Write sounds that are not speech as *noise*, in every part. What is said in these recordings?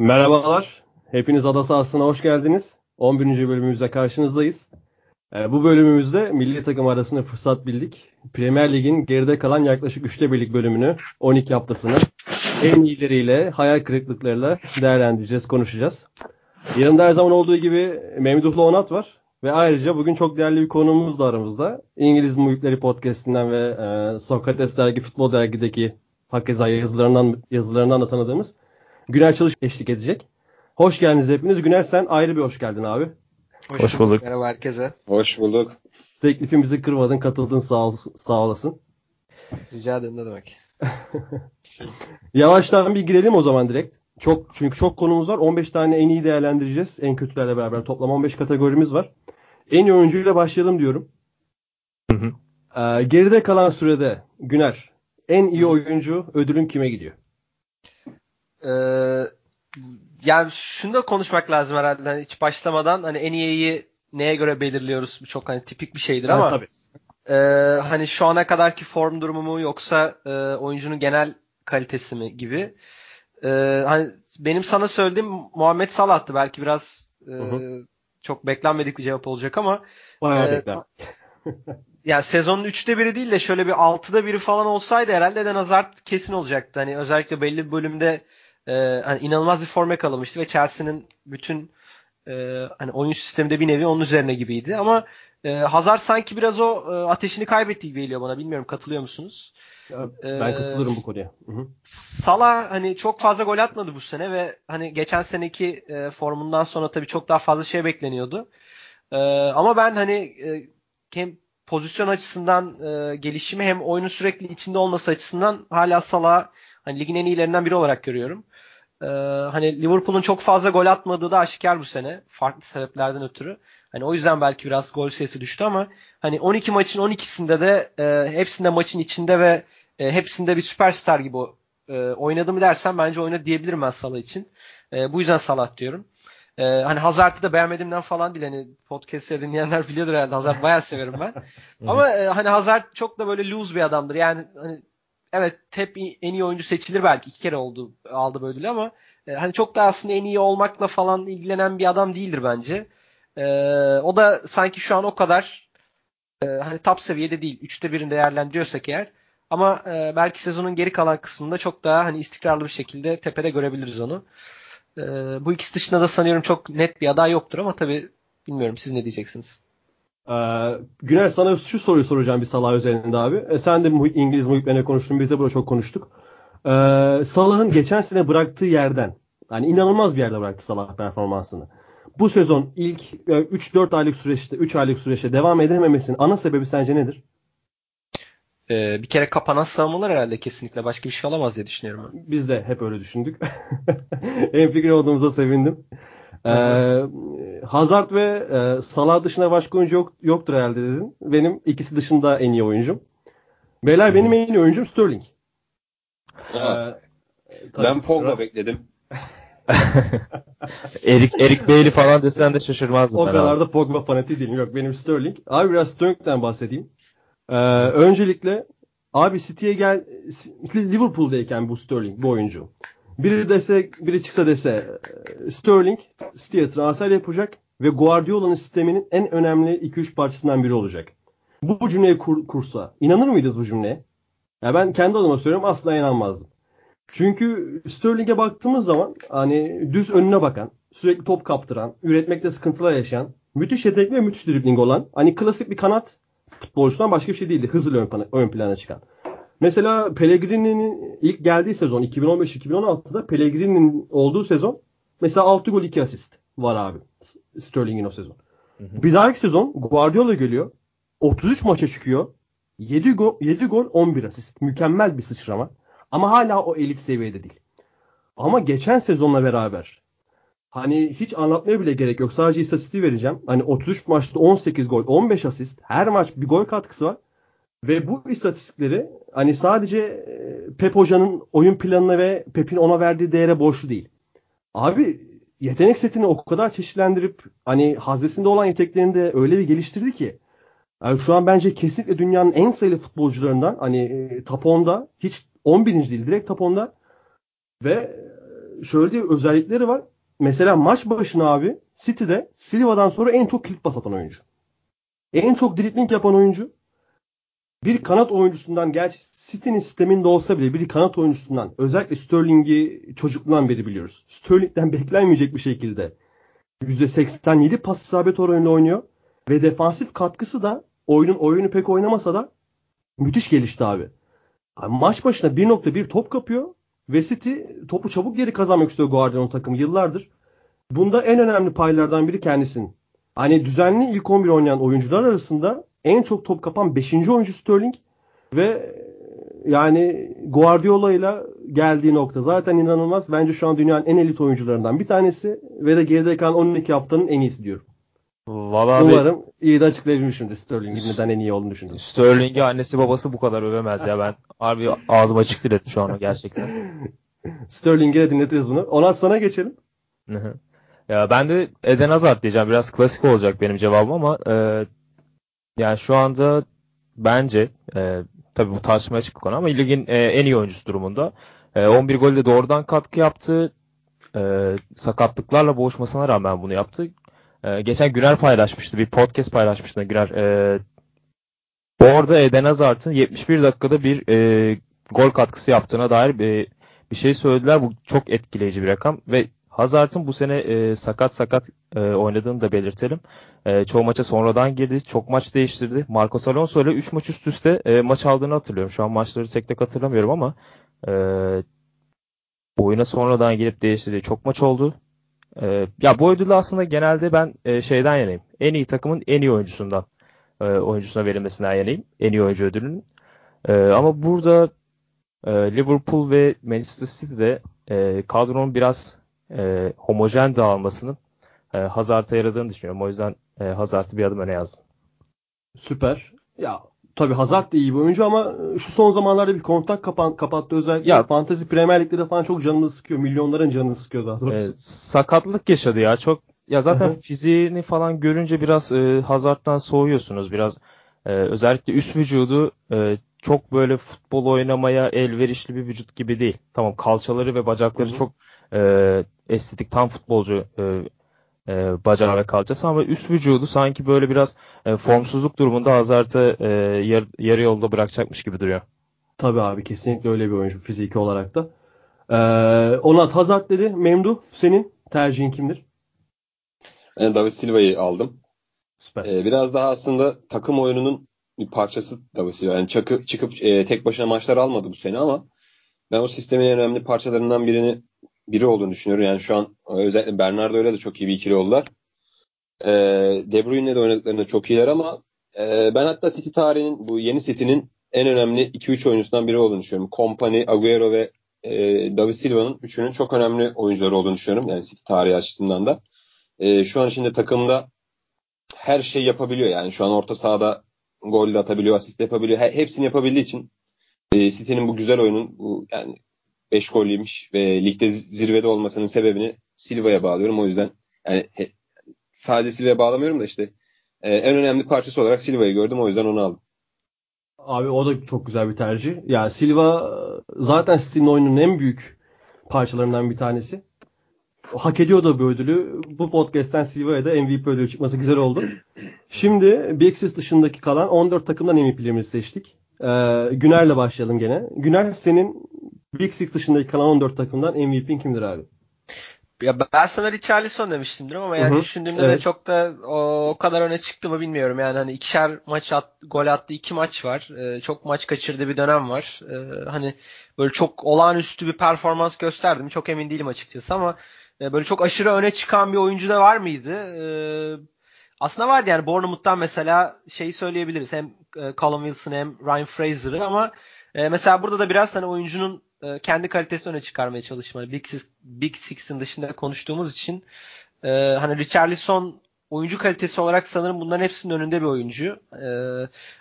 Merhabalar. Hepiniz Ada Sahası'na hoş geldiniz. 11. bölümümüzde karşınızdayız. Ee, bu bölümümüzde milli takım arasında fırsat bildik. Premier Lig'in geride kalan yaklaşık 3'te birlik bölümünü, 12 haftasını en iyileriyle, hayal kırıklıklarıyla değerlendireceğiz, konuşacağız. Yanımda her zaman olduğu gibi Memduhlu Onat var. Ve ayrıca bugün çok değerli bir konuğumuz da aramızda. İngiliz Muhitleri Podcast'inden ve e, Sokrates Dergi Futbol Dergi'deki hakeza yazılarından, yazılarından da tanıdığımız Güner Çalış eşlik edecek. Hoş geldiniz hepiniz. Güner sen ayrı bir hoş geldin abi. Hoş, hoş bulduk. Merhaba herkese. Hoş bulduk. Teklifimizi kırmadın, katıldın sağ, ol, sağ olasın. Rica ederim ne demek. *laughs* Yavaştan bir girelim o zaman direkt. Çok çünkü çok konumuz var. 15 tane en iyi değerlendireceğiz. En kötülerle beraber toplam 15 kategorimiz var. En iyi oyuncuyla başlayalım diyorum. Hı hı. Ee, geride kalan sürede Güner en iyi oyuncu ödülün kime gidiyor? Ee, yani şunu da konuşmak lazım herhalde hani hiç başlamadan hani en iyiyi neye göre belirliyoruz bu çok hani tipik bir şeydir ama tabii. E, hani şu ana kadarki form durumu mu yoksa e, oyuncunun genel kalitesi mi gibi. E, hani benim sana söylediğim Muhammed Salah'tı belki biraz e, çok beklenmedik bir cevap olacak ama Bayağı e, beklenmedik. *laughs* yani sezonun 3'te biri değil de şöyle bir 6'da biri falan olsaydı herhalde Eden Hazard kesin olacaktı. Hani özellikle belli bir bölümde e, hani inanılmaz bir form yakalamıştı ve Chelsea'nin bütün e, hani oyun sistemi de bir nevi onun üzerine gibiydi ama e, Hazard sanki biraz o e, ateşini kaybettiği gibi geliyor bana. Bilmiyorum katılıyor musunuz? Ya, ben katılırım bu konuya. Hı-hı. Salah hani çok fazla gol atmadı bu sene ve hani geçen seneki e, formundan sonra tabii çok daha fazla şey bekleniyordu. E, ama ben hani e, hem pozisyon açısından e, gelişimi hem oyunun sürekli içinde olması açısından hala Salah hani ligin en iyilerinden biri olarak görüyorum. Ee, hani Liverpool'un çok fazla gol atmadığı da aşikar bu sene. Farklı sebeplerden ötürü. Hani o yüzden belki biraz gol sayısı düştü ama hani 12 maçın 12'sinde de e, hepsinde maçın içinde ve e, hepsinde bir süperstar gibi e, oynadı mı dersen bence oynadı diyebilirim ben Salah için. E, bu yüzden Salah diyorum. E, hani Hazard'ı da beğenmediğimden falan değil. Hani podcast'ı dinleyenler biliyordur herhalde. Hazard bayağı severim ben. *laughs* Ama e, hani Hazard çok da böyle loose bir adamdır. Yani hani evet hep en iyi oyuncu seçilir belki iki kere oldu aldı böyle ama e, hani çok da aslında en iyi olmakla falan ilgilenen bir adam değildir bence. E, o da sanki şu an o kadar e, hani top seviyede değil. Üçte birini değerlendiriyorsak eğer. Ama e, belki sezonun geri kalan kısmında çok daha hani istikrarlı bir şekilde tepede görebiliriz onu. E, bu ikisi dışında da sanıyorum çok net bir aday yoktur ama tabii bilmiyorum siz ne diyeceksiniz? Ee, Güner sana şu soruyu soracağım bir Salah üzerinde abi. E, sen de İngiliz muhitlerine konuştun. Biz de burada çok konuştuk. Ee, Salah'ın geçen sene bıraktığı yerden yani inanılmaz bir yerde bıraktı Salah performansını. Bu sezon ilk 3-4 e, aylık süreçte 3 aylık süreçte devam edememesinin ana sebebi sence nedir? Ee, bir kere kapanan savunmalar herhalde kesinlikle başka bir şey olamaz diye düşünüyorum ben. Biz de hep öyle düşündük. *laughs* en fikir olduğumuza sevindim. Ee, Hazard ve e, Salah dışında başka oyuncu yok, yoktur herhalde dedin. Benim ikisi dışında en iyi oyuncum. Beyler benim en iyi oyuncum Sterling. Ee, ben Pogba bekledim. *laughs* Erik Erik Bailey falan desen de şaşırmazdım. O kadar abi. da Pogba fanatiği değilim. Yok benim Sterling. Abi biraz Sterling'den bahsedeyim. Ee, öncelikle abi City'ye gel Liverpool'dayken bu Sterling bu oyuncu. Biri dese, biri çıksa dese e, Sterling City'ye transfer yapacak ve Guardiola'nın sisteminin en önemli 2-3 parçasından biri olacak. Bu, cümleyi kur, kursa inanır mıydınız bu cümleye? Ya ben kendi adıma söylüyorum asla inanmazdım. Çünkü Sterling'e baktığımız zaman hani düz önüne bakan, sürekli top kaptıran, üretmekte sıkıntılar yaşayan, müthiş yetenekli ve müthiş dribbling olan, hani klasik bir kanat futbolcudan başka bir şey değildi. Hızlı ön ön plana çıkan. Mesela Pellegrini'nin ilk geldiği sezon 2015-2016'da Pellegrini'nin olduğu sezon mesela 6 gol 2 asist var abi. Sterling'in o sezon. Hı hı. Bir dahaki sezon Guardiola geliyor. 33 maça çıkıyor. 7 gol, 7 gol 11 asist. Mükemmel bir sıçrama. Ama hala o elit seviyede değil. Ama geçen sezonla beraber hani hiç anlatmaya bile gerek yok. Sadece istatistiği vereceğim. Hani 33 maçta 18 gol, 15 asist. Her maç bir gol katkısı var. Ve bu istatistikleri hani sadece e, Pep Hoca'nın oyun planına ve Pep'in ona verdiği değere borçlu değil. Abi yetenek setini o kadar çeşitlendirip hani haznesinde olan yeteneklerini de öyle bir geliştirdi ki yani şu an bence kesinlikle dünyanın en sayılı futbolcularından hani e, top 10'da hiç 11. değil direkt top 10'da ve şöyle bir özellikleri var. Mesela maç başına abi City'de Silva'dan sonra en çok kilit pas atan oyuncu. En çok dribling yapan oyuncu. Bir kanat oyuncusundan gerçi City'nin sisteminde olsa bile bir kanat oyuncusundan özellikle Sterling'i çocukluğundan beri biliyoruz. Sterling'den *laughs* beklenmeyecek bir şekilde %87 pas isabet oranıyla oynuyor. Ve defansif katkısı da oyunun oyunu pek oynamasa da müthiş gelişti abi. abi maç başına 1.1 top kapıyor ve City topu çabuk geri kazanmak istiyor Guardiola takımı yıllardır. Bunda en önemli paylardan biri kendisinin. Hani düzenli ilk 11 oynayan oyuncular arasında en çok top kapan 5. oyuncu Sterling ve yani Guardiola ile geldiği nokta zaten inanılmaz. Bence şu an dünyanın en elit oyuncularından bir tanesi ve de geride kalan 12 haftanın en iyisi diyorum. Vallahi Umarım abi, iyi de açıklayabilmişimdir Sterling'in neden en iyi olduğunu düşünüyorum. Sterling'i annesi babası bu kadar övemez ya ben. Harbi ağzım açık dedim şu an gerçekten. *laughs* Sterling'e dinletiriz bunu. Onat sana geçelim. ya ben de Eden Hazard diyeceğim. Biraz klasik olacak benim cevabım ama e, yani şu anda bence e, tabii bu tartışmaya açık bir konu ama ligin e, en iyi oyuncusu durumunda. E, 11 golde doğrudan katkı yaptı. E, sakatlıklarla boğuşmasına rağmen bunu yaptı. E, geçen Güner paylaşmıştı. Bir podcast paylaşmıştı Güner. E, orada Eden Hazard'ın 71 dakikada bir e, gol katkısı yaptığına dair bir, bir şey söylediler. Bu çok etkileyici bir rakam ve Hazard'ın bu sene e, sakat sakat e, oynadığını da belirtelim. E, çoğu maça sonradan girdi. Çok maç değiştirdi. Marcos Alonso ile 3 maç üst üste e, maç aldığını hatırlıyorum. Şu an maçları tek tek hatırlamıyorum ama e, oyuna sonradan girip değiştirdiği çok maç oldu. E, ya bu ödülü aslında genelde ben e, şeyden yanayım. En iyi takımın en iyi oyuncusundan e, oyuncusuna verilmesinden yanayım. En iyi oyuncu ödülünün. E, ama burada e, Liverpool ve Manchester City'de e, kadronun biraz e, homojen dağılmasının e, Hazard'a yaradığını düşünüyorum. O yüzden e, Hazard'ı bir adım öne yazdım. Süper. Ya tabii Hazard da iyi bir oyuncu ama şu son zamanlarda bir kontak kapan, kapattı. Özellikle ya, Fantasy Premier Lig'de de falan çok canını sıkıyor. Milyonların canını sıkıyor daha doğrusu. E, sakatlık yaşadı ya. Çok ya zaten fiziğini falan görünce biraz e, Hazard'dan soğuyorsunuz. Biraz e, özellikle üst vücudu e, çok böyle futbol oynamaya elverişli bir vücut gibi değil. Tamam kalçaları ve bacakları Hı-hı. çok e, estetik tam futbolcu e, e, bacağı ve kalçası ama üst vücudu sanki böyle biraz e, formsuzluk durumunda Hazard'ı e, yar, yarı yolda bırakacakmış gibi duruyor. Tabii abi kesinlikle öyle bir oyuncu fiziki olarak da. Ee, Onat Hazard dedi. Memduh senin tercihin kimdir? Ben David Silva'yı aldım. Süper. Ee, biraz daha aslında takım oyununun bir parçası David Silva. Yani çakı, çıkıp e, tek başına maçlar almadı bu sene ama ben o sistemin en önemli parçalarından birini biri olduğunu düşünüyorum. Yani şu an özellikle Bernardo öyle de çok iyi bir ikili oldular. E, De Bruyne'le de oynadıklarında çok iyiler ama e, ben hatta City tarihinin bu yeni City'nin en önemli 2-3 oyuncusundan biri olduğunu düşünüyorum. Kompany, Agüero ve e, David Silva'nın üçünün çok önemli oyuncuları olduğunu düşünüyorum. Yani City tarihi açısından da. E, şu an içinde takımda her şey yapabiliyor. Yani şu an orta sahada gol de atabiliyor, asist yapabiliyor. Hepsini yapabildiği için e, City'nin bu güzel oyunun bu yani 5 gol yemiş ve ligde zirvede olmasının sebebini Silva'ya bağlıyorum. O yüzden yani he, sadece Silva'ya bağlamıyorum da işte e, en önemli parçası olarak Silva'yı gördüm. O yüzden onu aldım. Abi o da çok güzel bir tercih. Ya Silva zaten City'nin oyunun en büyük parçalarından bir tanesi. Hak ediyor da bu ödülü. Bu podcast'ten Silva'ya da MVP ödülü çıkması güzel oldu. Şimdi Big Six dışındaki kalan 14 takımdan MVP'lerimizi seçtik. Ee, Güner'le başlayalım gene. Güner senin Big Six dışındaki kalan 14 takımdan MVP'in kimdir abi? Ya ben sana Richarlison demiştimdir ama yani Hı-hı. düşündüğümde evet. de çok da o, o kadar öne çıktı mı bilmiyorum. Yani hani ikişer maç at, gol attı iki maç var. Ee, çok maç kaçırdığı bir dönem var. Ee, hani böyle çok olağanüstü bir performans gösterdim. Çok emin değilim açıkçası ama e, böyle çok aşırı öne çıkan bir oyuncu da var mıydı? Ee, aslında vardı yani Bournemouth'tan mesela şeyi söyleyebiliriz. Hem e, Callum Wilson hem Ryan Fraser'ı ama e, mesela burada da biraz hani oyuncunun e, kendi kalitesini öne çıkarmaya çalışmalı. Big, Six, Big Six'in dışında konuştuğumuz için e, hani Richarlison oyuncu kalitesi olarak sanırım bunların hepsinin önünde bir oyuncu. E,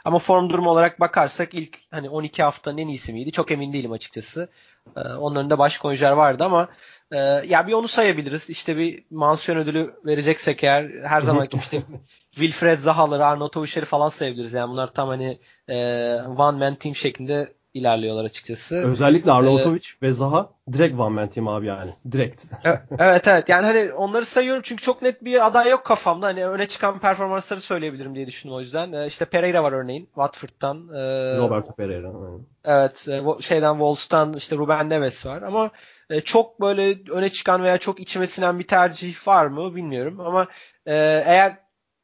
ama form durumu olarak bakarsak ilk hani 12 haftanın en iyisi miydi? Çok emin değilim açıkçası. E, onun önünde başka oyuncular vardı ama e, ya bir onu sayabiliriz. İşte bir mansiyon ödülü vereceksek eğer her zaman işte *laughs* Wilfred Zaha'ları, Arnautovic'leri falan sayabiliriz. Yani bunlar tam hani e, one man team şeklinde ilerliyorlar açıkçası. Özellikle Arnautovic ee, ve Zaha direkt one man team abi yani. Direkt. *laughs* evet evet yani hani onları sayıyorum çünkü çok net bir aday yok kafamda. Hani öne çıkan performansları söyleyebilirim diye düşündüm o yüzden. Ee, işte Pereira var örneğin Watford'dan. Ee, Roberto Pereira. Evet e, şeyden Wolves'tan işte Ruben Neves var ama e, çok böyle öne çıkan veya çok içime sinen bir tercih var mı bilmiyorum ama e, eğer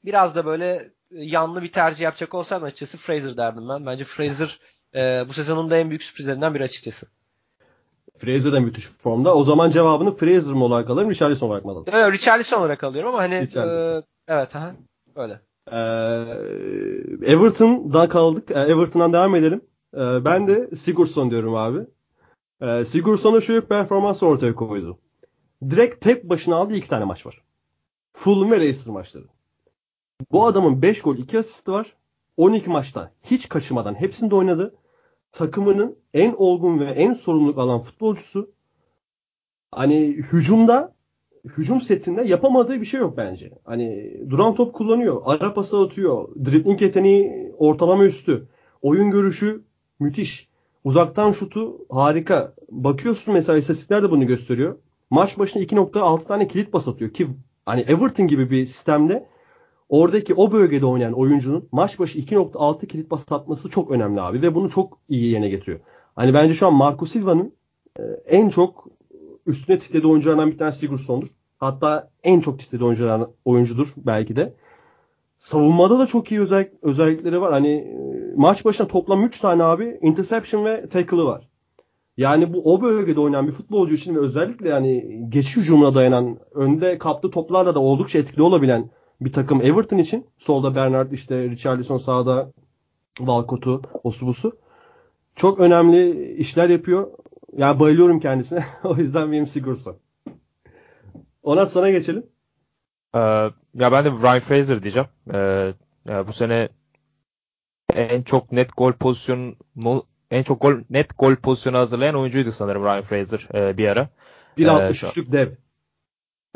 biraz da böyle yanlı bir tercih yapacak olsam açıkçası Fraser derdim ben. Bence Fraser e, bu sezonun da en büyük sürprizlerinden biri açıkçası. Fraser de müthiş formda. O zaman cevabını Fraser mı olarak alırım, Richarlison olarak mı alırım? Evet, Richarlison olarak alıyorum ama hani e, evet aha, öyle. Ee, Everton'dan kaldık. Ee, Everton'dan devam edelim. Ee, ben de Sigurdsson diyorum abi. Ee, Sigurdsson'a bir performans ortaya koydu. Direkt tek başına aldığı iki tane maç var. Fulham ve Leicester maçları. Bu adamın 5 gol 2 asisti var. 12 maçta hiç kaçırmadan hepsinde oynadı. Takımının en olgun ve en sorumluluk alan futbolcusu. Hani hücumda hücum setinde yapamadığı bir şey yok bence. Hani duran top kullanıyor. Ara pası atıyor. Dribbling yeteneği ortalama üstü. Oyun görüşü müthiş. Uzaktan şutu harika. Bakıyorsun mesela istatistikler de bunu gösteriyor. Maç başına 2.6 tane kilit pas atıyor ki hani Everton gibi bir sistemde oradaki o bölgede oynayan oyuncunun maç başı 2.6 kilit pas atması çok önemli abi ve bunu çok iyi yerine getiriyor. Hani bence şu an Marco Silva'nın e, en çok üstüne titrediği oyunculardan bir tanesi Sigurdsson'dur. Hatta en çok titrediği oyunculardan oyuncudur belki de. Savunmada da çok iyi özellik, özellikleri var. Hani e, maç başına toplam 3 tane abi interception ve tackle'ı var. Yani bu o bölgede oynayan bir futbolcu için ve özellikle yani geçiş hücumuna dayanan önde kaptığı toplarla da oldukça etkili olabilen bir takım Everton için. Solda Bernard işte Richarlison sağda Walcott'u, Osubusu. Çok önemli işler yapıyor. Yani bayılıyorum kendisine. *laughs* o yüzden benim Sigurdsson. Onat sana geçelim. Ee, ya ben de Ryan Fraser diyeceğim. Ee, ya bu sene en çok net gol pozisyonu en çok gol net gol pozisyonu hazırlayan oyuncuydu sanırım Ryan Fraser e, bir ara. 1.63'lük ee, dev.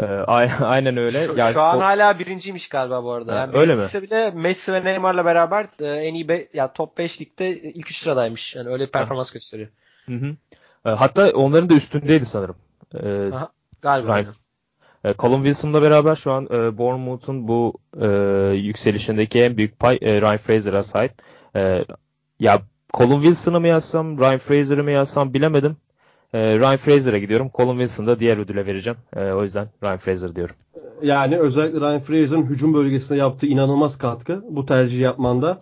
E, *laughs* aynen öyle. Şu, yani, şu an o... hala birinciymiş galiba bu arada. Yani öyle mi? bile Messi ve Neymar'la beraber e, en iyi be, ya top 5 ligde ilk 3 sıradaymış. Yani öyle bir performans gösteriyor. Hı hı. E, hatta onların da üstündeydi sanırım. E, Aha, galiba. Ryan, e, Colin Wilson'la beraber şu an e, Bournemouth'un bu e, yükselişindeki en büyük pay e, Ryan Fraser'a sahip. E, ya Colin Wilson'ı mı yazsam, Ryan Fraser'ı mı yazsam bilemedim. E, Ryan Fraser'a gidiyorum. Colin Wilson'ı da diğer ödüle vereceğim. E, o yüzden Ryan Fraser diyorum. Yani özellikle Ryan Fraser'ın hücum bölgesinde yaptığı inanılmaz katkı. Bu tercih yapmanda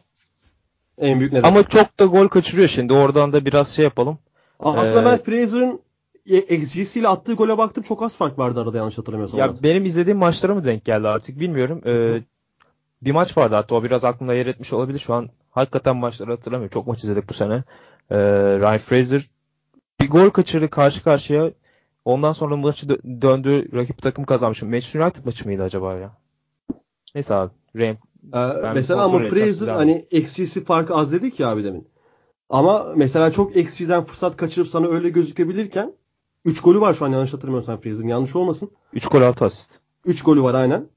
en büyük neden. Ama çok da gol kaçırıyor şimdi. Oradan da biraz şey yapalım. Aslında ee, ben Fraser'ın XG'siyle attığı gole baktım. Çok az fark vardı arada yanlış hatırlamıyorsam. Ya benim izlediğim maçlara mı denk geldi artık bilmiyorum. Ee, bir maç vardı hatta o biraz aklımda yer etmiş olabilir. Şu an hakikaten maçları hatırlamıyorum. Çok maç izledik bu sene. Ee, Ryan Fraser bir gol kaçırdı karşı karşıya. Ondan sonra maçı dö- döndü. Rakip takım kazanmış. Manchester United maçı mıydı acaba ya? Neyse abi. Rem, ee, mesela ama Fraser hani XG'si farkı az dedik ya abi demin. Ama mesela çok XG'den fırsat kaçırıp sana öyle gözükebilirken 3 golü var şu an yanlış hatırlamıyorsam Fraser'ın yanlış olmasın. 3 gol 6 asist. 3 golü var aynen.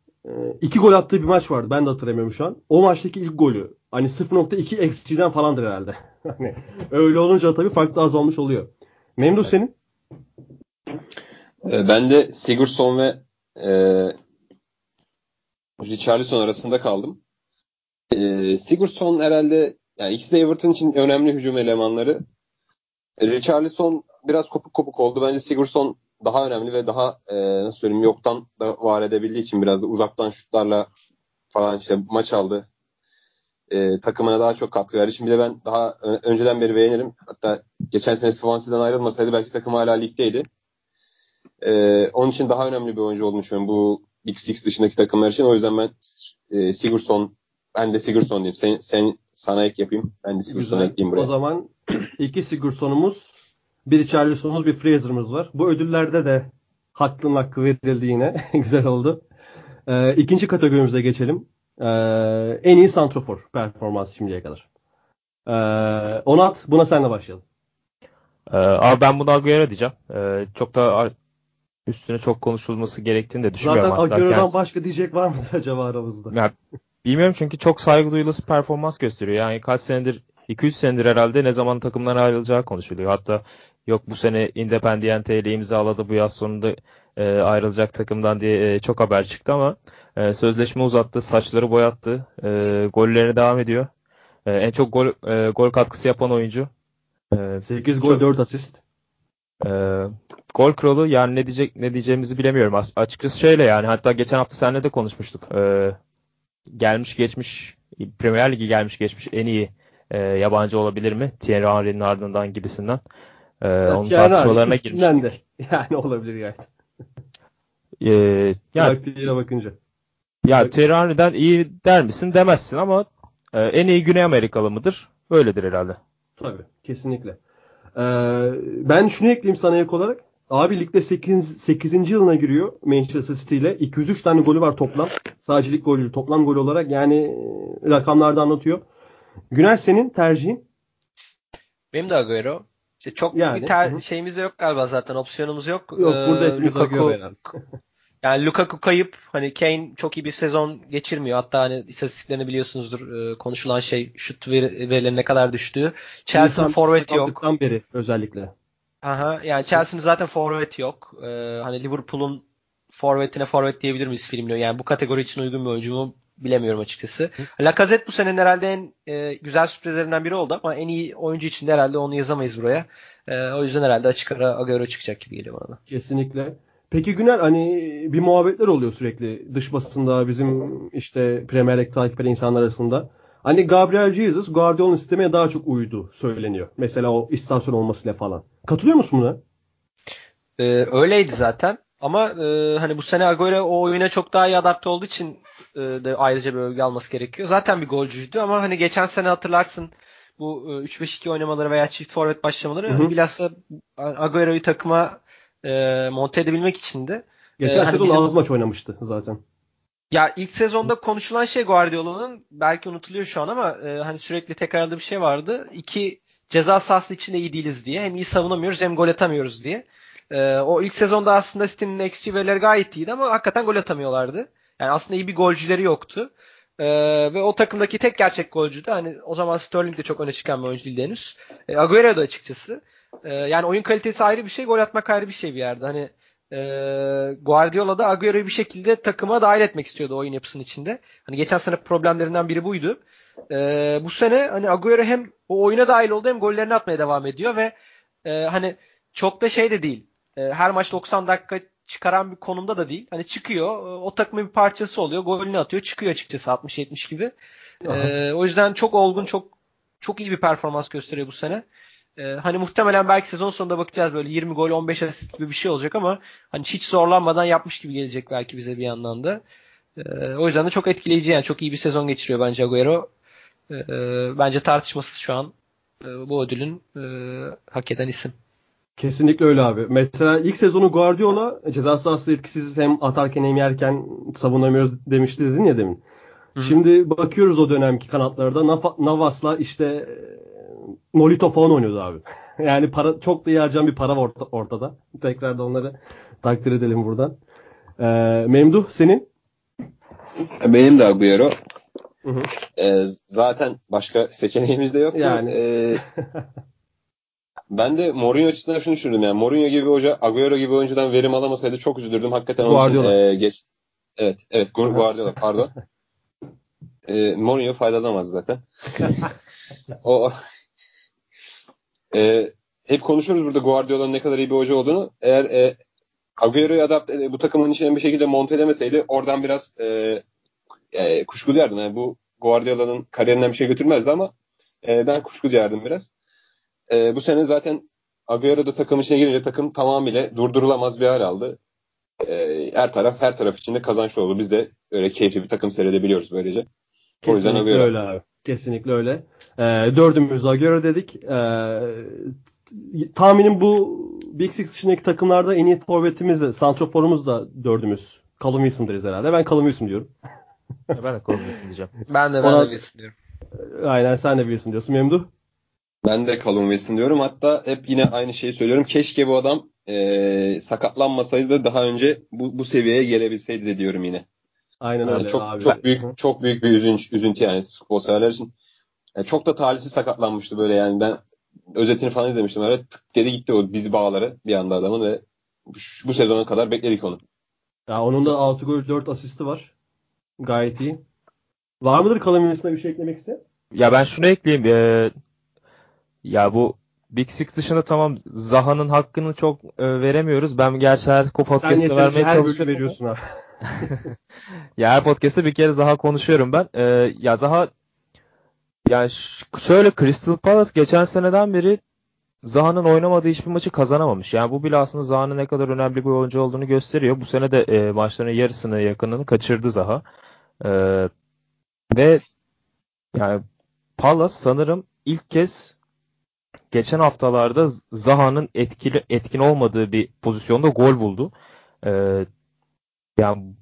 2 ee, gol attığı bir maç vardı. Ben de hatırlamıyorum şu an. O maçtaki ilk golü. Hani 0.2 XG'den falandır herhalde. *laughs* hani öyle olunca tabii farklı az olmuş oluyor. Memduh senin? Ee, ben de Sigurdsson ve e, Richarlison arasında kaldım. E, Sigurdsson herhalde yani ikisi de Everton için önemli hücum elemanları. Richarlison biraz kopuk kopuk oldu. Bence Sigurdsson daha önemli ve daha e, nasıl söyleyeyim yoktan da var edebildiği için biraz da uzaktan şutlarla falan işte maç aldı. E, takımına daha çok katkı verdi. Şimdi de ben daha önceden beri beğenirim. Hatta geçen sene Swansea'den ayrılmasaydı belki takım hala ligdeydi. E, onun için daha önemli bir oyuncu olduğunu düşünüyorum bu Big Six dışındaki takımlar için. O yüzden ben e, Sigurdsson ben de Sigurdsson diyeyim. Sen, sen sana ek yapayım. Ben de Sigurdsson'u ekleyeyim buraya. O zaman *clears throat* iki Sigurdsson'umuz bir Charleson'umuz bir Fraser'ımız var. Bu ödüllerde de hakkın hakkı verildi yine. *laughs* Güzel oldu. Ee, ikinci kategorimize geçelim. Ee, en iyi santrofor performans şimdiye kadar. Ee, Onat buna senle başlayalım. Ee, abi ben bunu Agüero diyeceğim. Ee, çok da üstüne çok konuşulması gerektiğini de düşünmüyorum. Zaten Agüero'dan kendisi... başka diyecek var mı acaba aramızda? Ya, bilmiyorum çünkü çok saygı duyulası performans gösteriyor. Yani kaç senedir 2-3 senedir herhalde ne zaman takımdan ayrılacağı konuşuluyor. Hatta yok bu sene Independiente ile imzaladı bu yaz sonunda e, ayrılacak takımdan diye e, çok haber çıktı ama e, sözleşme uzattı, saçları boyattı, e, gollerine devam ediyor. E, en çok gol e, gol katkısı yapan oyuncu. E, 8 gol çok, 4 asist. E, gol kralı yani ne diyecek ne diyeceğimizi bilemiyorum. As- açıkçası şöyle yani hatta geçen hafta seninle de konuşmuştuk. E, gelmiş geçmiş Premier Ligi gelmiş geçmiş en iyi e, yabancı olabilir mi? Thierry Henry'nin ardından gibisinden. E, evet, onun yani tartışmalarına girmiştik. De. *laughs* Yani olabilir gayet. Yani, Taktiğine bakınca. Ya Henry'den iyi der misin demezsin ama e, en iyi Güney Amerikalı mıdır? Öyledir herhalde. Tabii kesinlikle. Ee, ben şunu ekleyeyim sana ek olarak. Abi ligde 8. 8. yılına giriyor Manchester City ile. 203 tane golü var toplam. Sadece lig golü toplam gol olarak yani e, rakamlarda anlatıyor. Güner senin tercihin? Benim de Agüero. İşte çok yani, bir ter- şeyimiz yok galiba zaten opsiyonumuz yok. Yok burada ee, hepimiz Lukaku, *laughs* yani Lukaku kayıp hani Kane çok iyi bir sezon geçirmiyor. Hatta hani istatistiklerini biliyorsunuzdur e, konuşulan şey şut verileri ne kadar düştüğü. Chelsea forvet yok. beri özellikle. Aha, yani Chelsea'nin zaten forvet yok. Ee, hani Liverpool'un forvetine forvet diyebilir miyiz filmle? Yani bu kategori için uygun bir oyuncu mu bilemiyorum açıkçası. Hı. Lacazette bu senenin herhalde en e, güzel sürprizlerinden biri oldu ama en iyi oyuncu için de herhalde onu yazamayız buraya. E, o yüzden herhalde açık ara Agüero çıkacak gibi geliyor bana da. Kesinlikle. Peki Güner hani bir muhabbetler oluyor sürekli dış basında bizim işte Premier League takip eden insanlar arasında. Hani Gabriel Jesus Guardiola'nın sistemine daha çok uydu söyleniyor. Mesela o istasyon olmasıyla falan. Katılıyor musun buna? Ee, öyleydi zaten. Ama e, hani bu sene Agüero o oyuna çok daha iyi adapte olduğu için e, de ayrıca bir övgü alması gerekiyor. Zaten bir golcüydü ama hani geçen sene hatırlarsın bu e, 3-5-2 oynamaları veya çift forvet başlamaları hı hı. Bilhassa Agüero'yu takıma e, monte edebilmek için de. Geçen e, hani sezon bizim... az maç oynamıştı zaten. Ya ilk sezonda konuşulan şey Guardiola'nın belki unutuluyor şu an ama e, hani sürekli tekrarladığı bir şey vardı. İki ceza sahası içinde iyi değiliz diye. Hem iyi savunamıyoruz hem gol atamıyoruz diye. E, o ilk sezonda aslında City'nin eksi verileri gayet iyiydi ama hakikaten gol atamıyorlardı. Yani aslında iyi bir golcüleri yoktu. E, ve o takımdaki tek gerçek golcü de hani o zaman Sterling de çok öne çıkan bir oyuncu değildi henüz. E, Agüero da açıkçası. E, yani oyun kalitesi ayrı bir şey, gol atmak ayrı bir şey bir yerde. Hani e, Guardiola da Agüero'yu bir şekilde takıma dahil etmek istiyordu oyun yapısının içinde. Hani geçen sene problemlerinden biri buydu. E, bu sene hani Agüero hem o oyuna dahil oldu hem gollerini atmaya devam ediyor ve e, hani çok da şey de değil. E, her maç 90 dakika çıkaran bir konumda da değil. Hani çıkıyor, o takımın bir parçası oluyor, golünü atıyor, çıkıyor açıkçası 60-70 gibi. E, o yüzden çok olgun, çok çok iyi bir performans gösteriyor bu sene. Ee, hani muhtemelen belki sezon sonunda bakacağız böyle 20 gol 15 asist gibi bir şey olacak ama hani hiç zorlanmadan yapmış gibi gelecek belki bize bir yandan da. Ee, o yüzden de çok etkileyici yani çok iyi bir sezon geçiriyor bence Agüero. Ee, bence tartışmasız şu an e, bu ödülün e, hak eden isim. Kesinlikle öyle abi. Mesela ilk sezonu Guardiola ceza sahası etkisiz hem atarken hem yerken savunamıyoruz demişti dedin ya demin. Hı-hı. Şimdi bakıyoruz o dönemki kanatlarda Navas'la işte Nolito falan oynuyordu abi. *laughs* yani para çok da iyi harcayan bir para orta, ortada. Tekrar da onları takdir edelim buradan. Ee, Memduh senin? Benim de Agüero. Hı hı. Ee, zaten başka seçeneğimiz de yok. Yani. Ee, ben de Mourinho açısından şunu düşündüm. Yani Mourinho gibi hoca Agüero gibi oyuncudan verim alamasaydı çok üzülürdüm. Hakikaten onun için e, geç. Evet, evet Guardiola pardon. *laughs* e, Mourinho faydalanamaz zaten. *laughs* o e, hep konuşuyoruz burada Guardiola'nın ne kadar iyi bir hoca olduğunu. Eğer e, Agüero'yu adapte bu takımın içine bir şekilde monte edemeseydi oradan biraz e, e, kuşku duyardım. Yani bu Guardiola'nın kariyerinden bir şey götürmezdi ama e, ben kuşku duyardım biraz. E, bu sene zaten Agüero da takım içine girince takım tamamıyla durdurulamaz bir hal aldı. E, her taraf her taraf içinde kazançlı oldu. Biz de öyle keyifli bir takım seyredebiliyoruz böylece. Kesinlikle öyle abi. Kesinlikle öyle. E, dördümüz Agüero dedik. E, tahminim bu Big Six dışındaki takımlarda en iyi forvetimiz de, santroforumuz da dördümüz. Callum Wilson deriz herhalde. Ben Callum Wilson diyorum. ben de Callum Wilson diyeceğim. *laughs* Ben de ben Ona, de Wilson diyorum. Aynen sen de Wilson diyorsun Memduh. Ben de Callum Wilson diyorum. Hatta hep yine aynı şeyi söylüyorum. Keşke bu adam e, sakatlanmasaydı da daha önce bu, bu seviyeye gelebilseydi de diyorum yine. Aynen yani öyle çok, abi. Çok büyük çok büyük bir üzüntü, üzüntü yani futbol severler için. Yani çok da talihsiz sakatlanmıştı böyle yani ben özetini falan izlemiştim. Öyle tık dedi gitti o diz bağları bir anda adamın ve bu sezona kadar bekledik onu. Ya onun da 6 gol 4 asisti var. Gayet iyi. Var mıdır kalan bir şey eklemek iste? Ya ben şunu ekleyeyim. Ee, ya bu Big Six dışında tamam Zaha'nın hakkını çok e, veremiyoruz. Ben gerçi her podcast'te vermeye her çalışıyorum. veriyorsun abi. Ya her podcast'te bir kere Zaha konuşuyorum ben. Ee, ya Zaha yani şöyle Crystal Palace geçen seneden beri Zaha'nın oynamadığı hiçbir maçı kazanamamış. Yani bu bile aslında Zaha'nın ne kadar önemli bir oyuncu olduğunu gösteriyor. Bu sene de e, maçların yarısını yakınını kaçırdı Zaha. E, ve yani Palace sanırım ilk kez geçen haftalarda Zaha'nın etkili etkin olmadığı bir pozisyonda gol buldu. E, yani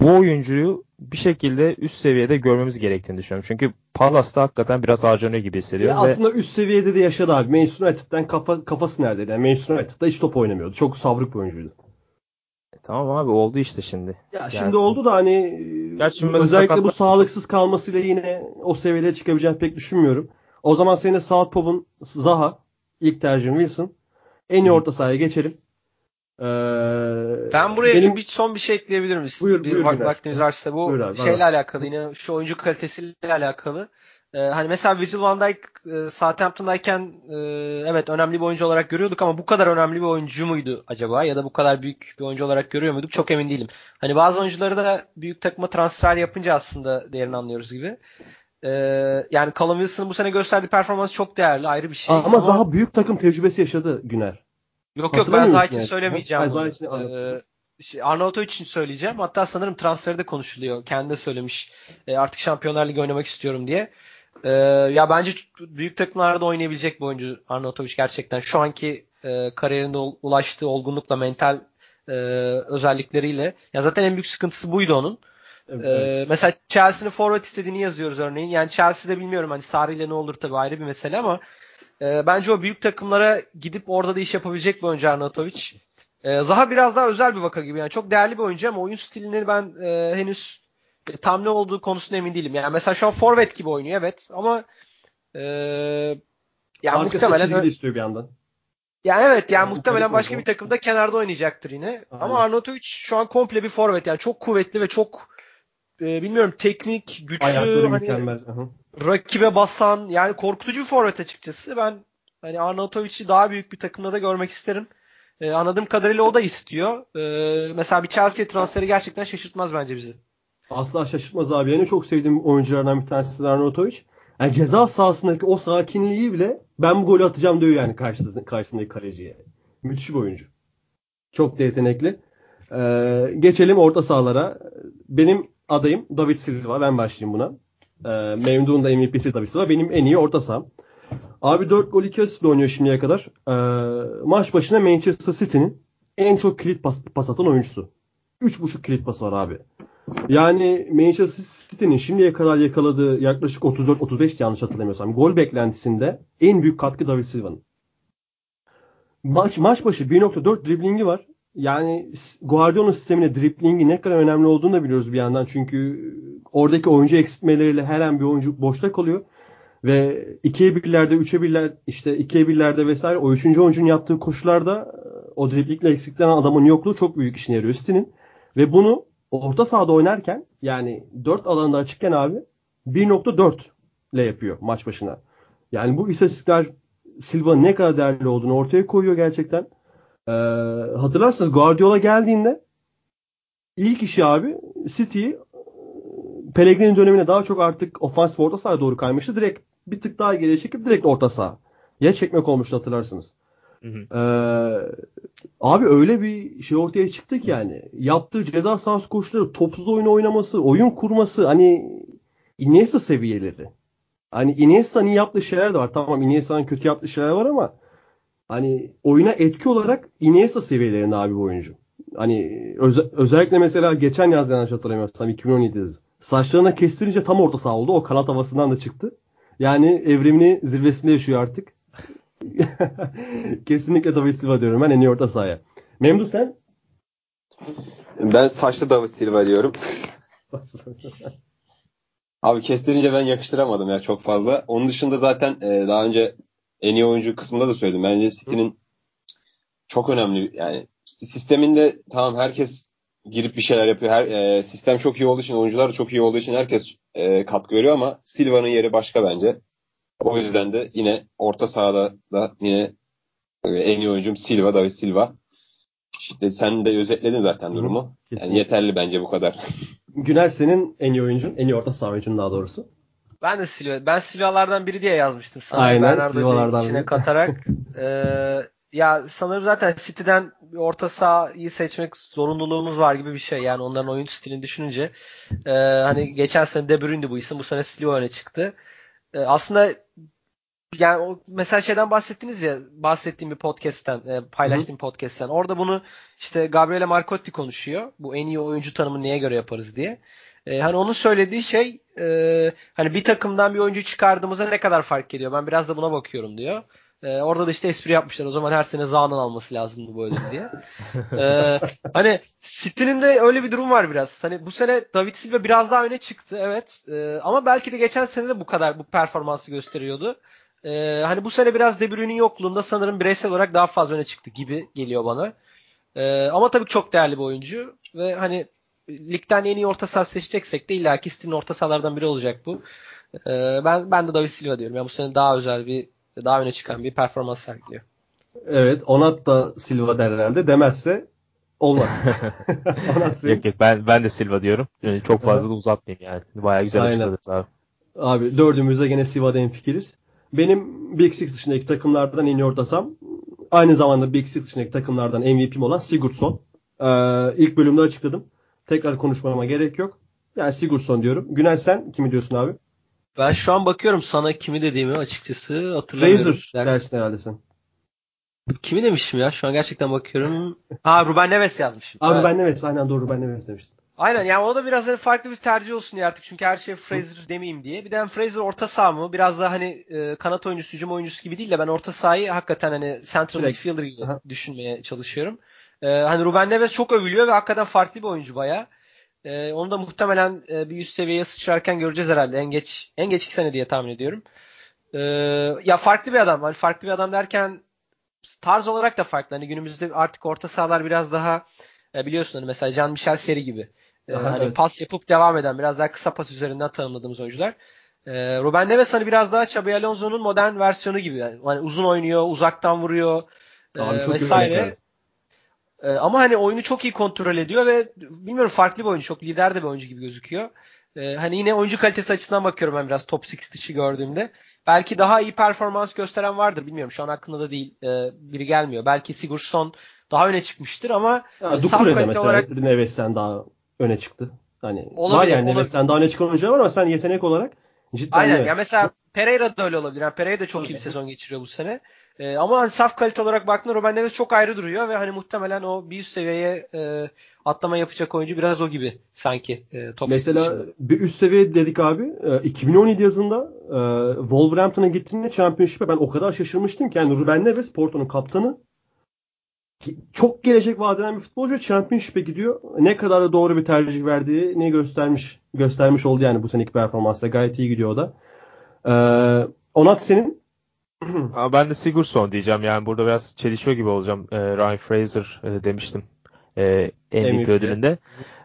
bu oyuncuyu bir şekilde üst seviyede görmemiz gerektiğini düşünüyorum. Çünkü Palace'da hakikaten biraz harcanıyor gibi hissediyorum. Ya ve... Aslında üst seviyede de yaşadı abi. Manchester United'den kafa, kafası neredeydi? Yani Manchester United'da hiç top oynamıyordu. Çok savruk bir oyuncuydu. E, tamam abi oldu işte şimdi. Ya Gelsin. şimdi oldu da hani Gerçi özellikle sakatla... bu sağlıksız kalmasıyla yine o seviyelere çıkabileceğini pek düşünmüyorum. O zaman senin Southpaw'un Zaha ilk tercihim Wilson. En iyi orta sahaya geçelim. Ee, ben buraya benim... bir son bir şey ekleyebilir miyiz? Buyur, bir buyur, vak- vaktimiz varsa bu buyur abi, şeyle abi. alakalı yine şu oyuncu kalitesiyle alakalı. Ee, hani mesela Virgil van Dijk e, Southampton'dayken e, evet önemli bir oyuncu olarak görüyorduk ama bu kadar önemli bir oyuncu muydu acaba ya da bu kadar büyük bir oyuncu olarak görüyor muyduk çok emin değilim. Hani bazı oyuncuları da büyük takıma transfer yapınca aslında değerini anlıyoruz gibi. Ee, yani Callum Wilson'ın bu sene gösterdiği performans çok değerli ayrı bir şey. Ama, ama daha büyük takım tecrübesi yaşadı Güner. Yok yok ben Zaha için yani. söylemeyeceğim. Zaha için ee, şey, Arnautovic için söyleyeceğim. Hatta sanırım transferi de konuşuluyor. Kendi de söylemiş. E, artık Şampiyonlar Ligi oynamak istiyorum diye. E, ya bence büyük takımlarda oynayabilecek bir oyuncu Arnautovic gerçekten. Şu anki e, kariyerinde ulaştığı olgunlukla, mental e, özellikleriyle. Ya zaten en büyük sıkıntısı buydu onun. Evet, ee, Mesela Chelsea'nin forvet istediğini yazıyoruz örneğin. Yani Chelsea'de bilmiyorum hani Sarri ile ne olur tabii ayrı bir mesele ama e, bence o büyük takımlara gidip orada da iş yapabilecek bir oyuncu Arnautovic. E, Zaha biraz daha özel bir vaka gibi. Yani çok değerli bir oyuncu ama oyun stilini ben e, henüz e, tam ne olduğu konusunda emin değilim. Yani mesela şu an forvet gibi oynuyor evet ama e, yani Arkası muhtemelen istiyor bir yandan. Ya evet yani yani muhtemelen başka bir takımda kenarda oynayacaktır yine. Aynen. Ama Arnautovic şu an komple bir forvet yani çok kuvvetli ve çok e, bilmiyorum teknik, güçlü Ayakları hani mükemmel. Hı rakibe basan yani korkutucu bir forvet açıkçası. Ben hani Arnautovic'i daha büyük bir takımda da görmek isterim. Ee, anladığım kadarıyla o da istiyor. Ee, mesela bir Chelsea transferi gerçekten şaşırtmaz bence bizi. Asla şaşırtmaz abi. Yani çok sevdiğim oyunculardan bir tanesi Arnautovic. Yani ceza sahasındaki o sakinliği bile ben bu golü atacağım diyor yani karşısındaki, karşısındaki kaleciye. Müthiş bir oyuncu. Çok da yetenekli. Ee, geçelim orta sahalara. Benim adayım David Silva. Ben başlayayım buna. E, Memduh'un da MVP'si tabii sıra. Benim en iyi orta saham. Abi 4 gol 2 asist oynuyor şimdiye kadar. E, maç başına Manchester City'nin en çok kilit pas, pas atan oyuncusu. 3.5 kilit pas var abi. Yani Manchester City'nin şimdiye kadar yakaladığı yaklaşık 34-35 yanlış hatırlamıyorsam gol beklentisinde en büyük katkı David Silva'nın. Maç, maç başı 1.4 driblingi var. Yani Guardiola'nın sistemine driplingi ne kadar önemli olduğunu da biliyoruz bir yandan. Çünkü oradaki oyuncu eksiltmeleriyle her an bir oyuncu boşta kalıyor. Ve 2'ye birlerde, 3'e birler, işte 2'ye birlerde vesaire o üçüncü oyuncunun yaptığı koşularda o driplikle eksikten adamın yokluğu çok büyük işine yarıyor City'nin. Ve bunu orta sahada oynarken yani 4 alanda açıkken abi 1.4 ile yapıyor maç başına. Yani bu istatistikler Silva ne kadar değerli olduğunu ortaya koyuyor gerçekten. Ee, hatırlarsınız Guardiola geldiğinde ilk işi abi City Pellegrini dönemine daha çok artık ofansif orta sahaya doğru kaymıştı. Direkt bir tık daha geriye çekip direkt orta saha. Ya çekmek olmuştu hatırlarsınız. Hı hı. Ee, abi öyle bir şey ortaya çıktı ki yani. Yaptığı ceza sahası koşuları, topsuz oyun oynaması, oyun kurması hani Iniesta seviyeleri. Hani Iniesta'nın yaptığı şeyler de var. Tamam Iniesta'nın kötü yaptığı şeyler var ama hani oyuna etki olarak Iniesta seviyelerinde abi bu oyuncu. Hani öz- özellikle mesela geçen yaz yanlış hatırlamıyorsam 2017 yaz. Saçlarına kestirince tam orta saha oldu. O kanat havasından da çıktı. Yani evrimini zirvesinde yaşıyor artık. *laughs* Kesinlikle David Silva diyorum ben en iyi orta sahaya. Memduh sen? Ben saçlı David Silva diyorum. *laughs* Abi kestirince ben yakıştıramadım ya çok fazla. Onun dışında zaten e, daha önce en iyi oyuncu kısmında da söyledim. Bence City'nin çok önemli yani sisteminde tamam herkes girip bir şeyler yapıyor. Her, e, sistem çok iyi olduğu için, oyuncular çok iyi olduğu için herkes e, katkı veriyor ama Silva'nın yeri başka bence. O yüzden de yine orta sahada da yine e, en iyi oyuncum Silva, David Silva. İşte sen de özetledin zaten durumu. Kesinlikle. Yani yeterli bence bu kadar. Güner senin en iyi oyuncun, en iyi orta saha oyuncun daha doğrusu. Ben de Silva. Ben Silva'lardan biri diye yazmıştım sana. Aynen Bernardo Silva'lardan içine biri. katarak. *laughs* e, ya sanırım zaten City'den bir orta sahayı seçmek zorunluluğumuz var gibi bir şey. Yani onların oyun stilini düşününce. E, hani geçen sene De Bruyne'di bu isim. Bu sene Silva öne çıktı. E, aslında yani o mesela şeyden bahsettiniz ya bahsettiğim bir podcast'ten e, paylaştığım Hı. podcast'ten. Orada bunu işte Gabriele Marcotti konuşuyor. Bu en iyi oyuncu tanımı neye göre yaparız diye. E, hani onun söylediği şey e, hani bir takımdan bir oyuncu çıkardığımızda ne kadar fark ediyor. Ben biraz da buna bakıyorum diyor. E, orada da işte espri yapmışlar. O zaman her sene Zaha'nın alması lazımdı bu ödül diye. *laughs* e, hani City'nin de öyle bir durum var biraz. Hani bu sene David Silva biraz daha öne çıktı evet. E, ama belki de geçen sene de bu kadar bu performansı gösteriyordu. E, hani bu sene biraz De Bruyne'in yokluğunda sanırım bireysel olarak daha fazla öne çıktı gibi geliyor bana. E, ama tabii çok değerli bir oyuncu ve hani ligden en iyi orta saha seçeceksek de illa ki City'nin orta sahalardan biri olacak bu. E, ben ben de David Silva diyorum. Yani bu sene daha özel bir daha öne çıkan bir performans sergiliyor. Evet, Onat da Silva der herhalde. Demezse olmaz. *laughs* yok yok ben ben de Silva diyorum. Yani çok fazla da uzatmayayım yani. Bayağı güzel açıkladınız abi. Abi dördümüzde gene Silva'da en fikiriz. Benim Big Six dışındaki takımlardan en iyi ortasam aynı zamanda Big Six dışındaki takımlardan MVP'm olan Sigurdsson. Ee, ilk bölümde açıkladım. Tekrar konuşmama gerek yok. Yani Sigurdsson diyorum. Günel sen kimi diyorsun abi? Ben şu an bakıyorum sana kimi dediğimi açıkçası hatırlamıyorum. Fraser dersin herhalde sen. Kimi demişim ya? Şu an gerçekten bakıyorum. *laughs* Ha Ruben Neves yazmışım. Abi. Ruben Neves aynen doğru Ruben Neves demiştin. Aynen yani o da biraz hani farklı bir tercih olsun diye artık çünkü her şey Fraser demeyeyim diye. Bir de Fraser orta saha mı? Biraz daha hani e, kanat oyuncusu, hücum oyuncusu gibi değil de ben orta sahayı hakikaten hani central midfielder gibi Aha. düşünmeye çalışıyorum. E, hani Ruben Neves çok övülüyor ve hakikaten farklı bir oyuncu baya. E, onu da muhtemelen e, bir üst seviyeye sıçrarken göreceğiz herhalde. En geç en geç iki sene diye tahmin ediyorum. E, ya farklı bir adam. Hani farklı bir adam derken tarz olarak da farklı. Hani günümüzde artık orta sahalar biraz daha e, biliyorsun hani mesela Can Michel seri gibi. E, Aha, hani evet. pas yapıp devam eden biraz daha kısa pas üzerinden tanımladığımız oyuncular. E, Ruben Neves hani biraz daha Xabi Alonso'nun modern versiyonu gibi. Yani, hani uzun oynuyor, uzaktan vuruyor e, vesaire. E, ama hani oyunu çok iyi kontrol ediyor ve bilmiyorum farklı bir oyuncu. Çok lider de bir oyuncu gibi gözüküyor. E, hani yine oyuncu kalitesi açısından bakıyorum ben biraz top 6 dışı gördüğümde. Belki daha iyi performans gösteren vardır bilmiyorum. Şu an aklımda da değil. E, biri gelmiyor. Belki Sigurdsson daha öne çıkmıştır ama ya, e, saf kalite mesela olarak Neves'ten daha öne çıktı. Hani olabilir, var yani Neves'ten daha öne çıkan oyuncular var ama sen yetenek olarak cidden Aynen. Evet. Ya mesela Pereira da öyle olabilir. Yani Pereira da çok iyi bir sezon geçiriyor bu sene. E, ama hani saf kalite olarak baktığında Ruben Neves çok ayrı duruyor ve hani muhtemelen o bir üst seviyeye e, atlama yapacak oyuncu biraz o gibi sanki. E, top Mesela dışında. bir üst seviye dedik abi. E, 2017 yazında e, Wolverhampton'a gittiğinde Championship'e ben o kadar şaşırmıştım ki yani Ruben Neves Porto'nun kaptanı çok gelecek vadeden bir futbolcu Championship'e gidiyor. Ne kadar da doğru bir tercih verdiği ne göstermiş göstermiş oldu yani bu seneki performansla. Gayet iyi gidiyor o da. Ee, Onat senin *clears throat* Ama ben de Sigurdsson diyeceğim. Yani burada biraz çelişiyor gibi olacağım. E, Ryan Fraser e, demiştim. E, MVP ödülünde.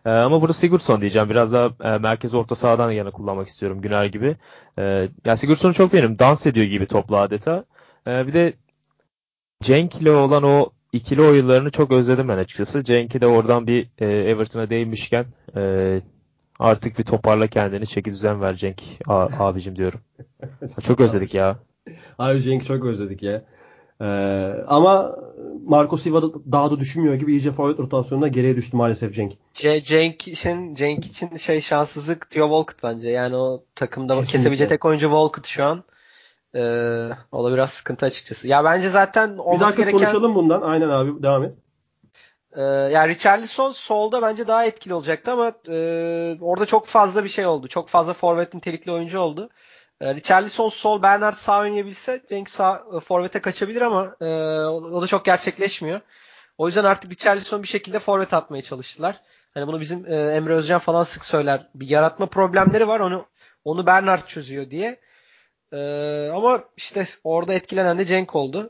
E, ama burada Sigurdsson diyeceğim. Biraz daha e, merkez orta sahadan yana kullanmak istiyorum Güner gibi. E, yani Sigurdsson'u çok beğenirim. Dans ediyor gibi topla adeta. E, bir de Cenk ile olan o ikili oyunlarını çok özledim ben açıkçası. Cenk'i de oradan bir e, Everton'a değinmişken e, artık bir toparla kendini çeki düzen ver Cenk abicim diyorum. *laughs* çok özledik ya. Abi Cenk'i çok özledik ya. Ee, ama Marco Silva daha da düşünmüyor gibi iyice forvet rotasyonuna geriye düştü maalesef Cenk. C- Cenk için Cenk için şey şanssızlık Theo Walcott bence. Yani o takımda Kesinlikle. kesebilecek tek oyuncu Walcott şu an. Ee, o da biraz sıkıntı açıkçası. Ya bence zaten olması Bir dakika gereken... konuşalım bundan. Aynen abi devam et. Ee, yani Richarlison solda bence daha etkili olacaktı ama e, orada çok fazla bir şey oldu. Çok fazla forvet nitelikli oyuncu oldu. E, Richarlison sol, Bernard sağ oynayabilse Cenk sağ e, forvete kaçabilir ama e, o da çok gerçekleşmiyor. O yüzden artık Richarlison bir şekilde forvet atmaya çalıştılar. Hani bunu bizim e, Emre Özcan falan sık söyler. Bir yaratma problemleri var. Onu Onu Bernard çözüyor diye. Ee, ama işte orada etkilenen de Cenk oldu.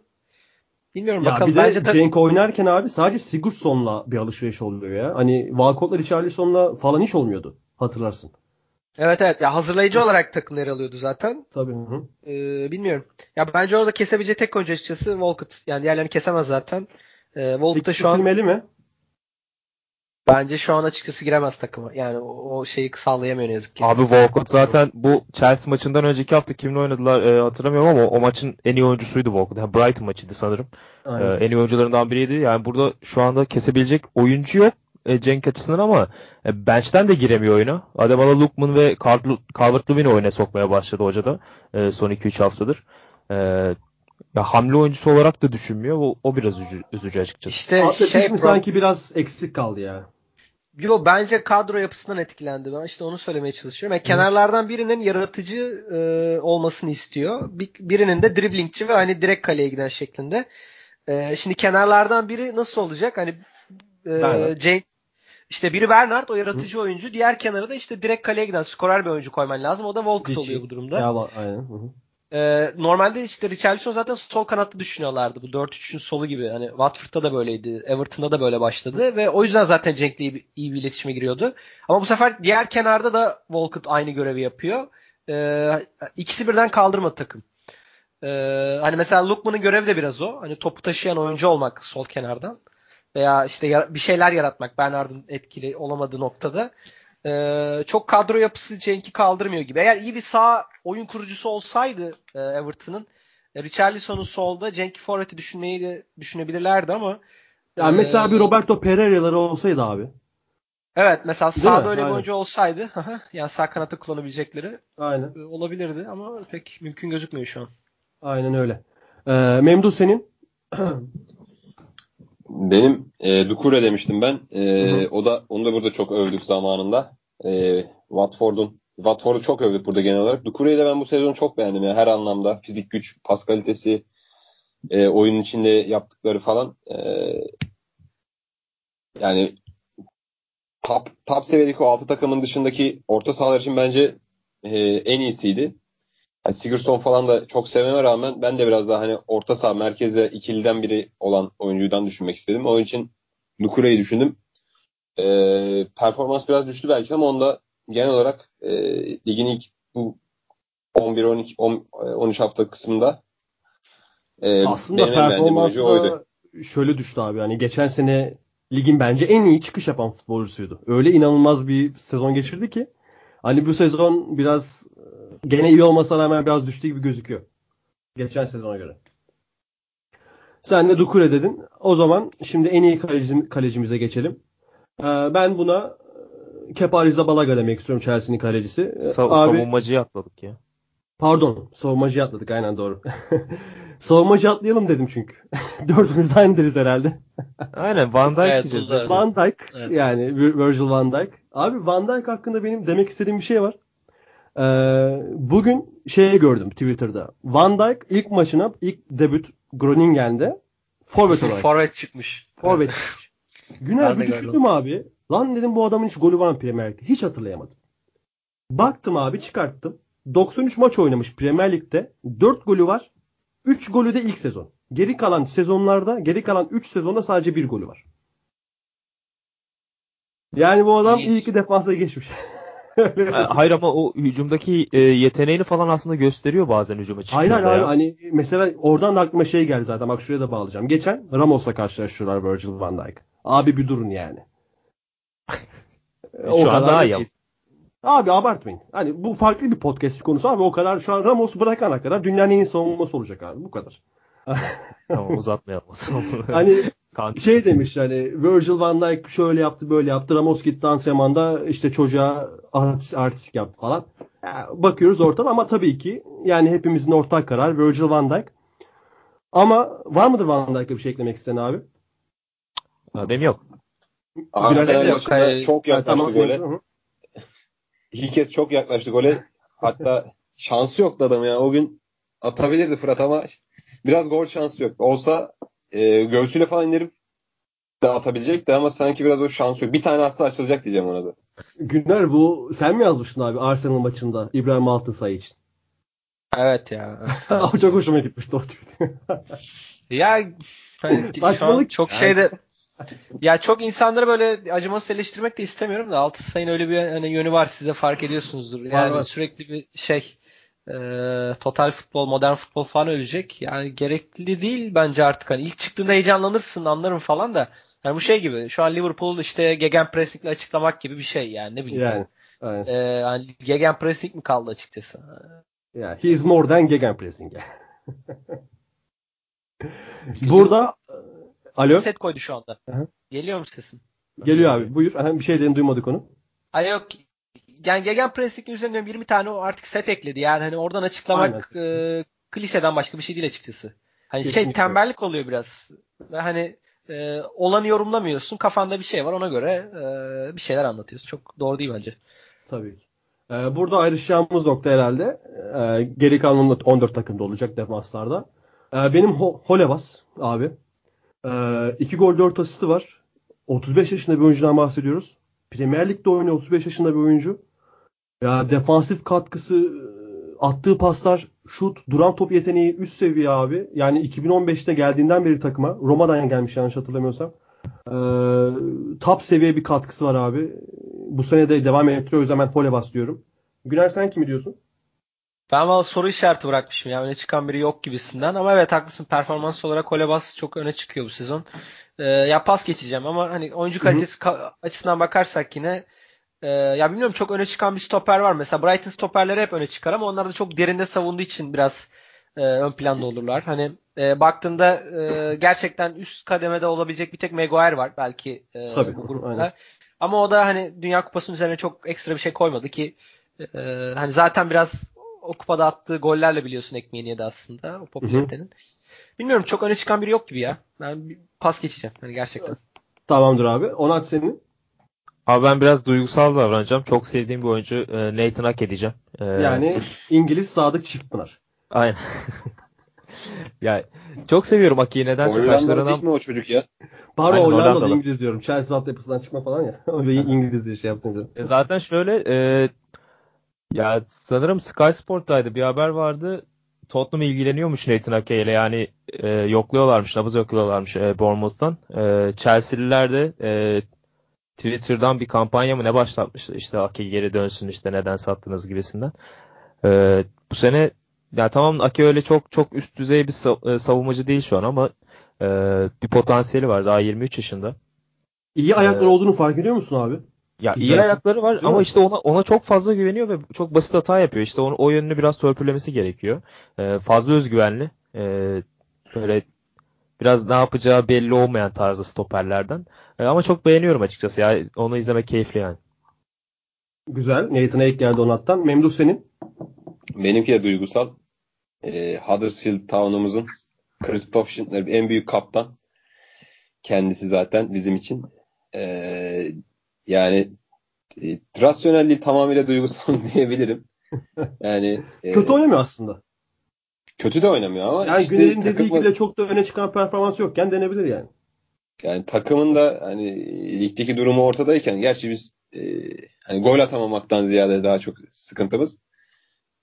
Bilmiyorum ya bakalım. Bir de Bence tabii... Cenk oynarken abi sadece Sigurdsson'la bir alışveriş oluyor ya. Hani Walcott'la Richarlison'la falan hiç olmuyordu. Hatırlarsın. Evet evet. Ya hazırlayıcı olarak takımları alıyordu zaten. Tabii. Hı. Ee, bilmiyorum. Ya bence orada kesebileceği tek oyuncu açıkçası Walcott. Yani diğerlerini kesemez zaten. Ee, Walcott da şu an mi? Bence şu an açıkçası giremez takıma. Yani o, o şeyi sağlayamıyor ne yazık ki. Abi Walcott zaten bu Chelsea maçından önceki hafta kimle oynadılar e, hatırlamıyorum ama o maçın en iyi oyuncusuydu Walcott. Yani Brighton maçıydı sanırım. E, en iyi oyuncularından biriydi. Yani burada şu anda kesebilecek oyuncu yok e, Cenk açısından ama e, bench'ten de giremiyor oyuna. Ademola Lukman ve Calvert-Lewin'i oyuna sokmaya başladı hoca da e, son 2-3 haftadır. E, ya hamle oyuncusu olarak da düşünmüyor. O, o biraz üzücü, üzücü açıkçası. İşte şey, sanki biraz eksik kaldı ya. Yo bence kadro yapısından etkilendi. Ben işte onu söylemeye çalışıyorum. Yani kenarlardan birinin yaratıcı e, olmasını istiyor. Bir, birinin de driblingçi ve hani direkt kaleye giden şeklinde. E, şimdi kenarlardan biri nasıl olacak? Hani e, Cenk işte biri Bernard o yaratıcı Hı. oyuncu. Diğer kenarı da işte direkt kaleye giden skorer bir oyuncu koyman lazım. O da Walcott oluyor bu durumda. Ya, aynen. Hı hı. Ee, normalde işte Richarlison zaten sol kanatta düşünüyorlardı. Bu 4-3'ün solu gibi. Hani Watford'da da böyleydi. Everton'da da böyle başladı. Ve o yüzden zaten Cenk'le iyi, iyi bir iletişime giriyordu. Ama bu sefer diğer kenarda da Walcott aynı görevi yapıyor. Ee, ikisi birden kaldırmadı takım. Ee, hani mesela Lukman'ın görevi de biraz o. Hani topu taşıyan oyuncu olmak sol kenardan. Veya işte bir şeyler yaratmak Bernard'ın etkili olamadığı noktada. Ee, çok kadro yapısı Cenk'i kaldırmıyor gibi. Eğer iyi bir sağ oyun kurucusu olsaydı e, Everton'ın e, Richarlison'un solda Cenk'i forveti düşünmeyi de düşünebilirlerdi ama yani e, mesela bir Roberto Pereira'ları olsaydı abi. Evet mesela Değil sağda mi? öyle bir oyuncu olsaydı yani sağ kanata kullanabilecekleri Aynen. E, olabilirdi ama pek mümkün gözükmüyor şu an. Aynen öyle. Ee, Memduh senin? *clears throat* Benim e, Dukure demiştim ben. E, o da onu da burada çok övdük zamanında. E, Watford'un Watford'u çok övdük burada genel olarak. Dukure'yi de ben bu sezon çok beğendim. Yani her anlamda fizik güç, pas kalitesi, e, oyunun içinde yaptıkları falan. E, yani top, top seviyedeki o altı takımın dışındaki orta sahalar için bence e, en iyisiydi. Yani Sigurdsson falan da çok sevmeme rağmen ben de biraz daha hani orta saha merkezde ikiliden biri olan oyuncudan düşünmek istedim. Onun için Nukure'yi düşündüm. E, performans biraz düştü belki ama onda genel olarak e, ligin ilk bu 11 12 10, 13 hafta kısmında e, aslında performansı da şöyle düştü abi. Yani geçen sene ligin bence en iyi çıkış yapan futbolcusuydu. Öyle inanılmaz bir sezon geçirdi ki hani bu sezon biraz gene iyi olmasa rağmen biraz düştü gibi gözüküyor. Geçen sezona göre. Sen de Dukure dedin. O zaman şimdi en iyi kaleci, kalecimize geçelim. Ee, ben buna e, Kepa Arrizabalaga demek istiyorum Chelsea'nin kalecisi. Sa- Abi, savunmacıyı atladık ya. Pardon. Savunmacıyı atladık. Aynen doğru. *laughs* savunmacı atlayalım dedim çünkü. *laughs* Dördümüz de aynıdırız herhalde. Aynen Van Dijk evet, diyeceğiz. Van Dijk. Evet. Yani Virgil Van Dijk. Abi Van Dijk hakkında benim demek istediğim bir şey var. Ee, bugün şeyi gördüm Twitter'da. Van Dijk ilk maçına ilk debüt Groningen'de forvet olarak. forvet çıkmış. Forvet çıkmış. Güner bir düşündüm abi. Lan dedim bu adamın hiç golü var mı Premier Lig'de? Hiç hatırlayamadım. Baktım abi çıkarttım. 93 maç oynamış Premier Lig'de. 4 golü var. 3 golü de ilk sezon. Geri kalan sezonlarda, geri kalan 3 sezonda sadece 1 golü var. Yani bu adam iyi ki defansa geçmiş. *laughs* hayır ama o hücumdaki e, yeteneğini falan aslında gösteriyor bazen hücuma çıkıyor. Hayır hayır hani mesela oradan da aklıma şey geldi zaten bak şuraya da bağlayacağım. Geçen Ramos'la karşılaştılar Virgil van Dijk. Abi bir durun yani. o *laughs* şu an daha iyi. Abi abartmayın. Hani bu farklı bir podcast konusu abi o kadar şu an Ramos'u bırakana kadar dünyanın en iyi savunması olacak abi bu kadar. *laughs* tamam uzatmayalım o zaman. *laughs* hani şey demiş hani Virgil van Dijk şöyle yaptı böyle yaptı. Ramos gitti antrenmanda işte çocuğa artist, artistik yaptı falan. Yani bakıyoruz ortada ama tabii ki yani hepimizin ortak karar Virgil van Dijk. Ama var mıdır Van Dijk'a bir şey eklemek isteyen abi? Benim yok. Arsenal maçında çok yaklaştı tamam, gole. İlk kez çok yaklaştı gole. Hatta şansı yoktu adam ya. O gün atabilirdi Fırat ama biraz gol şansı yok. Olsa e, göğsüyle falan indirip de atabilecekti ama sanki biraz o şansı yok. Bir tane hasta açılacak diyeceğim ona da. Güner bu sen mi yazmıştın abi Arsenal maçında İbrahim Altınsay için? Evet ya. *laughs* çok hoşuma gitmişti o tweet. ya hani Saçmalık. çok şeyde ya çok insanları böyle acımasız eleştirmek de istemiyorum da Altısay'ın öyle bir hani yönü var size fark ediyorsunuzdur. Yani var, sürekli bir şey e, total futbol, modern futbol falan ölecek. Yani gerekli değil bence artık. Hani ilk çıktığında heyecanlanırsın anlarım falan da. Yani bu şey gibi. Şu an Liverpool işte gegenpressing ile açıklamak gibi bir şey yani ne bileyim. Yani. Aynen. Ee, yani gegenpressing mi kaldı açıkçası? Yeah, he's more than gegenpressing. *laughs* Burada alo. Set koydu şu anda. Hı-hı. Geliyor mu sesim? Geliyor abi. Buyur. Aha, bir şeyden duymadık onu. Ay yok. Yani gegenpressing üzerine 20 tane o artık set ekledi. Yani hani oradan açıklamak e, klişeden başka bir şey değil açıkçası. Hani şey, Kesinlikle. şey tembellik oluyor biraz. Ve hani e, olanı yorumlamıyorsun. Kafanda bir şey var ona göre e, bir şeyler anlatıyorsun. Çok doğru değil bence. Tabii ki. Ee, burada ayrışacağımız nokta herhalde e, geri kalan 14 takımda olacak defanslarda. E, benim Ho- Holebas abi. E, 2 gol 4 asisti var. 35 yaşında bir oyuncudan bahsediyoruz. Premier Lig'de oynuyor 35 yaşında bir oyuncu. Ya defansif katkısı, attığı paslar, şut, duran top yeteneği üst seviye abi. Yani 2015'te geldiğinden beri takıma, Roma'dan gelmiş yanlış hatırlamıyorsam. Ee, top seviye bir katkısı var abi. Bu sene de devam ettiriyor. O yüzden ben Folebas diyorum. Güner sen kimi diyorsun? Ben valla soru işareti bırakmışım ya. Öne çıkan biri yok gibisinden. Ama evet haklısın. Performans olarak Kolebas çok öne çıkıyor bu sezon. Ee, ya pas geçeceğim ama hani oyuncu kalitesi ka- açısından bakarsak yine e, ya bilmiyorum çok öne çıkan bir stoper var. Mesela Brighton stoperleri hep öne çıkar ama onlar da çok derinde savunduğu için biraz e, ön planda olurlar. Hani e, baktığında e, gerçekten üst kademede olabilecek bir tek Maguire var belki e, Tabii, bu grupta. Aynen. Ama o da hani Dünya Kupası'nın üzerine çok ekstra bir şey koymadı ki e, hani zaten biraz o kupada attığı gollerle biliyorsun ekmeğini yedi aslında o popülaritenin. Bilmiyorum çok öne çıkan biri yok gibi ya. Ben bir pas geçeceğim hani gerçekten. Tamamdır abi. Onat senin? Abi ben biraz duygusal davranacağım. Çok sevdiğim bir oyuncu e, Nathan Hak edeceğim. E, yani İngiliz Sadık Çiftpınar. Aynen. *laughs* ya çok seviyorum Aki'yi nedense saçlarına. değil mi o çocuk ya? Pardon Aynen, Hollandalı, Hollandalı İngiliz diyorum. Chelsea altyapısından çıkma falan ya. *laughs* İngiliz diye şey yaptım. E zaten şöyle e, ya sanırım Sky Sport'taydı bir haber vardı. Tottenham ilgileniyormuş Nathan Ake ile yani e, yokluyorlarmış, nabız yokluyorlarmış e, Bournemouth'tan. E, Chelsea'liler de e, Twitter'dan bir kampanya mı ne başlatmıştı işte Ake geri dönsün işte neden sattınız gibisinden. E, bu sene yani tamam Ake öyle çok çok üst düzey bir e, savunmacı değil şu an ama e, bir potansiyeli var daha 23 yaşında. İyi ayakları ee, olduğunu fark ediyor musun abi? Ya Güzel. iyi ayakları var Değil ama mi? işte ona ona çok fazla güveniyor ve çok basit hata yapıyor. İşte onu, o yönünü biraz törpülemesi gerekiyor. Ee, fazla özgüvenli. Ee, böyle biraz ne yapacağı belli olmayan tarzda stoperlerden. Ee, ama çok beğeniyorum açıkçası ya. Onu izlemek keyifli yani. Güzel. Nathan Ake geldi Onat'tan. Memduh senin? Benimki de duygusal. Ee, Huddersfield Town'umuzun Christoph Schindler en büyük kaptan. Kendisi zaten bizim için. Ee, yani e, rasyonel değil tamamıyla duygusal *laughs* diyebilirim. *laughs* Yani e, kötü oynamıyor aslında. Kötü de oynamıyor ama yani işte Güner'in dediği takımı, gibi çok da öne çıkan performans yokken denebilir yani. Yani takımın da hani ligdeki durumu ortadayken gerçi biz e, hani gol atamamaktan ziyade daha çok sıkıntımız.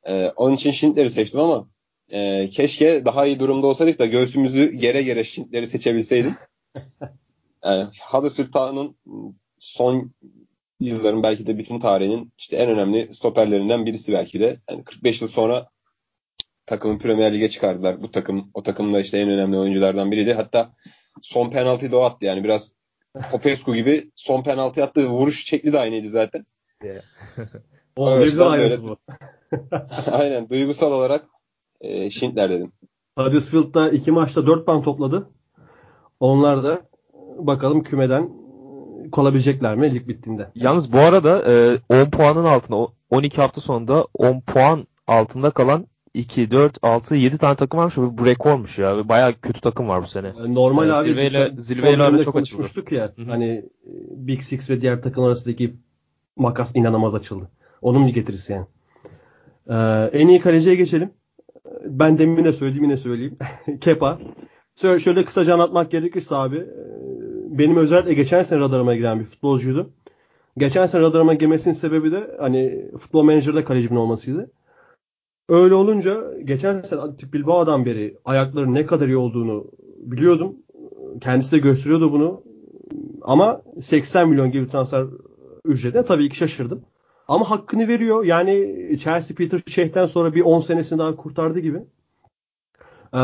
E, onun için Schindler'i seçtim ama e, keşke daha iyi durumda olsaydık da göğsümüzü gere gere Schindler'i seçebilseydim. *laughs* yani Huddersfield Town'un son yılların belki de bütün tarihinin işte en önemli stoperlerinden birisi belki de. Yani 45 yıl sonra takımın Premier Lig'e çıkardılar. Bu takım o takımda işte en önemli oyunculardan biriydi. Hatta son penaltıyı da o attı yani biraz Popescu gibi son penaltı attığı vuruş şekli de aynıydı zaten. *laughs* o güzel böyle, bu. *laughs* aynen duygusal olarak e, Schindler dedim. Huddersfield'da iki maçta 4 puan topladı. Onlar da bakalım kümeden kalabilecekler mi lig bittiğinde? Yalnız bu arada e, 10 puanın altında 12 hafta sonunda 10 puan altında kalan 2, 4, 6, 7 tane takım varmış. Bu rekormuş ya. Bayağı kötü takım var bu sene. Normal yani abi. Zirveyle, zirveyle ara çok konuşmuştuk ya. Hı-hı. Hani e, Big Six ve diğer takım arasındaki makas inanılmaz açıldı. Onun bir getirisi yani. Ee, en iyi kaleciye geçelim. Ben demin de söyledim yine söyleyeyim. *laughs* Kepa. Şöyle kısaca anlatmak gerekirse abi benim özellikle geçen sene radarıma giren bir futbolcuydu. Geçen sene radarıma girmesinin sebebi de hani futbol menajerde kalecimin olmasıydı. Öyle olunca geçen sene Atletico Bilbao'dan beri ayakları ne kadar iyi olduğunu biliyordum. Kendisi de gösteriyordu bunu. Ama 80 milyon gibi transfer ücretine tabii ki şaşırdım. Ama hakkını veriyor. Yani Chelsea Peter Sheikh'ten sonra bir 10 senesini daha kurtardı gibi. Ee,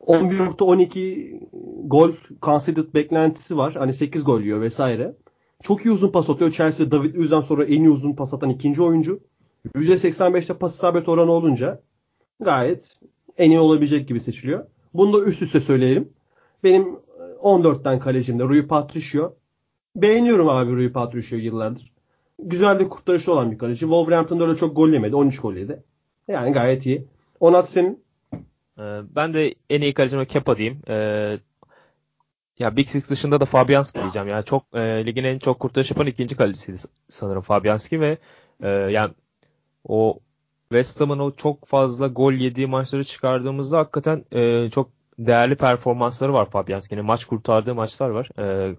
11.12 gol conceded beklentisi var. Hani 8 gol yiyor vesaire. Çok iyi uzun pas atıyor. Chelsea David Luiz'den sonra en iyi uzun pas atan ikinci oyuncu. %85'te pas isabet oranı olunca gayet en iyi olabilecek gibi seçiliyor. Bunu da üst üste söyleyelim. Benim 14'ten kalecimde Rui Patricio. Beğeniyorum abi Rui Patricio'yu yıllardır. Güzel bir kurtarışı olan bir kaleci. Wolverhampton'da öyle çok gol yemedi. 13 gol yedi. Yani gayet iyi. Onat senin? Ee, ben de en iyi kalecime Kepa diyeyim. Ee, ya Big Six dışında da Fabianski diyeceğim. Yani çok e, ligin en çok kurtarış yapan ikinci kalecisiydi sanırım Fabianski ve e, yani o West Ham'ın o çok fazla gol yediği maçları çıkardığımızda hakikaten e, çok değerli performansları var Fabianski'nin. Maç kurtardığı maçlar var. E,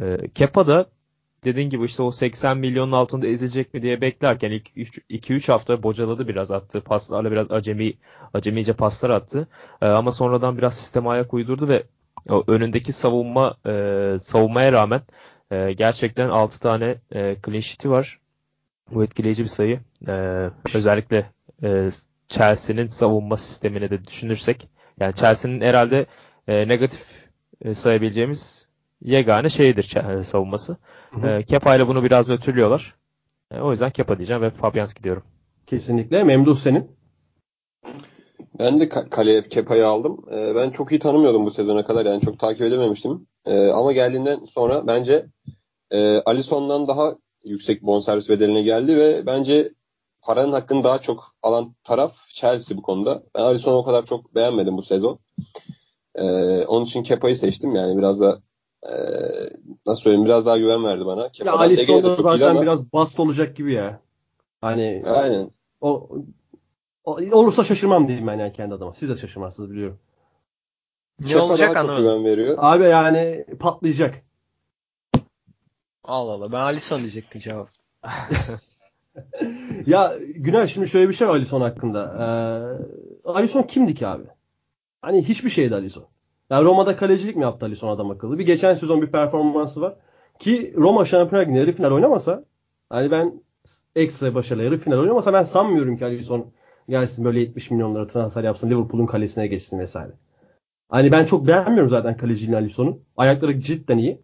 e, Kepa da dediğin gibi işte o 80 milyonun altında ezilecek mi diye beklerken 2-3 hafta bocaladı biraz attı. Paslarla biraz acemi acemice paslar attı. E, ama sonradan biraz sisteme ayak uydurdu ve önündeki savunma e, savunmaya rağmen e, gerçekten 6 tane e, clean sheet'i var. Bu etkileyici bir sayı. E, özellikle Chelsea'nin savunma sistemini de düşünürsek yani Chelsea'nin herhalde negatif sayabileceğimiz yegane şeydir savunması. E, Kepa ile bunu biraz nötrlüyorlar. E, o yüzden Kepa diyeceğim ve Fabianski diyorum. Kesinlikle. Memduh senin? Ben de kaleye Kepa'yı aldım. E, ben çok iyi tanımıyordum bu sezona kadar. Yani çok takip edememiştim. E, ama geldiğinden sonra bence e, Alisson'dan daha yüksek bonservis bedeline geldi ve bence paranın hakkını daha çok alan taraf Chelsea bu konuda. Ben Alisson'u o kadar çok beğenmedim bu sezon. E, onun için Kepa'yı seçtim. Yani biraz da e, nasıl söyleyeyim biraz daha güven verdi bana. Kepa'dan ya Alisson'da zaten ama... biraz bast olacak gibi ya. Hani Aynen. O, o, olursa şaşırmam diyeyim ben yani kendi adıma. Siz de şaşırmazsınız biliyorum. Ne Kepa olacak anlamadım. güven veriyor. Abi yani patlayacak. Allah Allah ben Alisson diyecektim cevap. *laughs* ya Günay şimdi şöyle bir şey var Alisson hakkında. Ee, Alisson kimdi ki abi? Hani hiçbir şeydi Alisson. Yani Roma'da kalecilik mi yaptı Alisson adam akıllı? Bir geçen sezon bir performansı var. Ki Roma Şampiyonlar Ligi'nde yarı final oynamasa hani ben ekstra başarılı yarı final oynamasa ben sanmıyorum ki Alisson gelsin böyle 70 milyonlara transfer yapsın Liverpool'un kalesine geçsin vesaire. Hani ben çok beğenmiyorum zaten kaleciliğini Alisson'un. Ayakları cidden iyi.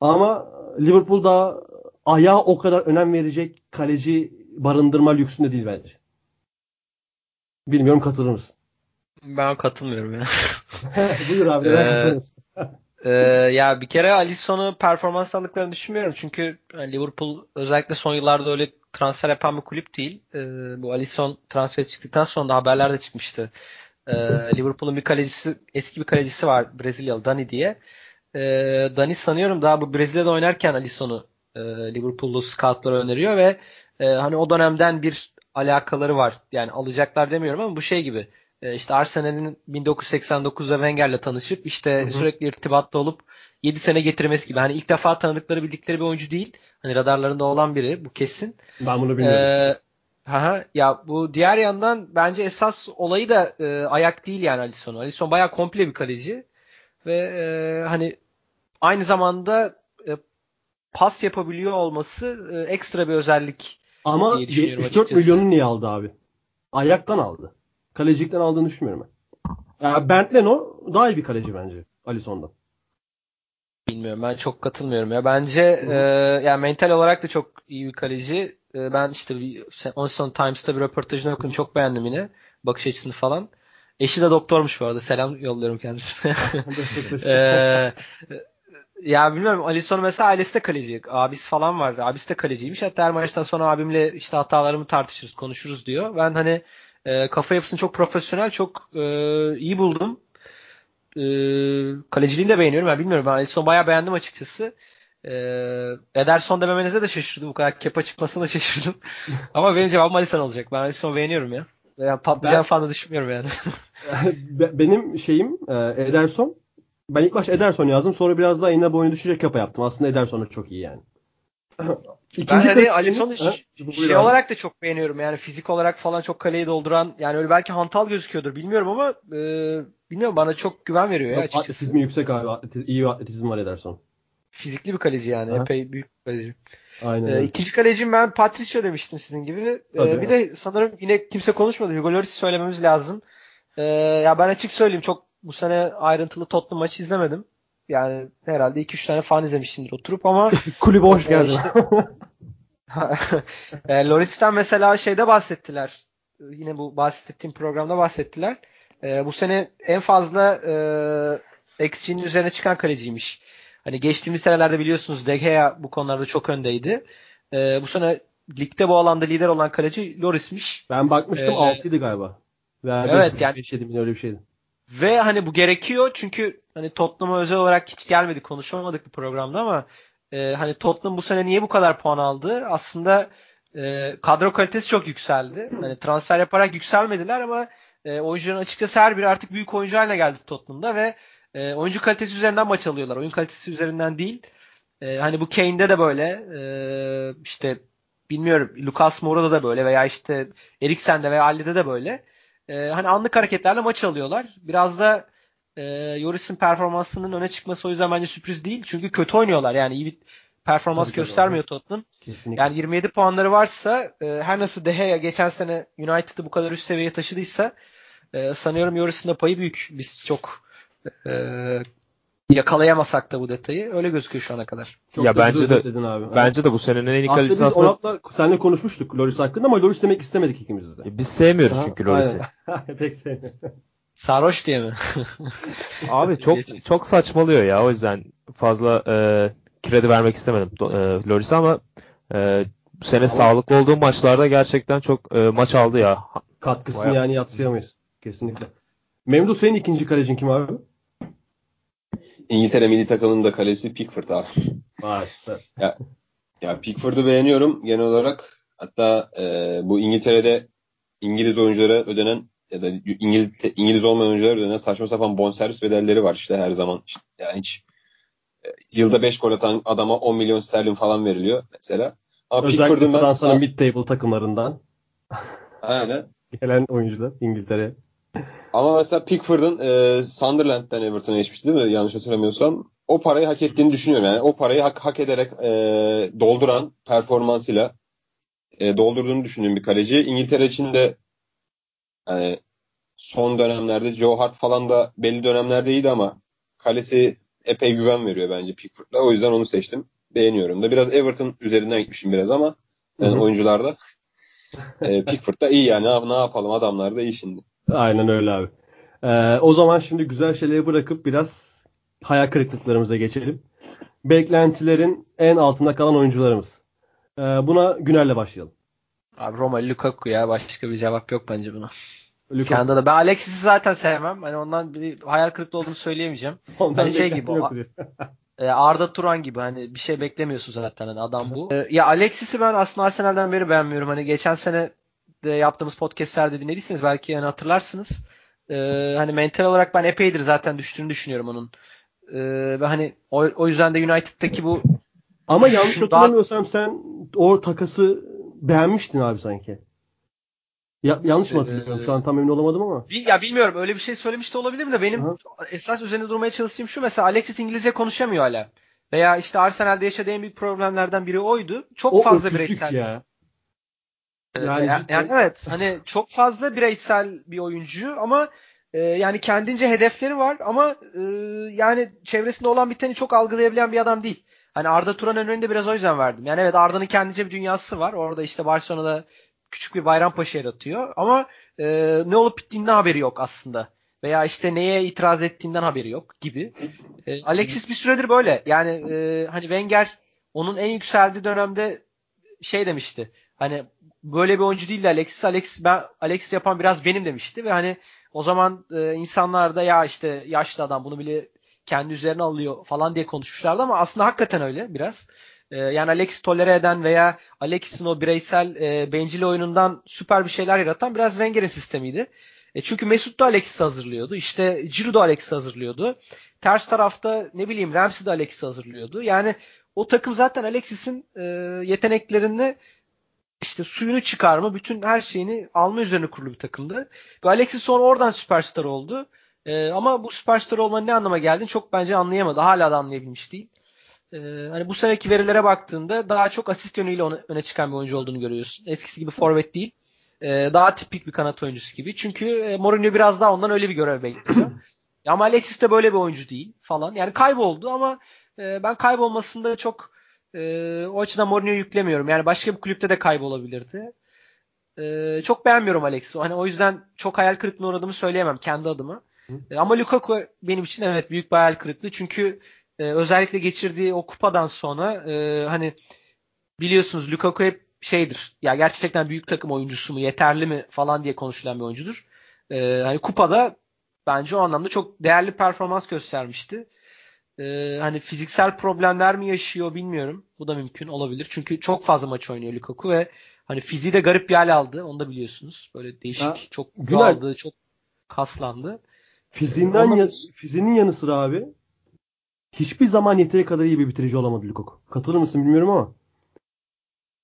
Ama Liverpool'da ayağa o kadar önem verecek kaleci barındırma lüksünde değil bence. Bilmiyorum katılır mısın? Ben katılmıyorum ya. *laughs* Buyur abi. Ee, e, ya bir kere Alisson'u performans aldıklarını düşünmüyorum. Çünkü Liverpool özellikle son yıllarda öyle transfer yapan bir kulüp değil. E, bu Alisson transfer çıktıktan sonra da haberler de çıkmıştı. E, Liverpool'un bir kalecisi, eski bir kalecisi var Brezilyalı Dani diye. E, Dani sanıyorum daha bu Brezilya'da oynarken Alisson'u e, Liverpool'lu scoutlar öneriyor ve e, hani o dönemden bir alakaları var. Yani alacaklar demiyorum ama bu şey gibi. E, işte Arsenal'in 1989'da Wenger'le tanışıp işte hı hı. sürekli irtibatta olup 7 sene getirmesi gibi. Hani ilk defa tanıdıkları bildikleri bir oyuncu değil. Hani radarlarında olan biri bu kesin. Ben bunu bilmiyorum. Ee, Aha, ya bu diğer yandan bence esas olayı da e, ayak değil yani Alisson. Alisson bayağı komple bir kaleci ve e, hani aynı zamanda e, pas yapabiliyor olması e, ekstra bir özellik. Ama 74 milyonu niye aldı abi? Ayaktan aldı. Kalecilikten aldığını düşünmüyorum ben. Yani Bernd Leno daha iyi bir kaleci bence Alisson'dan. Bilmiyorum ben çok katılmıyorum ya. Bence e, yani mental olarak da çok iyi bir kaleci. E, ben işte Onson Times'ta bir röportajını okudum. Çok beğendim yine. Bakış açısını falan. Eşi de doktormuş bu arada. Selam yolluyorum kendisine. *laughs* e, ya bilmiyorum Alisson mesela ailesi de kaleci. Abisi falan var. Abisi de kaleciymiş. Hatta her maçtan sonra abimle işte hatalarımı tartışırız, konuşuruz diyor. Ben hani e, kafa yapısını çok profesyonel, çok e, iyi buldum. E, kaleciliğini de beğeniyorum. Ben bilmiyorum. Ben Alisson bayağı beğendim açıkçası. E, Ederson dememenize de şaşırdım. Bu kadar kepa çıkmasına da şaşırdım. *laughs* Ama benim cevabım Alisson olacak. Ben Alisson'u beğeniyorum ya. Yani patlayacağını ben, falan da düşünmüyorum yani. *laughs* benim şeyim Ederson. Ben ilk baş Ederson yazdım. Sonra biraz daha yine boyunu düşecek kapa yaptım. Aslında Ederson da çok iyi yani. İkinci ben hani Alisson'u şey olarak da çok beğeniyorum. Yani fizik olarak falan çok kaleyi dolduran yani öyle belki hantal gözüküyordur bilmiyorum ama e, bilmiyorum bana çok güven veriyor ya açıkçası. Atletizmi yüksek abi. Atletiz, iyi atletizm var Ederson. Fizikli bir kaleci yani. Ha. Epey büyük bir kaleci. Aynen. Ee, ikinci kalecim ben Patricio demiştim sizin gibi. Ee, bir de sanırım yine kimse konuşmadı. Hugo Lloris'i söylememiz lazım. Ee, ya ben açık söyleyeyim çok bu sene ayrıntılı Tottenham maçı izlemedim. Yani herhalde 2-3 tane falan izlemişsindir oturup ama *laughs* kulübe hoş geldin. Işte, *laughs* e, Loris'ten mesela şeyde bahsettiler. Yine bu bahsettiğim programda bahsettiler. E, bu sene en fazla e, XG'nin üzerine çıkan kaleciymiş. Hani geçtiğimiz senelerde biliyorsunuz De Gea bu konularda çok öndeydi. E, bu sene ligde bu alanda lider olan kaleci Loris'miş. Ben bakmıştım ee, 6'ydı galiba. Veya evet 5, yani 5 öyle bir şeydi. Ve hani bu gerekiyor çünkü hani Tottenham'a özel olarak hiç gelmedi konuşamadık bu programda ama e, hani Tottenham bu sene niye bu kadar puan aldı? Aslında e, kadro kalitesi çok yükseldi. Hani transfer yaparak yükselmediler ama e, oyuncuların açıkçası her biri artık büyük oyuncu geldi Tottenham'da ve e, oyuncu kalitesi üzerinden maç alıyorlar. Oyun kalitesi üzerinden değil. E, hani bu Kane'de de böyle e, işte bilmiyorum Lucas Moura'da da böyle veya işte Eriksen'de veya Ali'de de böyle. E, hani anlık hareketlerle maç alıyorlar. Biraz da e, Yoris'in performansının öne çıkması o yüzden bence sürpriz değil. Çünkü kötü oynuyorlar. Yani iyi bir performans Tabii göstermiyor doğru. Tottenham. Kesinlikle. Yani 27 puanları varsa e, her nasıl De Gea geçen sene United'ı bu kadar üst seviyeye taşıdıysa e, sanıyorum Yoris'in de payı büyük. Biz çok e, yakalayamasak da bu detayı öyle gözüküyor şu ana kadar. Çok ya bence de abi. bence de bu senenin en iyi kalecisi aslında. Aslında biz Onat'la seninle konuşmuştuk Loris hakkında ama Loris demek istemedik ikimiz de. Biz sevmiyoruz çünkü Loris'i. *laughs* Pek sevmiyorum. Sarhoş diye mi? *laughs* Abi çok çok saçmalıyor ya. O yüzden fazla e, kredi vermek istemedim e, Loris'e ama e, bu sene ama... sağlıklı olduğu maçlarda gerçekten çok e, maç aldı ya. Katkısını Bayağı... yani yatsıyamayız. Kesinlikle. Memdu senin ikinci kalecin kim abi? İngiltere milli takımının da kalesi Pickford abi. Vay ya, ya Pickford'u beğeniyorum genel olarak. Hatta e, bu İngiltere'de İngiliz oyunculara ödenen ya da İngiliz, İngiliz olmayan oyuncular üzerine saçma sapan bonservis bedelleri var işte her zaman. İşte yani hiç e, yılda 5 gol atan adama 10 milyon sterlin falan veriliyor mesela. Ama Özellikle Fransa'nın mid table takımlarından. Aynen. *laughs* Gelen oyuncular İngiltere. Ama mesela Pickford'un e, Sunderland'den Everton'a geçmişti değil mi? Yanlış hatırlamıyorsam. O parayı hak ettiğini düşünüyorum. Yani o parayı hak, hak ederek e, dolduran performansıyla e, doldurduğunu düşündüğüm bir kaleci. İngiltere için de yani son dönemlerde Joe Hart falan da belli dönemlerde iyiydi ama kalesi epey güven veriyor bence Pickford'la. O yüzden onu seçtim. Beğeniyorum da. Biraz Everton üzerinden gitmişim biraz ama yani oyuncularda. e, Pickford da iyi yani. Ne, ne yapalım adamlar da iyi şimdi. Aynen öyle abi. Ee, o zaman şimdi güzel şeyleri bırakıp biraz hayal kırıklıklarımıza geçelim. Beklentilerin en altında kalan oyuncularımız. Ee, buna Güner'le başlayalım. Abi Roma Lukaku ya başka bir cevap yok bence buna. Lukaku. da ben Alexis'i zaten sevmem. Hani ondan bir hayal kırıklığı olduğunu söyleyemeyeceğim. *laughs* Ondan hani şey gibi *laughs* e, Arda Turan gibi hani bir şey beklemiyorsun zaten hani adam bu. E, ya Alexis'i ben aslında Arsenal'den beri beğenmiyorum. Hani geçen sene de yaptığımız podcastlerde dinlediyseniz belki yani hatırlarsınız. E, hani mental olarak ben epeydir zaten düştüğünü düşünüyorum onun. E, ve hani o, o yüzden de United'daki bu ama yanlış hatırlamıyorsam daha... sen o takası beğenmiştin abi sanki. Ya, yanlış mı hatırlıyorum? Ee, Şu an tam emin olamadım ama. Bil, ya bilmiyorum öyle bir şey söylemiş de olabilirim de benim Hı. esas üzerinde durmaya çalıştığım şu mesela Alexis İngilizce konuşamıyor hala. Veya işte Arsenal'de yaşadığı en büyük problemlerden biri oydu. Çok o fazla bireysel. Ya. Yani, yani, yani evet hani çok fazla bireysel bir oyuncu ama e, yani kendince hedefleri var ama e, yani çevresinde olan biteni çok algılayabilen bir adam değil. Hani Arda Turan örneğini biraz o yüzden verdim. Yani evet Arda'nın kendince bir dünyası var. Orada işte Barcelona'da küçük bir Bayrampaşa yaratıyor. Ama e, ne olup bittiğinden haberi yok aslında. Veya işte neye itiraz ettiğinden haberi yok gibi. E, Alexis bir süredir böyle. Yani e, hani Wenger onun en yükseldiği dönemde şey demişti. Hani böyle bir oyuncu değil de Alexis. Alexis ben Alexis yapan biraz benim demişti ve hani o zaman e, insanlar da ya işte yaşlı adam bunu bile kendi üzerine alıyor falan diye konuşmuşlardı ama aslında hakikaten öyle biraz. E, yani Alex tolere eden veya Alex'in o bireysel e, bencil oyunundan süper bir şeyler yaratan biraz Wenger'in sistemiydi. E, çünkü Mesut da Alex'i hazırlıyordu. İşte Ciro da Alex'i hazırlıyordu. Ters tarafta ne bileyim Ramsey de Alex'i hazırlıyordu. Yani o takım zaten Alexis'in e, yeteneklerini işte suyunu çıkarma, bütün her şeyini alma üzerine kurulu bir takımdı. Alexis sonra oradan süperstar oldu. E, ama bu süperstar olmanın ne anlama geldiğini çok bence anlayamadı. Hala da anlayabilmiş değil. E, hani bu seneki verilere baktığında daha çok asist yönüyle öne çıkan bir oyuncu olduğunu görüyorsun. Eskisi gibi forvet değil. E, daha tipik bir kanat oyuncusu gibi. Çünkü e, Mourinho biraz daha ondan öyle bir görev bekliyor. *clears throat* ama Alexis de böyle bir oyuncu değil falan. Yani kayboldu ama e, ben kaybolmasında çok e, o açıdan Mourinho yüklemiyorum. Yani başka bir kulüpte de kaybolabilirdi. E, çok beğenmiyorum Alex'i. Hani o yüzden çok hayal kırıklığına uğradığımı söyleyemem kendi adıma. E, ama Lukaku benim için evet büyük bir hayal kırıklığı. Çünkü e, özellikle geçirdiği o kupadan sonra e, hani biliyorsunuz Lukaku hep şeydir. Ya gerçekten büyük takım oyuncusu mu, yeterli mi falan diye konuşulan bir oyuncudur. E, hani kupada bence o anlamda çok değerli performans göstermişti. Ee, hani fiziksel problemler mi yaşıyor bilmiyorum. Bu da mümkün olabilir. Çünkü çok fazla maç oynuyor Lukaku ve hani fiziği de garip bir hal aldı. Onu da biliyorsunuz. Böyle değişik, ha, çok aldı, çok kaslandı. Fiziğinden ya, fiziğinin yanı sıra abi hiçbir zaman yeteri kadar iyi bir bitirici olamadı Lukaku. Katılır mısın bilmiyorum ama.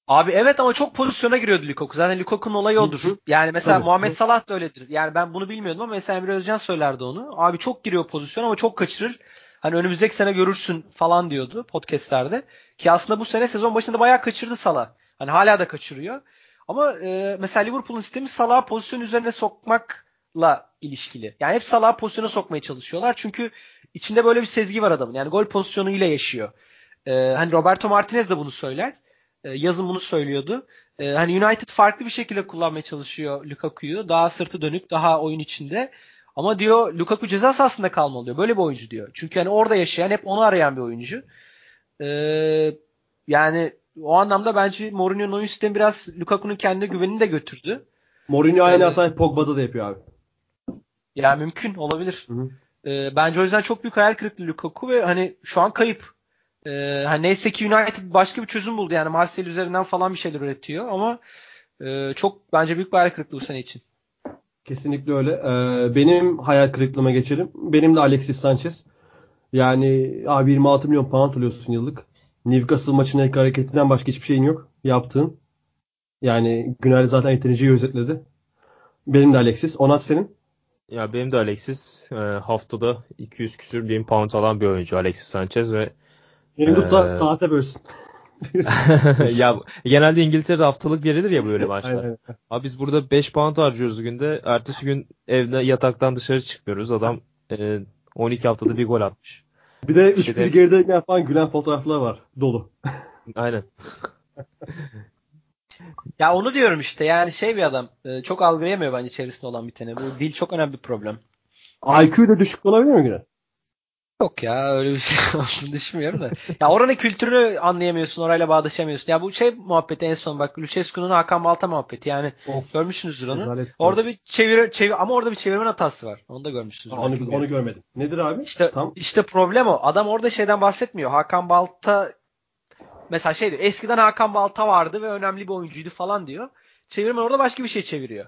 Abi evet ama çok pozisyona giriyordu Lukaku. Zaten Lukaku'nun olayı odur. Yani mesela Tabii. Muhammed Salah da öyledir. Yani ben bunu bilmiyordum ama mesela Emre Özcan söylerdi onu. Abi çok giriyor pozisyon ama çok kaçırır. Hani önümüzdeki sene görürsün falan diyordu podcastlerde. Ki aslında bu sene sezon başında bayağı kaçırdı Salah. Hani hala da kaçırıyor. Ama e, mesela Liverpool'un sistemi Salah'ı pozisyon üzerine sokmakla ilişkili. Yani hep Salah'ı pozisyona sokmaya çalışıyorlar. Çünkü içinde böyle bir sezgi var adamın. Yani gol pozisyonuyla yaşıyor. E, hani Roberto Martinez de bunu söyler. E, yazın bunu söylüyordu. E, hani United farklı bir şekilde kullanmaya çalışıyor Lukaku'yu. Daha sırtı dönük, daha oyun içinde. Ama diyor Lukaku ceza sahasında kalmalı diyor. Böyle bir oyuncu diyor. Çünkü hani orada yaşayan hep onu arayan bir oyuncu. Ee, yani o anlamda bence Mourinho'nun oyun sistemi biraz Lukaku'nun kendine güvenini de götürdü. Mourinho aynı ee, hatayı Pogba'da da yapıyor abi. Ya mümkün olabilir. Hı hı. Ee, bence o yüzden çok büyük hayal kırıklığı Lukaku ve hani şu an kayıp. Ee, hani neyse ki United başka bir çözüm buldu yani Marcel üzerinden falan bir şeyler üretiyor ama e, çok bence büyük bir hayal kırıklığı bu sene için. Kesinlikle öyle. Ee, benim hayal kırıklığıma geçelim. Benim de Alexis Sanchez. Yani abi 26 milyon pound alıyorsun yıllık. Newcastle maçının ilk hareketinden başka hiçbir şeyin yok yaptığın. Yani Güner zaten yeterince özetledi. Benim de Alexis. Onat senin? Ya benim de Alexis. E, haftada 200 küsür bin pound alan bir oyuncu Alexis Sanchez ve Benim da ee, saate bölsün. *laughs* ya genelde İngiltere'de haftalık verilir ya böyle maçlar. Aynen. Abi biz burada 5 pound harcıyoruz günde. Ertesi gün evde yataktan dışarı çıkmıyoruz. Adam e, 12 haftada bir gol atmış. Bir de 3 bir geride falan gülen fotoğraflar var. Dolu. *laughs* Aynen. ya onu diyorum işte yani şey bir adam e, çok algılayamıyor bence çevresinde olan bir tane. Bu dil çok önemli bir problem. IQ da düşük olabilir mi Güner? Yok ya öyle bir şey *laughs* olduğunu düşünmüyorum da. Ya oranın kültürünü anlayamıyorsun, orayla bağdaşamıyorsun. Ya bu şey muhabbeti en son bak Lucescu'nun Hakan Balta muhabbeti. Yani of, görmüşsünüzdür onu. Rezalet orada bir çevir, çevir ama orada bir çevirmen hatası var. Onu da görmüşsünüz. Onu, onu görmedim. Nedir abi? İşte Tam. işte problem o. Adam orada şeyden bahsetmiyor. Hakan Balta mesela şey diyor. Eskiden Hakan Balta vardı ve önemli bir oyuncuydu falan diyor. Çevirmen orada başka bir şey çeviriyor.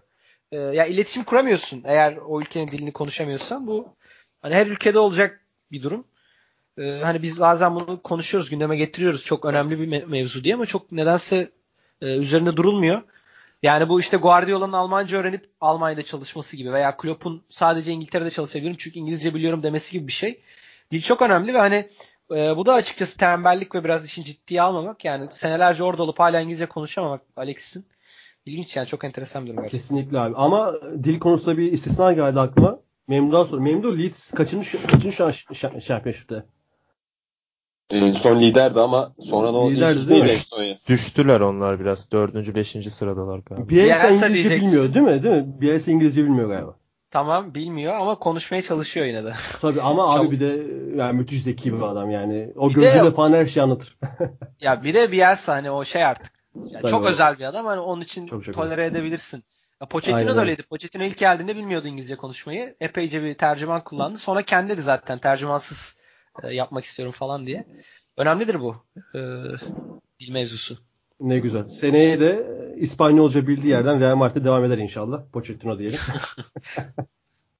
Ee, ya iletişim kuramıyorsun eğer o ülkenin dilini konuşamıyorsan bu hani her ülkede olacak bir durum. Ee, hani biz bazen bunu konuşuyoruz, gündeme getiriyoruz. Çok önemli bir me- mevzu diye ama çok nedense e, üzerinde durulmuyor. Yani bu işte Guardiola'nın Almanca öğrenip Almanya'da çalışması gibi veya Klopp'un sadece İngiltere'de çalışabilirim çünkü İngilizce biliyorum demesi gibi bir şey. Dil çok önemli ve hani e, bu da açıkçası tembellik ve biraz işin ciddiye almamak. Yani senelerce orada olup hala İngilizce konuşamamak Alex'in. İlginç yani çok enteresan bir durum. Kesinlikle abi. Ama dil konusunda bir istisna geldi aklıma. Memnun'dan sonra. Memnun Leeds kaçıncı, kaçıncı şu an şampiyonşipte? E, son liderdi ama sonra ne oldu? Liderdi değil mi? Düştüler onlar biraz. Dördüncü, beşinci sıradalar galiba. Bielsa İngilizce diyeceksin. bilmiyor değil mi? Değil mi? Bielsa İngilizce bilmiyor galiba. Tamam bilmiyor ama konuşmaya çalışıyor yine de. *laughs* Tabii ama abi bir de yani müthiş zeki bir adam yani. O bir gözüyle de, falan her şeyi anlatır. ya bir de Bielsa hani o şey artık. Yani çok o. özel bir adam hani onun için çok, çok tolere öyle. edebilirsin. Ya Pochettino da öyleydi. Pochettino ilk geldiğinde bilmiyordu İngilizce konuşmayı. Epeyce bir tercüman kullandı. Sonra kendi dedi zaten tercümansız e, yapmak istiyorum falan diye. Önemlidir bu e, dil mevzusu. Ne güzel. Seneye de İspanyolca bildiği yerden Real Madrid'e devam eder inşallah. Pochettino diyelim.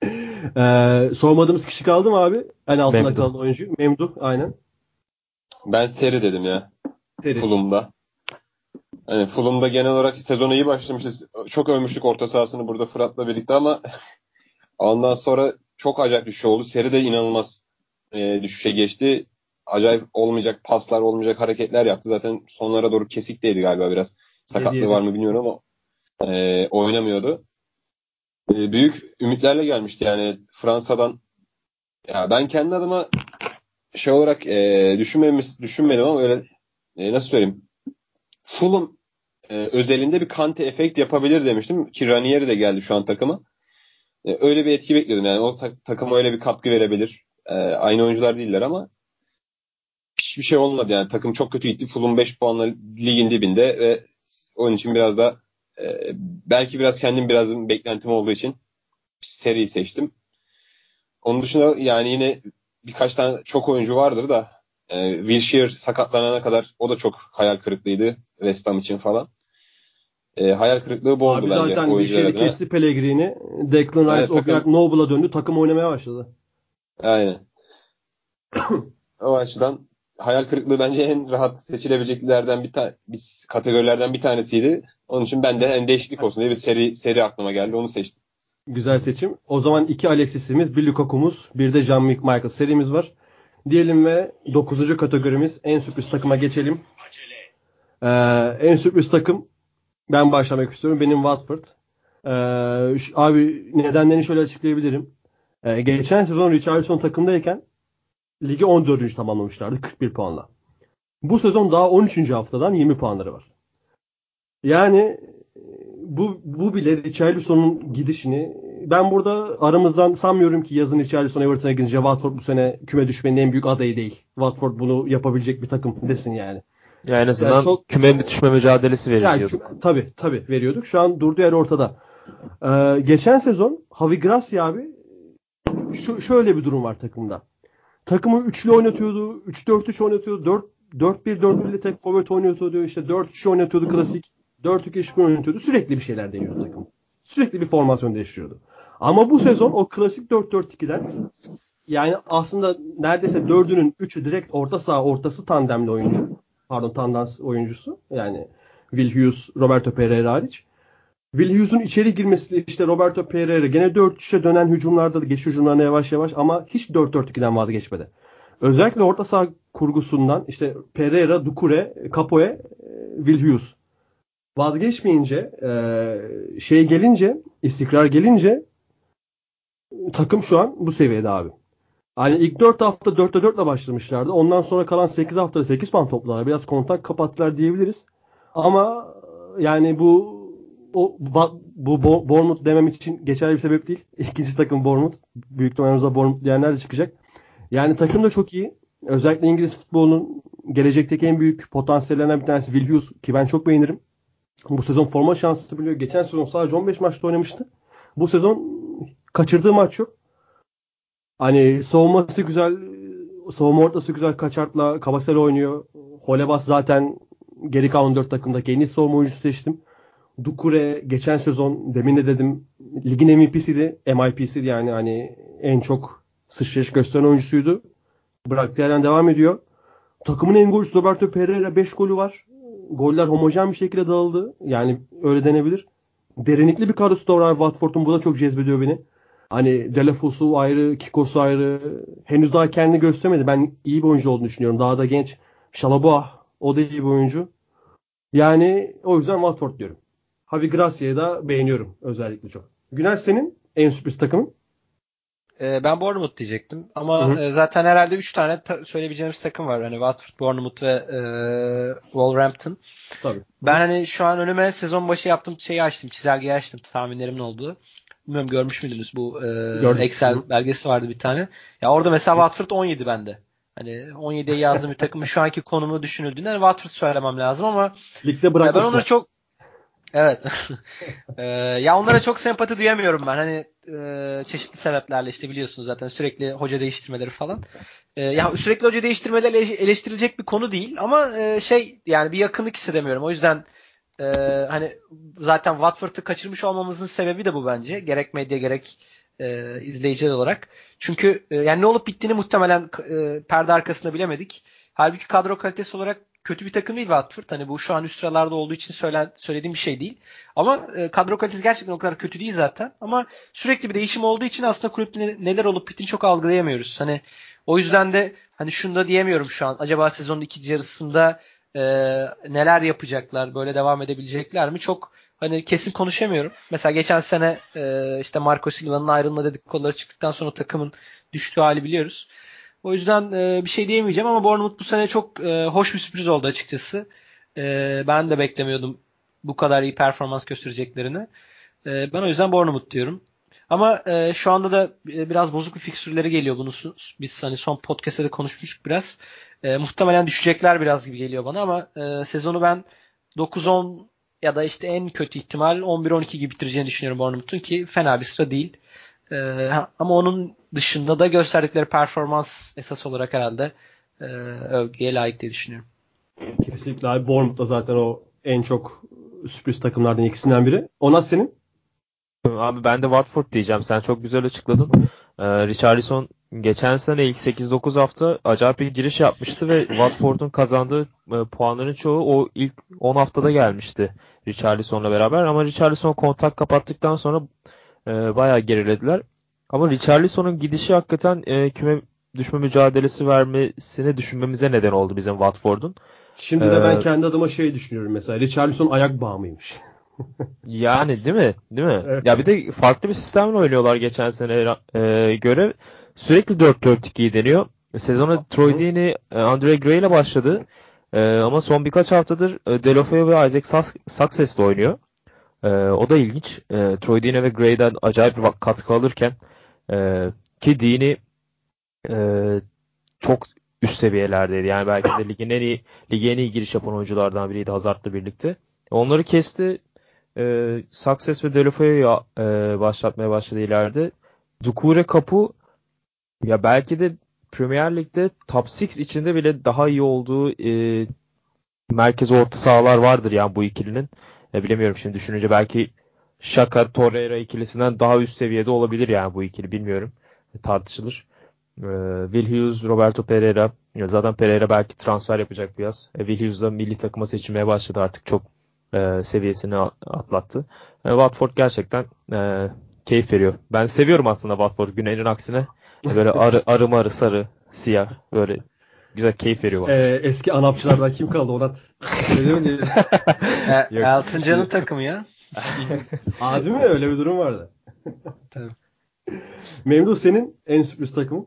*laughs* ee, sormadığımız kişi kaldı mı abi? En altına kalan oyuncu. Memduh aynen. Ben seri dedim ya. Seri. Fulham'da. Hani Fulham'da genel olarak sezona iyi başlamışız. Çok övmüştük orta sahasını burada Fırat'la birlikte ama *laughs* ondan sonra çok acayip düşüş oldu. Seri de inanılmaz e, düşüşe geçti. Acayip olmayacak paslar, olmayacak hareketler yaptı. Zaten sonlara doğru kesikteydi galiba biraz. Sakatlığı var mı bilmiyorum ama e, oynamıyordu. E, büyük ümitlerle gelmişti yani Fransa'dan. Ya ben kendi adıma şey olarak e, düşünmemiş, düşünmedim ama öyle e, nasıl söyleyeyim Fulham e, özelinde bir Kante efekt yapabilir demiştim ki Ranieri de geldi şu an takıma. E, öyle bir etki bekliyordum yani o ta- takıma öyle bir katkı verebilir. E, aynı oyuncular değiller ama hiçbir şey olmadı yani takım çok kötü gitti. Fulham 5 puanla ligin dibinde ve onun için biraz da e, belki biraz kendim biraz beklentim olduğu için seriyi seçtim. Onun dışında yani yine birkaç tane çok oyuncu vardır da e, Wilshere sakatlanana kadar o da çok hayal kırıklığıydı West Ham için falan. E, hayal kırıklığı bu oldu Abi bence zaten Wilshere'i kesti Pellegrini. Declan Rice, evet, Oblak, Noble'a döndü. Takım oynamaya başladı. Aynen. *coughs* o açıdan hayal kırıklığı bence en rahat seçilebileceklerden bir tane biz kategorilerden bir tanesiydi. Onun için ben de en değişiklik olsun diye bir seri seri aklıma geldi. Onu seçtim. Güzel seçim. O zaman iki Alexis'imiz, bir Lukaku'muz, bir de Jean Michael serimiz var. Diyelim ve 9. kategorimiz en sürpriz takıma geçelim. Ee, en sürpriz takım ben başlamak istiyorum. Benim Watford. Ee, abi nedenlerini şöyle açıklayabilirim. Ee, geçen sezon Richarlison takımdayken ligi 14. tamamlamışlardı 41 puanla. Bu sezon daha 13. haftadan 20 puanları var. Yani bu bu bile Richarlison'un gidişini ben burada aramızdan sanmıyorum ki yazın Richarlison Everton'a gidince Watford bu sene küme düşmenin en büyük adayı değil. Watford bunu yapabilecek bir takım desin yani. Yani en azından yani çok, küme düşme mücadelesi veriyorduk. Yani, tabii tabii veriyorduk. Şu an durduğu yer ortada. Ee, geçen sezon Javi Gracia abi şu, şöyle bir durum var takımda. Takımı üçlü oynatıyordu. 3-4-3 oynatıyordu. 4-1-4-1 ile tek forvet oynatıyordu. İşte 4-3 oynatıyordu klasik. 4-2-3 oynatıyordu. Sürekli bir şeyler deniyordu takım. Sürekli bir formasyon değiştiriyordu. Ama bu sezon o klasik 4-4-2'den yani aslında neredeyse dördünün üçü direkt orta saha ortası tandemli oyuncu. Pardon tandans oyuncusu. Yani Will Hughes, Roberto Pereira hariç. Will Hughes'un içeri girmesi işte Roberto Pereira gene 4-3'e dönen hücumlarda da geç hücumlarına yavaş yavaş ama hiç 4-4-2'den vazgeçmedi. Özellikle orta saha kurgusundan işte Pereira, Dukure, Capoe, Will Hughes vazgeçmeyince e, şey gelince istikrar gelince takım şu an bu seviyede abi. Hani ilk 4 hafta 4'te 4 ile başlamışlardı. Ondan sonra kalan 8 haftada 8 puan topladılar. Biraz kontak kapattılar diyebiliriz. Ama yani bu o bu Bournemouth demem için geçerli bir sebep değil. *laughs* İkinci takım Bournemouth. Büyük ihtimalle Bournemouth diyenler de çıkacak. Yani takım da çok iyi. Özellikle İngiliz futbolunun gelecekteki en büyük potansiyellerinden bir tanesi Will Hughes ki ben çok beğenirim. Bu sezon forma şansı biliyor. Geçen sezon sadece 15 maçta oynamıştı. Bu sezon kaçırdığı maç yok. Hani savunması güzel, savunma ortası güzel. Kaçart'la Kabasel oynuyor. Holebas zaten geri kalan 4 takımdaki en iyi savunma oyuncusu seçtim. Dukure geçen sezon demin de dedim ligin MVP'siydi. MIP'siydi yani hani en çok sıçrayış gösteren oyuncusuydu. Bıraktığı yerden devam ediyor. Takımın en golcüsü Roberto Pereira 5 golü var. Goller homojen bir şekilde dağıldı. Yani öyle denebilir. Derinlikli bir kadrosu da var Watford'un. Bu da çok cezbediyor beni. Hani Delafosu ayrı, Kikosu ayrı. Henüz daha kendini göstermedi. Ben iyi bir oyuncu olduğunu düşünüyorum. Daha da genç. Şalaboa o da iyi bir oyuncu. Yani o yüzden Watford diyorum. Javi Gracia'yı da beğeniyorum özellikle çok. Günel senin en sürpriz takımın? Ee, ben Bournemouth diyecektim. Ama hı hı. E, zaten herhalde 3 tane ta- söyleyebileceğimiz takım var. Hani Watford, Bournemouth ve e, Wolverhampton. Tabii. Ben hani şu an önüme sezon başı yaptığım şeyi açtım. Çizelgeyi açtım. Tahminlerimin olduğu. Bilmiyorum görmüş müydünüz bu e, Excel belgesi vardı bir tane. Ya orada mesela Watford 17 bende. Hani 17'ye yazdığım bir takımın şu anki konumu düşünüldüğünde hani Watford söylemem lazım ama Ligde ben onları çok Evet. ee, *laughs* ya onlara çok sempati duyamıyorum ben. Hani e, çeşitli sebeplerle işte biliyorsunuz zaten sürekli hoca değiştirmeleri falan. E, ya sürekli hoca değiştirmeleri eleştirilecek bir konu değil ama e, şey yani bir yakınlık hissedemiyorum. O yüzden e, hani zaten Watford'ı kaçırmış olmamızın sebebi de bu bence. Gerek medya gerek e, izleyiciler olarak. Çünkü e, yani ne olup bittiğini muhtemelen e, perde arkasında bilemedik. Halbuki kadro kalitesi olarak kötü bir takım değil Watford. Hani bu şu an üst sıralarda olduğu için söylen, söylediğim bir şey değil. Ama e, kadro kalitesi gerçekten o kadar kötü değil zaten. Ama sürekli bir değişim olduğu için aslında kulüpte neler olup bittiğini çok algılayamıyoruz. Hani o yüzden de hani şunu da diyemiyorum şu an. Acaba sezonun ikinci yarısında e, neler yapacaklar? Böyle devam edebilecekler mi? Çok hani kesin konuşamıyorum. Mesela geçen sene e, işte Marco Silva'nın ayrılma dedikoduları çıktıktan sonra takımın düştüğü hali biliyoruz. O yüzden e, bir şey diyemeyeceğim ama Bournemouth bu sene çok e, hoş bir sürpriz oldu açıkçası. E, ben de beklemiyordum bu kadar iyi performans göstereceklerini. E, ben o yüzden Bournemouth diyorum. Ama e, şu anda da e, biraz bozuk bir fikstürleri geliyor bunu. Biz hani son podcast'te de konuşmuştuk biraz. E, muhtemelen düşecekler biraz gibi geliyor bana ama e, sezonu ben 9-10 ya da işte en kötü ihtimal 11-12 gibi bitireceğini düşünüyorum Bournemouth'un ki fena bir sıra değil. E, ama onun dışında da gösterdikleri performans esas olarak herhalde e, övgüye layık diye düşünüyorum. Kesinlikle abi Bournemouth da zaten o en çok sürpriz takımlardan ikisinden biri. Ona senin? Abi ben de Watford diyeceğim. Sen çok güzel açıkladın. Ee, Richarlison geçen sene ilk 8-9 hafta acayip bir giriş yapmıştı ve Watford'un kazandığı e, puanların çoğu o ilk 10 haftada gelmişti Richarlison'la beraber. Ama Richarlison kontak kapattıktan sonra e, bayağı gerilediler. Ama Richarlison'un gidişi hakikaten e, küme düşme mücadelesi vermesini düşünmemize neden oldu bizim Watford'un. Şimdi de ee, ben kendi adıma şey düşünüyorum mesela. Richarlison ayak bağımıymış. Yani değil mi? Değil mi? Evet. Ya bir de farklı bir sistemle oynuyorlar geçen sene e, göre. Sürekli 4-4-2'yi deniyor. Sezona Troy Deeney, e, Andre Gray ile başladı. E, ama son birkaç haftadır e, Delofeo ve Isaac Success'le oynuyor. E, o da ilginç. E, Troy Deeney ve Gray'den acayip bir katkı alırken e, ki Deeney e, çok üst seviyelerdeydi. Yani belki de ligin en iyi lige en iyi giriş yapan oyunculardan biriydi Hazard'la birlikte. Onları kesti. E, Success ve Delofeo'yu e, başlatmaya başladı ileride. Dukure Kapu ya belki de Premier Lig'de top 6 içinde bile daha iyi olduğu e, merkez orta sahalar vardır yani bu ikilinin. E, bilemiyorum şimdi düşününce belki Şaka Torreira ikilisinden daha üst seviyede olabilir yani bu ikili bilmiyorum. E, tartışılır. E, Will Hughes, Roberto Pereira. Ya zaten Pereira belki transfer yapacak biraz. E, Will Hughes da milli takıma seçilmeye başladı artık çok e, seviyesini atlattı. E, Watford gerçekten e, keyif veriyor. Ben seviyorum aslında Watford Güney'in aksine. Böyle *laughs* arı, arı marı sarı siyah böyle güzel keyif veriyor bana. Ee, eski anapçılardan kim kaldı Onat? *laughs* E, Elton takımı ya. *laughs* Değil mi? Öyle bir durum vardı. Tabii. Memduh senin en sürpriz takımın?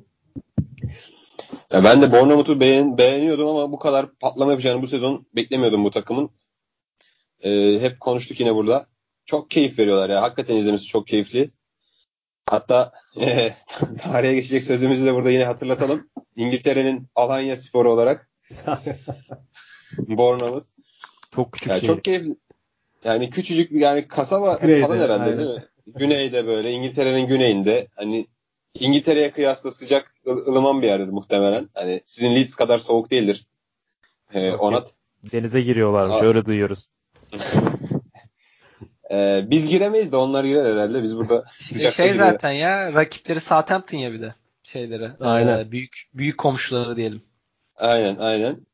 Ya ben de Bournemouth'u beğen, beğeniyordum ama bu kadar patlama yapacağını bu sezon beklemiyordum bu takımın. Ee, hep konuştuk yine burada. Çok keyif veriyorlar ya. Hakikaten izlemesi çok keyifli. Hatta *laughs* e, tarihe geçecek sözümüzü de burada yine hatırlatalım. İngiltere'nin Alanya sporu olarak *laughs* Bournemouth. Çok küçük yani şey. Çok keyifli. Yani küçücük bir yani kasaba Güneyde, falan herhalde aynen. değil mi? Güneyde böyle İngiltere'nin güneyinde hani İngiltere'ye kıyasla sıcak ılıman bir yerdir muhtemelen. Hani sizin Leeds kadar soğuk değildir. Ee, Onat. Denize giriyorlarmış Aa. öyle duyuyoruz. *laughs* Ee, biz giremeyiz de onlar girer herhalde. Biz burada sıcak şey zaten ya rakipleri Southampton ya bir de şeyleri. Aynen. E, büyük büyük komşuları diyelim. Aynen aynen.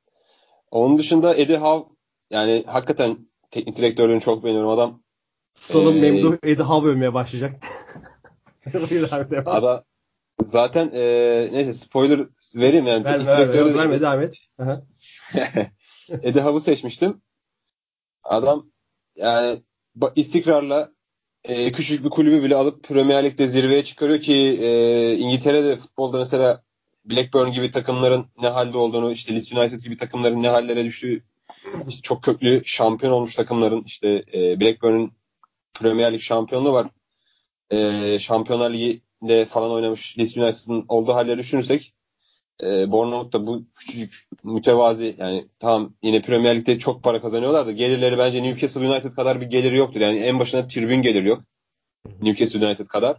Onun dışında Eddie Howe yani hakikaten teknik direktörlüğünü çok beğeniyorum adam. Salım ee, Memduh Eddie Howe övmeye başlayacak. *laughs* Ada zaten e, neyse spoiler vereyim yani. Verme, verme, verme, verme devam et. *laughs* Eddie Howe'u seçmiştim. Adam yani istikrarla e, küçük bir kulübü bile alıp Premier Lig'de zirveye çıkarıyor ki e, İngiltere'de futbolda mesela Blackburn gibi takımların ne halde olduğunu, işte Leeds United gibi takımların ne hallere düştüğü işte çok köklü şampiyon olmuş takımların işte e, Blackburn'un Premier Lig şampiyonluğu var. E, Şampiyonlar Ligi'nde falan oynamış Leeds United'ın olduğu halleri düşünürsek e, Bournemouth da bu küçücük mütevazi yani tamam yine Premier Lig'de çok para kazanıyorlar da gelirleri bence Newcastle United kadar bir geliri yoktur. Yani en başına tribün gelir yok. Newcastle United kadar.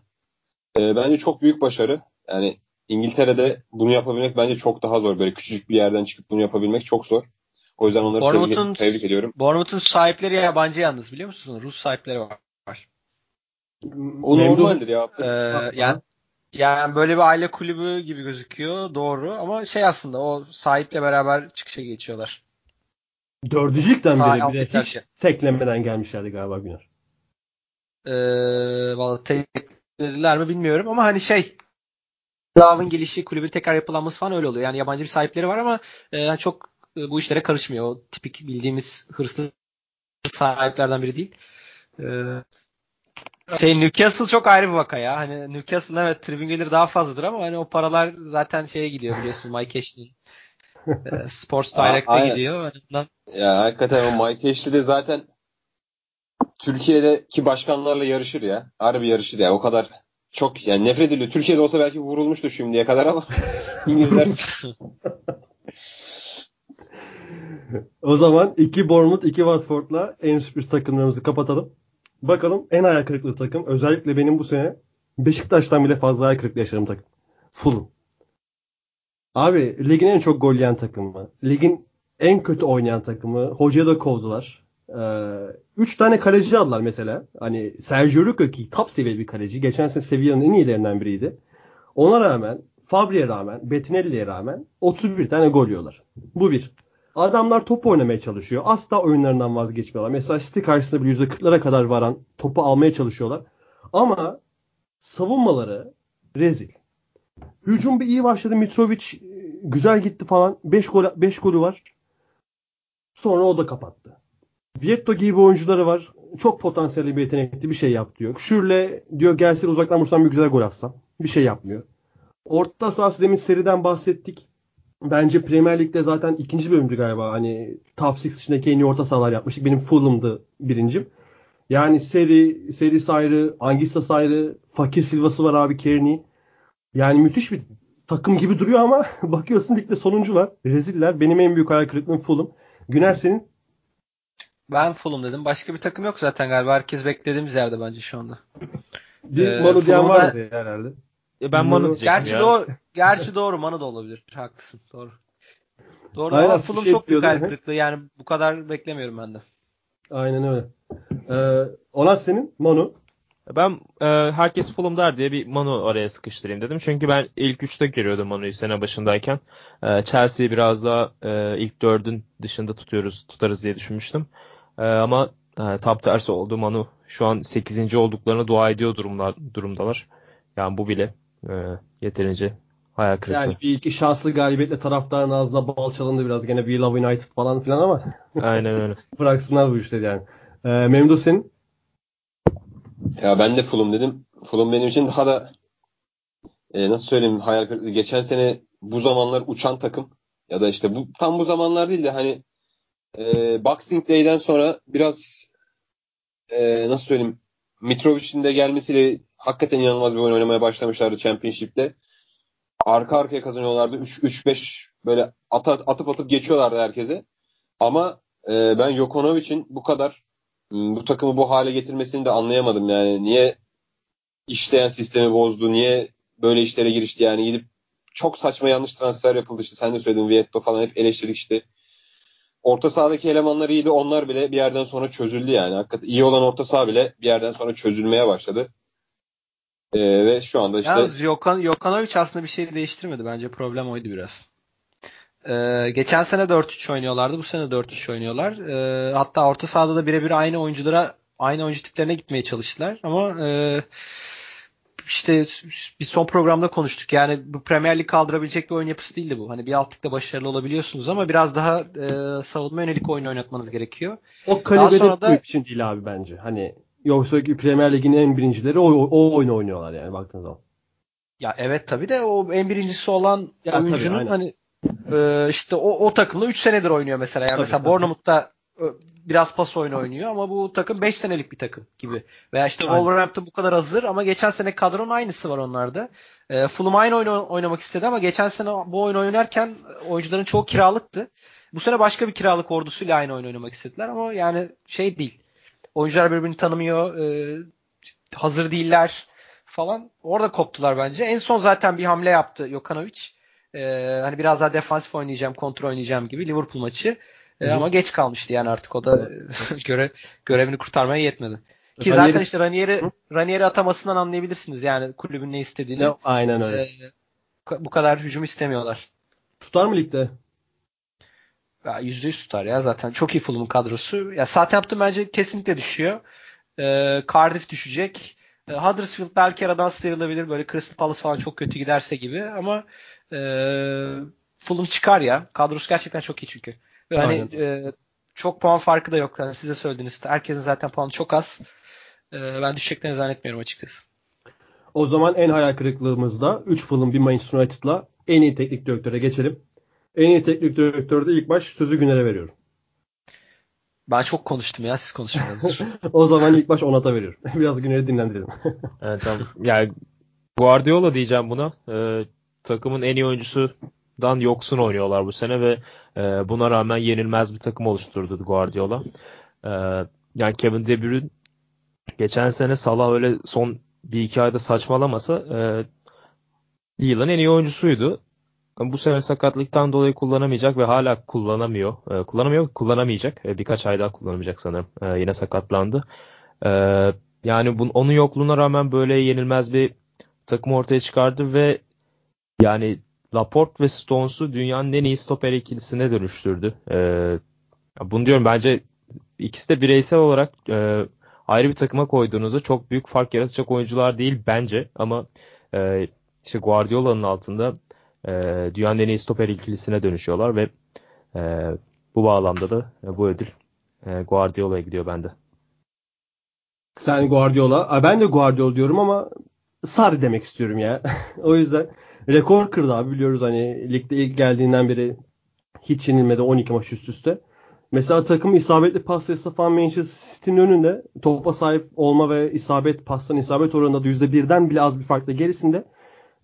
E, bence çok büyük başarı. Yani İngiltere'de bunu yapabilmek bence çok daha zor. Böyle küçücük bir yerden çıkıp bunu yapabilmek çok zor. O yüzden onları tebrik, tebrik ediyorum. Bournemouth'un sahipleri yabancı yalnız biliyor musunuz? Rus sahipleri var. O normaldir ya. Ee, yani Yani böyle bir aile kulübü gibi gözüküyor doğru ama şey aslında o sahiple beraber çıkışa geçiyorlar. Dördüncülükten beri bile hiç teklemeden gelmişlerdi galiba Güner. Ee, valla teklediler mi bilmiyorum ama hani şey Lav'ın gelişi kulübün tekrar yapılanması falan öyle oluyor. Yani yabancı bir sahipleri var ama e, çok e, bu işlere karışmıyor. O tipik bildiğimiz hırslı sahiplerden biri değil. Ee, şey Newcastle çok ayrı bir vaka ya. Hani Newcastle evet tribün geliri daha fazladır ama hani o paralar zaten şeye gidiyor biliyorsun Mike Ashley'in. *laughs* e, Sports Direct'e gidiyor. Ondan... Ya hakikaten o Mike Ashley de zaten Türkiye'deki başkanlarla yarışır ya. Harbi yarışır ya. O kadar çok yani nefret ediliyor. Türkiye'de olsa belki vurulmuştu şimdiye kadar ama *laughs* İngilizler o zaman iki Bournemouth, iki Watford'la en sürpriz takımlarımızı kapatalım. Bakalım en hayal kırıklığı takım. Özellikle benim bu sene Beşiktaş'tan bile fazla hayal kırıklığı yaşarım takım. Fulham. Abi ligin en çok gol yiyen takımı. Ligin en kötü oynayan takımı. Hocayı da kovdular. Ee, üç tane kaleci aldılar mesela. Hani Sergio Luca ki top seviye bir kaleci. Geçen sene Sevilla'nın en iyilerinden biriydi. Ona rağmen Fabri'ye rağmen, Bettinelli'ye rağmen 31 tane gol yiyorlar. Bu bir. Adamlar top oynamaya çalışıyor. Asla oyunlarından vazgeçmiyorlar. Mesela City karşısında bir %40'lara kadar varan topu almaya çalışıyorlar. Ama savunmaları rezil. Hücum bir iyi başladı. Mitrovic e, güzel gitti falan. 5 gol 5 golü var. Sonra o da kapattı. Vietto gibi oyuncuları var. Çok potansiyelli bir yetenekli bir şey yap diyor. Şürle diyor gelsin uzaktan vursam bir güzel gol atsam. Bir şey yapmıyor. Orta sahası demin seriden bahsettik. Bence Premier Lig'de zaten ikinci bölümdü galiba. Hani top 6 dışındaki en iyi orta sahalar yapmıştık. Benim Fulham'dı birincim. Yani seri, seri ayrı, Angisa ayrı, Fakir Silva'sı var abi Kearney. Yani müthiş bir takım gibi duruyor ama *laughs* bakıyorsun ligde sonuncular. Reziller. Benim en büyük hayal kırıklığım Fulham. Güner senin? Ben Fulham dedim. Başka bir takım yok zaten galiba. Herkes beklediğimiz yerde bence şu anda. Bir ee, Manu diyen var herhalde. E ben Manu diyecektim gerçi ya. Doğru, gerçi doğru Manu da olabilir. Haklısın. Doğru. Doğru Aynen, ama Fulham şey çok büyük hayal kırıklığı. Yani bu kadar beklemiyorum ben de. Aynen öyle. Ee, Onat senin Manu. Ben e, herkes Fulham der diye bir Manu araya sıkıştırayım dedim. Çünkü ben ilk üçte görüyordum Manu'yu sene başındayken. E, Chelsea'yi biraz daha e, ilk dördün dışında tutuyoruz, tutarız diye düşünmüştüm. E, ama e, tam tersi oldu. Manu şu an 8. olduklarını dua ediyor durumlar, durumdalar. Yani bu bile e, yeterince hayal kırıklığı. Yani bir iki şanslı galibiyetle taraftarın ağzına bal çalındı biraz gene We Love United falan filan ama. *laughs* Aynen öyle. *laughs* Bıraksınlar bu işleri yani. E, Memduh senin? Ya ben de Fulham dedim. Fulham benim için daha da e, nasıl söyleyeyim hayal kırıklığı. Geçen sene bu zamanlar uçan takım ya da işte bu tam bu zamanlar değil de hani e, Boxing Day'den sonra biraz e, nasıl söyleyeyim Mitrovic'in de gelmesiyle hakikaten inanılmaz bir oyun oynamaya başlamışlardı Championship'te. Arka arkaya kazanıyorlardı. 3-5 böyle at, atıp atıp geçiyorlardı herkese. Ama e, ben Jokonovic'in bu kadar bu takımı bu hale getirmesini de anlayamadım yani. Niye işleyen sistemi bozdu? Niye böyle işlere girişti? Yani gidip çok saçma yanlış transfer yapıldı işte. Sen de söyledin Vietto falan hep eleştirdik işte. Orta sahadaki elemanlar iyiydi. Onlar bile bir yerden sonra çözüldü yani. Hakikaten iyi olan orta saha bile bir yerden sonra çözülmeye başladı. Ee, ve şu anda işte... Yalnız Jokan, Jokanovic aslında bir şey değiştirmedi. Bence problem oydu biraz. Ee, geçen sene 4-3 oynuyorlardı. Bu sene 4-3 oynuyorlar. Ee, hatta orta sahada da birebir aynı oyunculara aynı oyuncu tiplerine gitmeye çalıştılar. Ama e, işte bir son programda konuştuk. Yani bu Premier Lig kaldırabilecek bir oyun yapısı değildi bu. Hani bir alt ligde başarılı olabiliyorsunuz ama biraz daha e, savunma yönelik oyun oynatmanız gerekiyor. O kalibede da... için değil abi bence. Hani yoksa Premier Lig'in en birincileri o, o oyunu oynuyorlar yani baktığınız zaman. Ya evet tabii de o en birincisi olan ya oyuncunun tabii, hani e, işte o, o takımda 3 senedir oynuyor mesela. Yani tabii, mesela tabii. Bournemouth'ta biraz pas oyunu oynuyor ama bu takım 5 senelik bir takım gibi. Veya işte Aynen. Wolverhampton bu kadar hazır ama geçen sene kadronun aynısı var onlarda. E, Fulham aynı oyunu oynamak istedi ama geçen sene bu oyunu oynarken oyuncuların çoğu kiralıktı. Bu sene başka bir kiralık ordusuyla aynı oyun oynamak istediler ama yani şey değil. Oyuncular birbirini tanımıyor. E, hazır değiller falan. Orada koptular bence. En son zaten bir hamle yaptı Jokanovic. E, hani biraz daha defansif oynayacağım, kontrol oynayacağım gibi Liverpool maçı. E, ama geç kalmıştı yani artık o da *laughs* göre görevini kurtarmaya yetmedi. Ki Ranieri... zaten işte Ranieri, Ranieri atamasından anlayabilirsiniz yani kulübün ne istediğini. Ne, aynen öyle. Ee, bu kadar hücum istemiyorlar. Tutar mı ligde? Ya %100 tutar ya zaten. Çok iyi Fulham'ın kadrosu. Ya Southampton bence kesinlikle düşüyor. Ee, Cardiff düşecek. Ee, Huddersfield belki aradan sıyrılabilir. Böyle Crystal Palace falan çok kötü giderse gibi ama e, Fulham çıkar ya. Kadrosu gerçekten çok iyi çünkü. Ve hani e, çok puan farkı da yok. Yani size söylediğiniz. Herkesin zaten puanı çok az. E, ben düşeceklerini zannetmiyorum açıkçası. O zaman en hayal kırıklığımızda 3 Fulham bir Manchester United'la en iyi teknik direktöre geçelim. En iyi teknik direktörde ilk baş sözü Güner'e veriyorum. Ben çok konuştum ya siz konuşmadınız. *laughs* o zaman ilk baş Onat'a veriyorum. *laughs* Biraz Güner'i dinlendirelim. *laughs* evet tamam. Yani Guardiola diyeceğim buna. Ee, takımın en iyi oyuncusudan yoksun oynuyorlar bu sene ve e, buna rağmen yenilmez bir takım oluşturdu Guardiola. E, yani Kevin De Bruyne geçen sene Salah öyle son bir iki ayda saçmalamasa e, yılın en iyi oyuncusuydu. Bu sene sakatlıktan dolayı kullanamayacak ve hala kullanamıyor. E, kullanamıyor, kullanamayacak. E, birkaç ay daha kullanamayacak sanırım. E, yine sakatlandı. E, yani bun, onun yokluğuna rağmen böyle yenilmez bir takım ortaya çıkardı ve yani Laporte ve Stones'u dünyanın en iyi stoper ikilisine dönüştürdü. Ee, bunu diyorum bence ikisi de bireysel olarak e, ayrı bir takıma koyduğunuzda çok büyük fark yaratacak oyuncular değil bence ama e, işte Guardiola'nın altında e, dünyanın en iyi stoper ikilisine dönüşüyorlar ve e, bu bağlamda da e, bu ödül e, Guardiola'ya gidiyor bende. Sen Guardiola. Ben de Guardiola diyorum ama Sarri demek istiyorum ya. *laughs* o yüzden rekor kırdı abi biliyoruz hani ligde ilk geldiğinden beri hiç yenilmedi 12 maç üst üste. Mesela takım isabetli pas sayısı falan Manchester City'nin önünde topa sahip olma ve isabet pastan isabet oranında da %1'den bile az bir farkla gerisinde.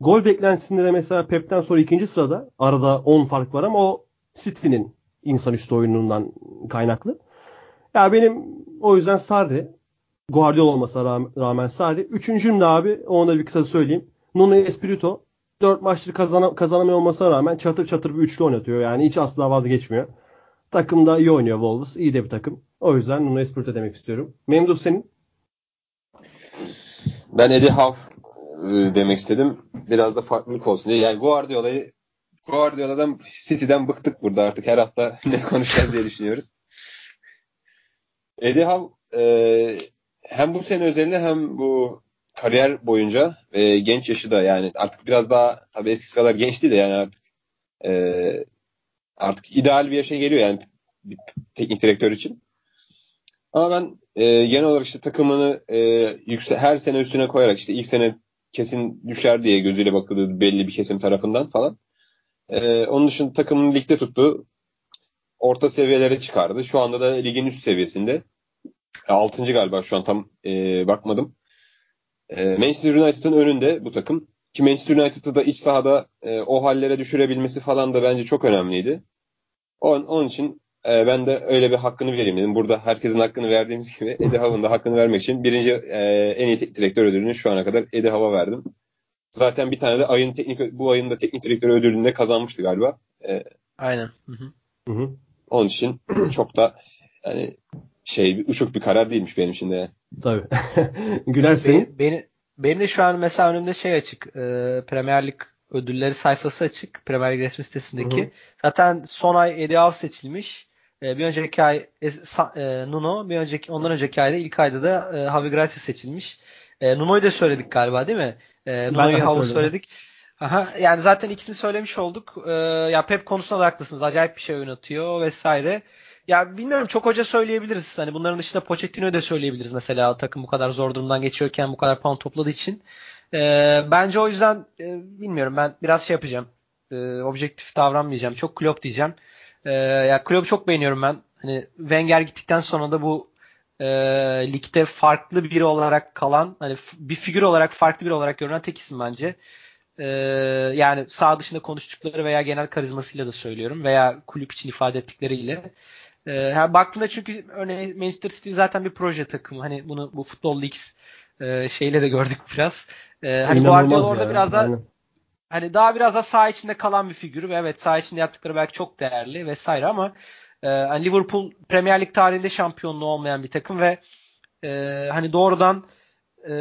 Gol beklentisinde de mesela Pep'ten sonra ikinci sırada arada 10 fark var ama o City'nin insanüstü oyunundan kaynaklı. Ya benim o yüzden Sarri Guardiola olmasına rağmen Sarri. Üçüncüm de abi ona bir kısa söyleyeyim. Nuno Espirito 4 maçtır kazana, kazanamıyor olmasına rağmen çatır çatır bir üçlü oynatıyor. Yani hiç asla vazgeçmiyor. Takımda iyi oynuyor Wolves. İyi de bir takım. O yüzden Nuno Espirito demek istiyorum. Memduh senin? Ben Eddie Howe demek istedim. Biraz da farklılık olsun diye. Yani Guardiola'yı Guardiola'dan City'den bıktık burada artık. Her hafta *laughs* ne konuşacağız diye düşünüyoruz. Eddie Howe e, hem bu sene özelinde hem bu kariyer boyunca e, genç yaşı da yani artık biraz daha tabii eskisi kadar genç değil de yani artık e, artık ideal bir yaşa geliyor yani bir teknik direktör için. Ama ben e, genel olarak işte takımını e, yükse, her sene üstüne koyarak işte ilk sene kesin düşer diye gözüyle bakılıyordu belli bir kesim tarafından falan. E, onun dışında takımını ligde tuttu. Orta seviyelere çıkardı. Şu anda da ligin üst seviyesinde. 6. galiba şu an tam e, bakmadım. E, Manchester United'ın önünde bu takım. Ki Manchester United'ı da iç sahada e, o hallere düşürebilmesi falan da bence çok önemliydi. Onun, onun için e, ben de öyle bir hakkını vereyim dedim. Burada herkesin hakkını verdiğimiz gibi Eddie Howe'ın da hakkını vermek için birinci e, en iyi teknik direktör ödülünü şu ana kadar Eddie Howe'a verdim. Zaten bir tane de ayın teknik bu ayın da teknik direktör ödülünü de kazanmıştı galiba. E, Aynen. Hı hı. Hı hı. Onun için *clears throat* çok da yani şey uçuk bir karar değilmiş benim için de. Tabii. *laughs* Güler senin? Beni, benim de şu an mesela önümde şey açık. E, Premier Lig ödülleri sayfası açık. Premier Lig resmi sitesindeki. Hı hı. Zaten son ay Eddie Howe seçilmiş. E, bir önceki ay e, e, Nuno, bir önceki ondan önceki ayda ilk ayda da e, Javi Gracia seçilmiş. E, Nuno'yu da söyledik galiba değil mi? E, Nuno'yu Howe'u söyledik. Aha, yani zaten ikisini söylemiş olduk. E, ya Pep konusunda da haklısınız. Acayip bir şey oynatıyor vesaire. Ya bilmiyorum çok hoca söyleyebiliriz. Hani bunların dışında Pochettino'yu da söyleyebiliriz mesela takım bu kadar zor durumdan geçiyorken bu kadar puan topladığı için. Ee, bence o yüzden e, bilmiyorum ben biraz şey yapacağım. E, objektif davranmayacağım. Çok Klopp diyeceğim. E, ya Klopp'u çok beğeniyorum ben. Hani Wenger gittikten sonra da bu e, ligde farklı biri olarak kalan hani bir figür olarak farklı biri olarak görünen tek isim bence. E, yani sağ dışında konuştukları veya genel karizmasıyla da söylüyorum veya kulüp için ifade ettikleriyle. E, yani baktığında çünkü örneğin Manchester City zaten bir proje takımı. Hani bunu bu Football Leagues e, şeyle de gördük biraz. E, hani Guardiola orada ya. biraz daha hani daha biraz da saha içinde kalan bir figür ve evet saha içinde yaptıkları belki çok değerli vesaire ama e, hani Liverpool Premier Lig tarihinde şampiyonluğu olmayan bir takım ve e, hani doğrudan e,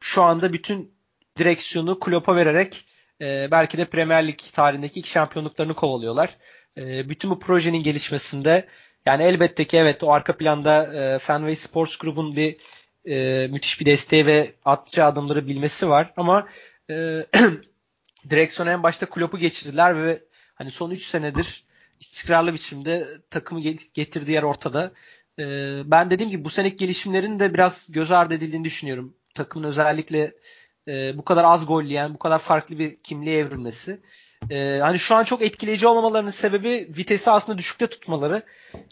şu anda bütün direksiyonu Klopp'a vererek e, belki de Premier Lig tarihindeki ilk şampiyonluklarını kovalıyorlar. E, bütün bu projenin gelişmesinde yani elbette ki evet o arka planda e, Fenway Sports Group'un bir e, müthiş bir desteği ve atacağı adımları bilmesi var ama *clears throat* e, direksiyon en başta Klopp'u geçirdiler ve hani son 3 senedir istikrarlı biçimde takımı getirdiği yer ortada. E, ben dediğim gibi bu seneki gelişimlerin de biraz göz ardı edildiğini düşünüyorum. Takımın özellikle e, bu kadar az gol yiyen, bu kadar farklı bir kimliğe evrilmesi. E, hani şu an çok etkileyici olmamalarının sebebi vitesi aslında düşükte tutmaları.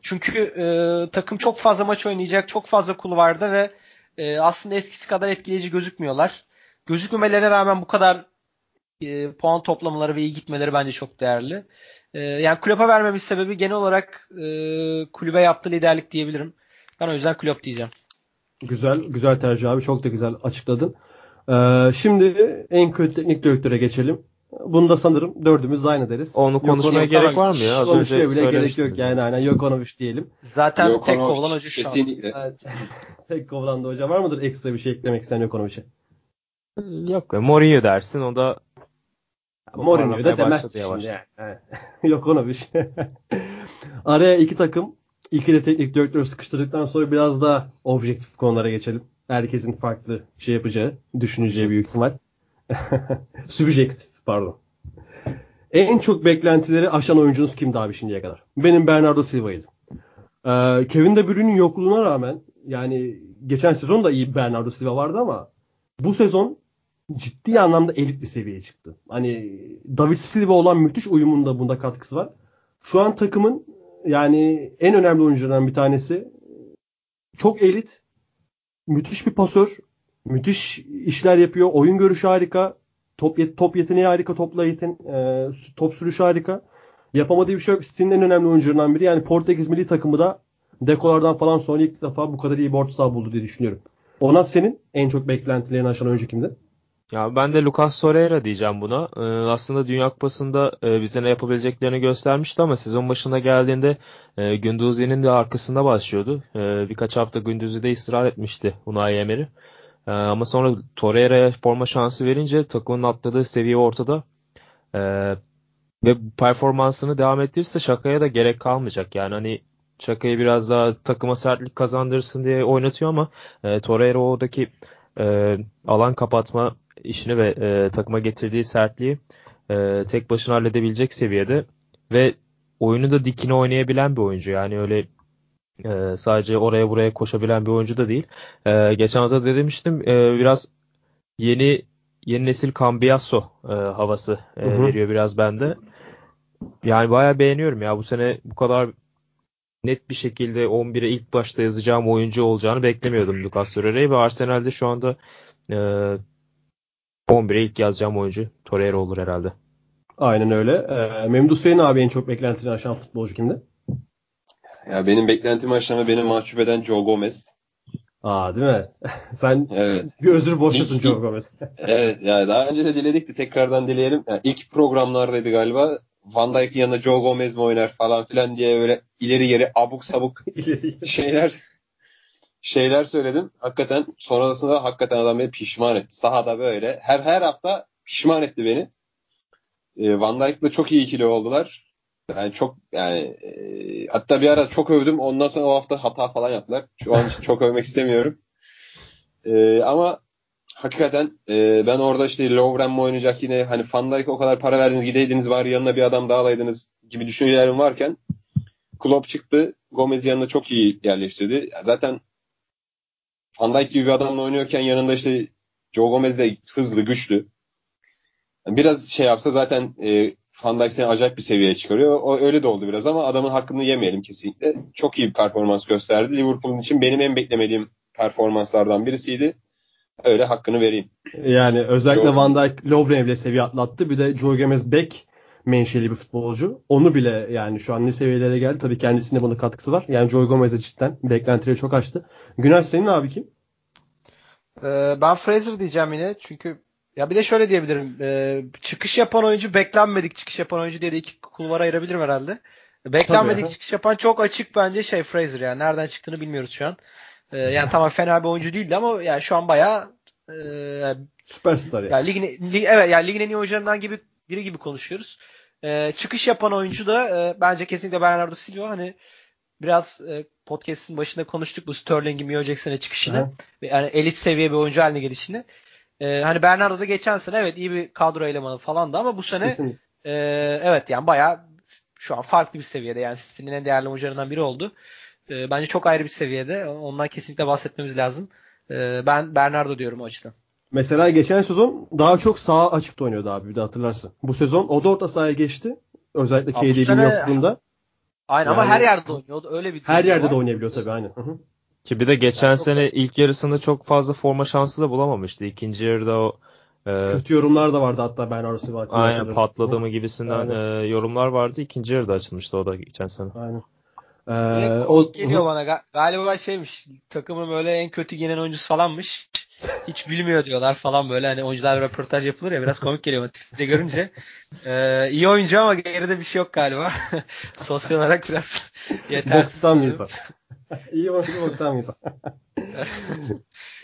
Çünkü e, takım çok fazla maç oynayacak, çok fazla kulvarda ve e, aslında eskisi kadar etkileyici gözükmüyorlar. Gözükmemelerine rağmen bu kadar e, puan toplamaları ve iyi gitmeleri bence çok değerli. E, yani kulübe vermemiş sebebi genel olarak e, kulübe yaptığı liderlik diyebilirim. Ben o yüzden kulüp diyeceğim. Güzel, güzel tercih abi. Çok da güzel açıkladın. Ee, şimdi en kötü teknik direktöre geçelim. Bunu da sanırım dördümüz aynı deriz. Onu konuşmaya Yok, gerek var mı ya? Az konuşmaya bile gerek yok yani. Aynen Jokonovic diyelim. Zaten Jokonovic, tek kovulan hoca şu kesinlikle. an. Evet. *laughs* tek kovulan da hoca var mıdır ekstra bir şey eklemek isteyen Jokonovic'e? Yok. Mourinho dersin o da Mourinho da demez şimdi yani. Jokonovic. *laughs* *laughs* Araya iki takım iki de teknik direktör sıkıştırdıktan sonra biraz daha objektif konulara geçelim. Herkesin farklı şey yapacağı, düşüneceği büyük ihtimal. *laughs* Subjektif pardon. En çok beklentileri aşan oyuncunuz kimdi abi şimdiye kadar? Benim Bernardo Silva'ydı. Ee, Kevin De Bruyne'in yokluğuna rağmen yani geçen sezon da iyi Bernardo Silva vardı ama bu sezon ciddi anlamda elit bir seviyeye çıktı. Hani David Silva olan müthiş uyumunda bunda katkısı var. Şu an takımın yani en önemli oyuncularından bir tanesi. Çok elit, müthiş bir pasör, müthiş işler yapıyor. Oyun görüşü harika. Top, yet top yeteneği harika. Topla yeten e, top sürüşü harika. Yapamadığı bir şey yok. City'nin en önemli oyuncularından biri. Yani Portekiz milli takımı da dekolardan falan sonra ilk defa bu kadar iyi bir orta saha buldu diye düşünüyorum. Ona senin en çok beklentilerini aşan oyuncu kimdi? Ya ben de Lucas Torreira diyeceğim buna. Ee, aslında Dünya Kupası'nda e, bize ne yapabileceklerini göstermişti ama sezon başında geldiğinde e, Gündüz'ün de arkasında başlıyordu. E, birkaç hafta Gündüz'ü de ısrar etmişti Unai Emery. E, ama sonra Torreira'ya forma şansı verince takımın atladığı seviye ortada. E, ve performansını devam ettirirse şakaya da gerek kalmayacak. Yani hani şakayı biraz daha takıma sertlik kazandırsın diye oynatıyor ama e, Torreira oradaki e, alan kapatma işini ve e, takıma getirdiği sertliği e, tek başına halledebilecek seviyede ve oyunu da dikine oynayabilen bir oyuncu. Yani öyle e, sadece oraya buraya koşabilen bir oyuncu da değil. E, geçen hafta da demiştim e, biraz yeni yeni nesil Cambiasso e, havası e, hı hı. veriyor biraz bende. Yani bayağı beğeniyorum ya bu sene bu kadar net bir şekilde 11'e ilk başta yazacağım oyuncu olacağını beklemiyordum Lucas Torreira'yı ve Arsenal'de şu anda e, 11'e ilk yazacağım oyuncu Torreira olur herhalde. Aynen öyle. Ee, Memduh Hüseyin abi en çok beklentini aşan futbolcu kimdi? Ya benim beklentimi aşan beni mahcup eden Joe Gomez. Aa değil mi? *laughs* Sen evet. *laughs* bir özür borçlusun Joe Gomez. *laughs* evet yani daha önce de diledik de tekrardan dileyelim. Yani ilk programlardaydı galiba. Van Dijk'in yanında Joe Gomez mi oynar falan filan diye böyle ileri geri abuk sabuk şeyler şeyler söyledim. Hakikaten sonrasında hakikaten adam beni pişman etti. Sahada böyle. Her her hafta pişman etti beni. E, Van Dijk'la çok iyi ikili oldular. Yani çok yani e, hatta bir ara çok övdüm. Ondan sonra o hafta hata falan yaptılar. Şu an çok övmek istemiyorum. E, ama hakikaten e, ben orada işte Lovren mi oynayacak yine hani Van Dijk o kadar para verdiniz gideydiniz var yanına bir adam daha alaydınız gibi düşüncelerim varken Klopp çıktı. Gomez yanına çok iyi yerleştirdi. Zaten Van Dijk gibi bir adamla oynuyorken yanında işte Joe Gomez de hızlı, güçlü. Biraz şey yapsa zaten e, Van Dijk seni acayip bir seviyeye çıkarıyor. O öyle de oldu biraz ama adamın hakkını yemeyelim kesinlikle. Çok iyi bir performans gösterdi. Liverpool'un için benim en beklemediğim performanslardan birisiydi. Öyle hakkını vereyim. Yani özellikle Joe... Van Dijk Lovren bile seviye atlattı. Bir de Joe Gomez Beck menşeli bir futbolcu. Onu bile yani şu an ne seviyelere geldi. Tabii kendisine buna katkısı var. Yani Joy Gomez'e cidden beklentileri çok açtı. Günay senin abi kim? Ee, ben Fraser diyeceğim yine. Çünkü ya bir de şöyle diyebilirim. Ee, çıkış yapan oyuncu beklenmedik çıkış yapan oyuncu diye de iki kulvara ayırabilirim herhalde. Beklenmedik Tabii. çıkış yapan çok açık bence şey Fraser yani. Nereden çıktığını bilmiyoruz şu an. E, yani tamam fena bir oyuncu değildi ama yani şu an bayağı e, Süperstar yani. yani ligin, lig, evet yani ligin en iyi oyuncularından gibi biri gibi konuşuyoruz. E, çıkış yapan oyuncu da e, bence kesinlikle Bernardo Silva. Hani biraz e, podcast'in başında konuştuk bu Sterling'in Mio Jackson'a çıkışını. Ve yani elit seviye bir oyuncu haline gelişini. E, hani Bernardo da geçen sene evet iyi bir kadro elemanı falan da ama bu sene e, evet yani bayağı şu an farklı bir seviyede. Yani City'nin en değerli oyuncularından biri oldu. E, bence çok ayrı bir seviyede. Ondan kesinlikle bahsetmemiz lazım. E, ben Bernardo diyorum o açıdan. Mesela geçen sezon daha çok sağ açıkta oynuyordu abi bir de hatırlarsın. Bu sezon o da orta sahaya geçti. Özellikle KDB'nin sene... yokluğunda. Aynen yani, ama her yerde oynuyordu. Öyle bir Her yerde var. de oynayabiliyor tabii aynen. Hı-hı. Ki bir de geçen yani sene çok... ilk yarısında çok fazla forma şansı da bulamamıştı. İkinci yarıda o e, kötü yorumlar da vardı hatta ben arası var. Aynen patladı mı gibisinden e, yorumlar vardı. İkinci yarıda açılmıştı o da geçen sene. Aynen. Ee, o geliyor bana galiba şeymiş takımın böyle en kötü gelen oyuncusu falanmış. Hiç bilmiyor diyorlar falan böyle hani oyuncular röportaj yapılır ya biraz komik geliyor tipte görünce. Ee, iyi oyuncu ama geride bir şey yok galiba. *laughs* Sosyal olarak biraz *laughs* yetersiz. Boktan bir insan. *laughs* iyi oyuncu boktan bir insan.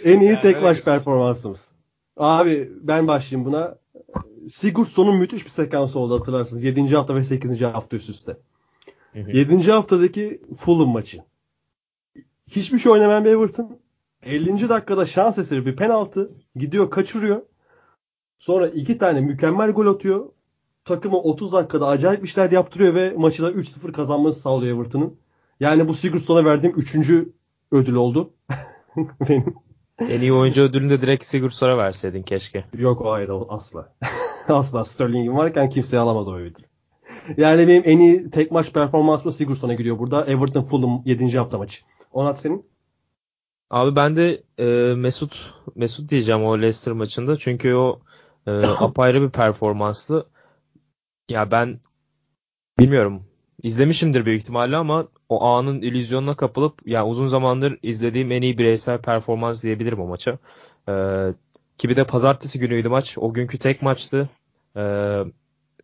en iyi yani tek maç performansımız. Abi ben başlayayım buna. Sigurdsson'un müthiş bir sekansı oldu hatırlarsınız. 7. hafta ve 8. hafta üst üste. 7. haftadaki Fulham maçı. Hiçbir şey oynamayan bir Everton 50. dakikada şans eseri bir penaltı gidiyor kaçırıyor. Sonra iki tane mükemmel gol atıyor. Takımı 30 dakikada acayip işler yaptırıyor ve maçı da 3-0 kazanması sağlıyor Everton'ın. Yani bu Sigurdsson'a verdiğim 3. ödül oldu. *laughs* Benim. En iyi oyuncu ödülünü de direkt Sigurdsson'a verseydin keşke. Yok o hayır asla. *laughs* asla Sterling'in varken kimseye alamaz o ödülü. Yani benim en iyi tek maç performansım Sigurdsson'a gidiyor burada. Everton Fulham 7. hafta maçı. Onat senin? Abi ben de e, Mesut Mesut diyeceğim o Leicester maçında. Çünkü o e, *laughs* apayrı bir performanslı. Ya ben bilmiyorum. izlemişimdir büyük ihtimalle ama o anın illüzyonuna kapılıp yani uzun zamandır izlediğim en iyi bireysel performans diyebilirim o maça. E, ki bir de pazartesi günüydü maç. O günkü tek maçtı. E,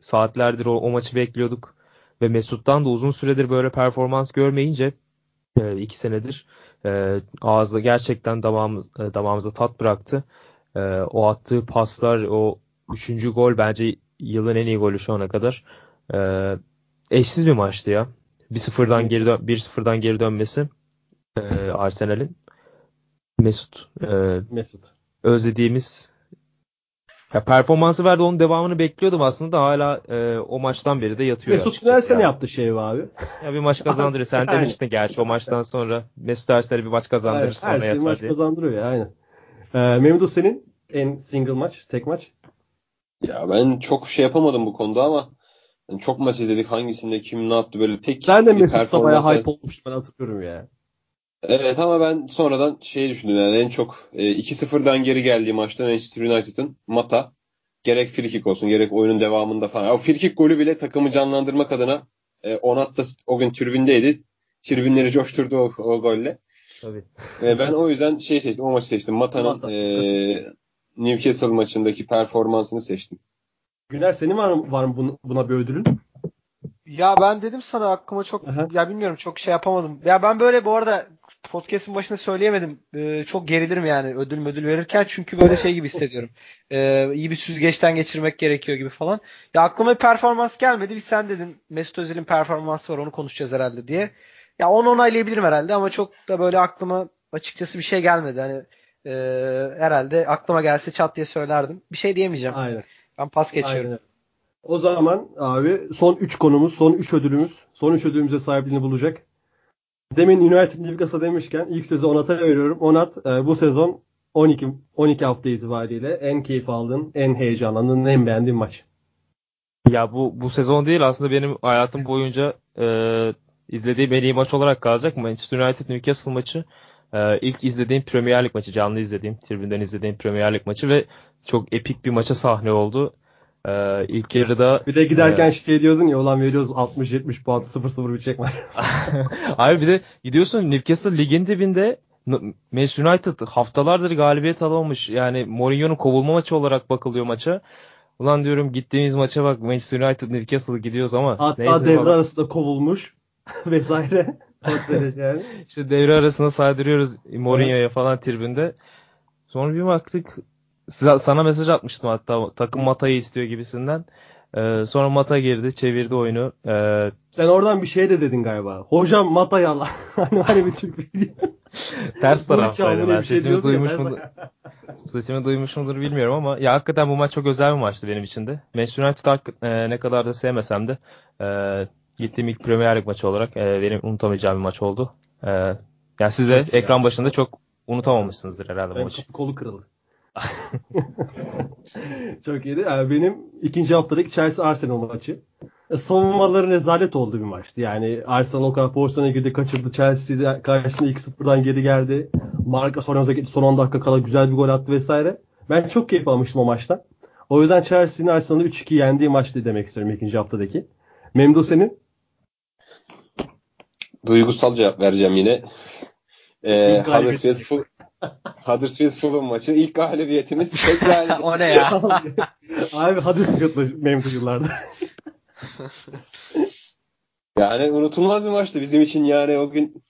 saatlerdir o, o maçı bekliyorduk. Ve Mesut'tan da uzun süredir böyle performans görmeyince e, iki senedir e, ağızda gerçekten damağımız, e, damağımıza tat bıraktı. E, o attığı paslar, o üçüncü gol bence yılın en iyi golü şu ana kadar. E, eşsiz bir maçtı ya. 1-0'dan geri dön 1-0'dan geri dönmesi e, Arsenal'in Mesut e, Mesut özlediğimiz ya performansı verdi onun devamını bekliyordum aslında da hala e, o maçtan beri de yatıyor. Mesut Ersen yani. yaptı şey abi. Ya bir maç kazandırıyor. Sen *laughs* yani. demiştin gerçi o maçtan sonra Mesut Ersen'e bir maç kazandırır evet, sonra yatar maç kazandırıyor ya aynen. Ee, Memdu senin en single maç, tek maç? Ya ben çok şey yapamadım bu konuda ama yani çok maç izledik hangisinde kim ne yaptı böyle tek Sen de Mesut'ta bayağı hype olmuştu ben hatırlıyorum ya. Evet ama ben sonradan şey düşündüm yani en çok e, 2-0'dan geri geldiği maçta Manchester United'ın Mata gerek frikik olsun gerek oyunun devamında falan. O frikik golü bile takımı canlandırmak adına e, Onat da o gün tribündeydi. Tribünleri coşturdu o, o golle. Tabii. E, ben o yüzden şey seçtim. O maçı seçtim. Mata'nın Mata, e, Newcastle maçındaki performansını seçtim. Güner senin var mı, var mı buna bir ödülün? Ya ben dedim sana aklıma çok Aha. ya bilmiyorum çok şey yapamadım. Ya ben böyle bu arada podcast'in başında söyleyemedim. Ee, çok gerilirim yani ödül ödül verirken çünkü böyle şey gibi hissediyorum. Ee, iyi bir süzgeçten geçirmek gerekiyor gibi falan. Ya aklıma bir performans gelmedi. Bir sen dedin Mesut Özil'in performansı var onu konuşacağız herhalde diye. Ya onu onaylayabilirim herhalde ama çok da böyle aklıma açıkçası bir şey gelmedi. Hani e, herhalde aklıma gelse çat diye söylerdim. Bir şey diyemeyeceğim. Aynen. Ben pas geçiyorum. Aynen. O zaman abi son 3 konumuz, son 3 ödülümüz, son 3 ödülümüze sahipliğini bulacak. Demin United Newcastle demişken ilk sözü Onat'a veriyorum. Onat e, bu sezon 12 12 hafta itibariyle en keyif aldığın, en heyecanlandığın, en beğendiğin maç. Ya bu bu sezon değil aslında benim hayatım boyunca e, izlediğim en iyi maç olarak kalacak. Manchester United Newcastle maçı. E, ilk izlediğim Premier Lig maçı, canlı izlediğim, tribünden izlediğim Premier Lig maçı ve çok epik bir maça sahne oldu. Ee, ilk yarıda bir de giderken e, şey diyordun ya olan veriyoruz 60-70 puan 0-0 bir çekme. *laughs* Abi bir de gidiyorsun Newcastle ligin dibinde Manchester United haftalardır galibiyet alamamış. Yani Mourinho'nun kovulma maçı olarak bakılıyor maça. Ulan diyorum gittiğimiz maça bak Manchester United Newcastle gidiyoruz ama. Hatta devre falan. arasında kovulmuş *laughs* vesaire. *laughs* yani. işte devre arasında saydırıyoruz Mourinho'ya falan tribünde. Sonra bir baktık sana mesaj atmıştım hatta takım Mata'yı istiyor gibisinden. Ee, sonra Mata girdi, çevirdi oyunu. Ee, Sen oradan bir şey de dedin galiba. Hocam Mata'yı al. *laughs* hani hani bir Türk Ters *laughs* taraftaydı. Ben şey sesimi duymuş mudur? *laughs* sesimi duymuş mudur bilmiyorum ama ya hakikaten bu maç çok özel bir maçtı benim için de. Manchester United e, ne kadar da sevmesem de e, gittiğim ilk Premier Lig maçı olarak e, benim unutamayacağım bir maç oldu. E, yani siz de ekran başında çok unutamamışsınızdır herhalde bu maçı. Kolu kırıldı. *laughs* Çok iyiydi. Yani benim ikinci haftadaki Chelsea Arsenal maçı. E, savunmaları rezalet oldu bir maçtı. Yani Arsenal o kadar pozisyona girdi, kaçırdı. Chelsea karşısında 2-0'dan geri geldi. Marka son son 10 dakika kala güzel bir gol attı vesaire. Ben çok keyif almıştım o maçtan. O yüzden Chelsea'nin Arsenal'ı 3-2 yendiği maçtı demek istiyorum ikinci haftadaki. Memdu senin? Duygusal cevap vereceğim yine. Ee, Huddersfield, Huddersfield Fulham maçı ilk galibiyetimiz tek galibiyet. *laughs* o ne ya? *laughs* Abi Huddersfield'la Memdu yıllarda. *laughs* yani unutulmaz bir maçtı bizim için yani o gün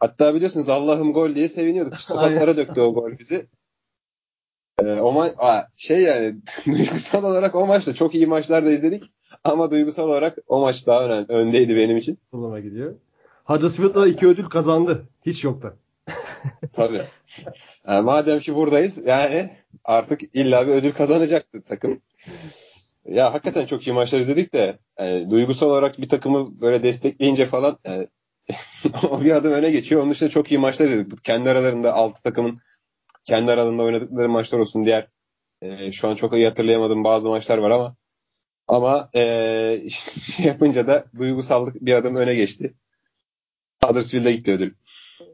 hatta biliyorsunuz Allah'ım gol diye seviniyorduk. Sokaklara döktü o gol bizi. Ee, o ma- şey yani duygusal olarak o maçta çok iyi maçlar da izledik ama duygusal olarak o maç daha ön, öndeydi benim için. Fulham'a gidiyor. Huddersfield'da iki ödül kazandı. Hiç yoktu. *laughs* Tabii. Yani madem ki buradayız yani artık illa bir ödül kazanacaktı takım. Ya hakikaten çok iyi maçlar izledik de yani, duygusal olarak bir takımı böyle destekleyince falan yani, *laughs* o bir adım öne geçiyor. Onun dışında çok iyi maçlar izledik. Kendi aralarında altı takımın kendi aralarında oynadıkları maçlar olsun diğer e, şu an çok iyi hatırlayamadığım bazı maçlar var ama ama e, *laughs* şey yapınca da duygusallık bir adım öne geçti. Huddersfield'a gitti ödül.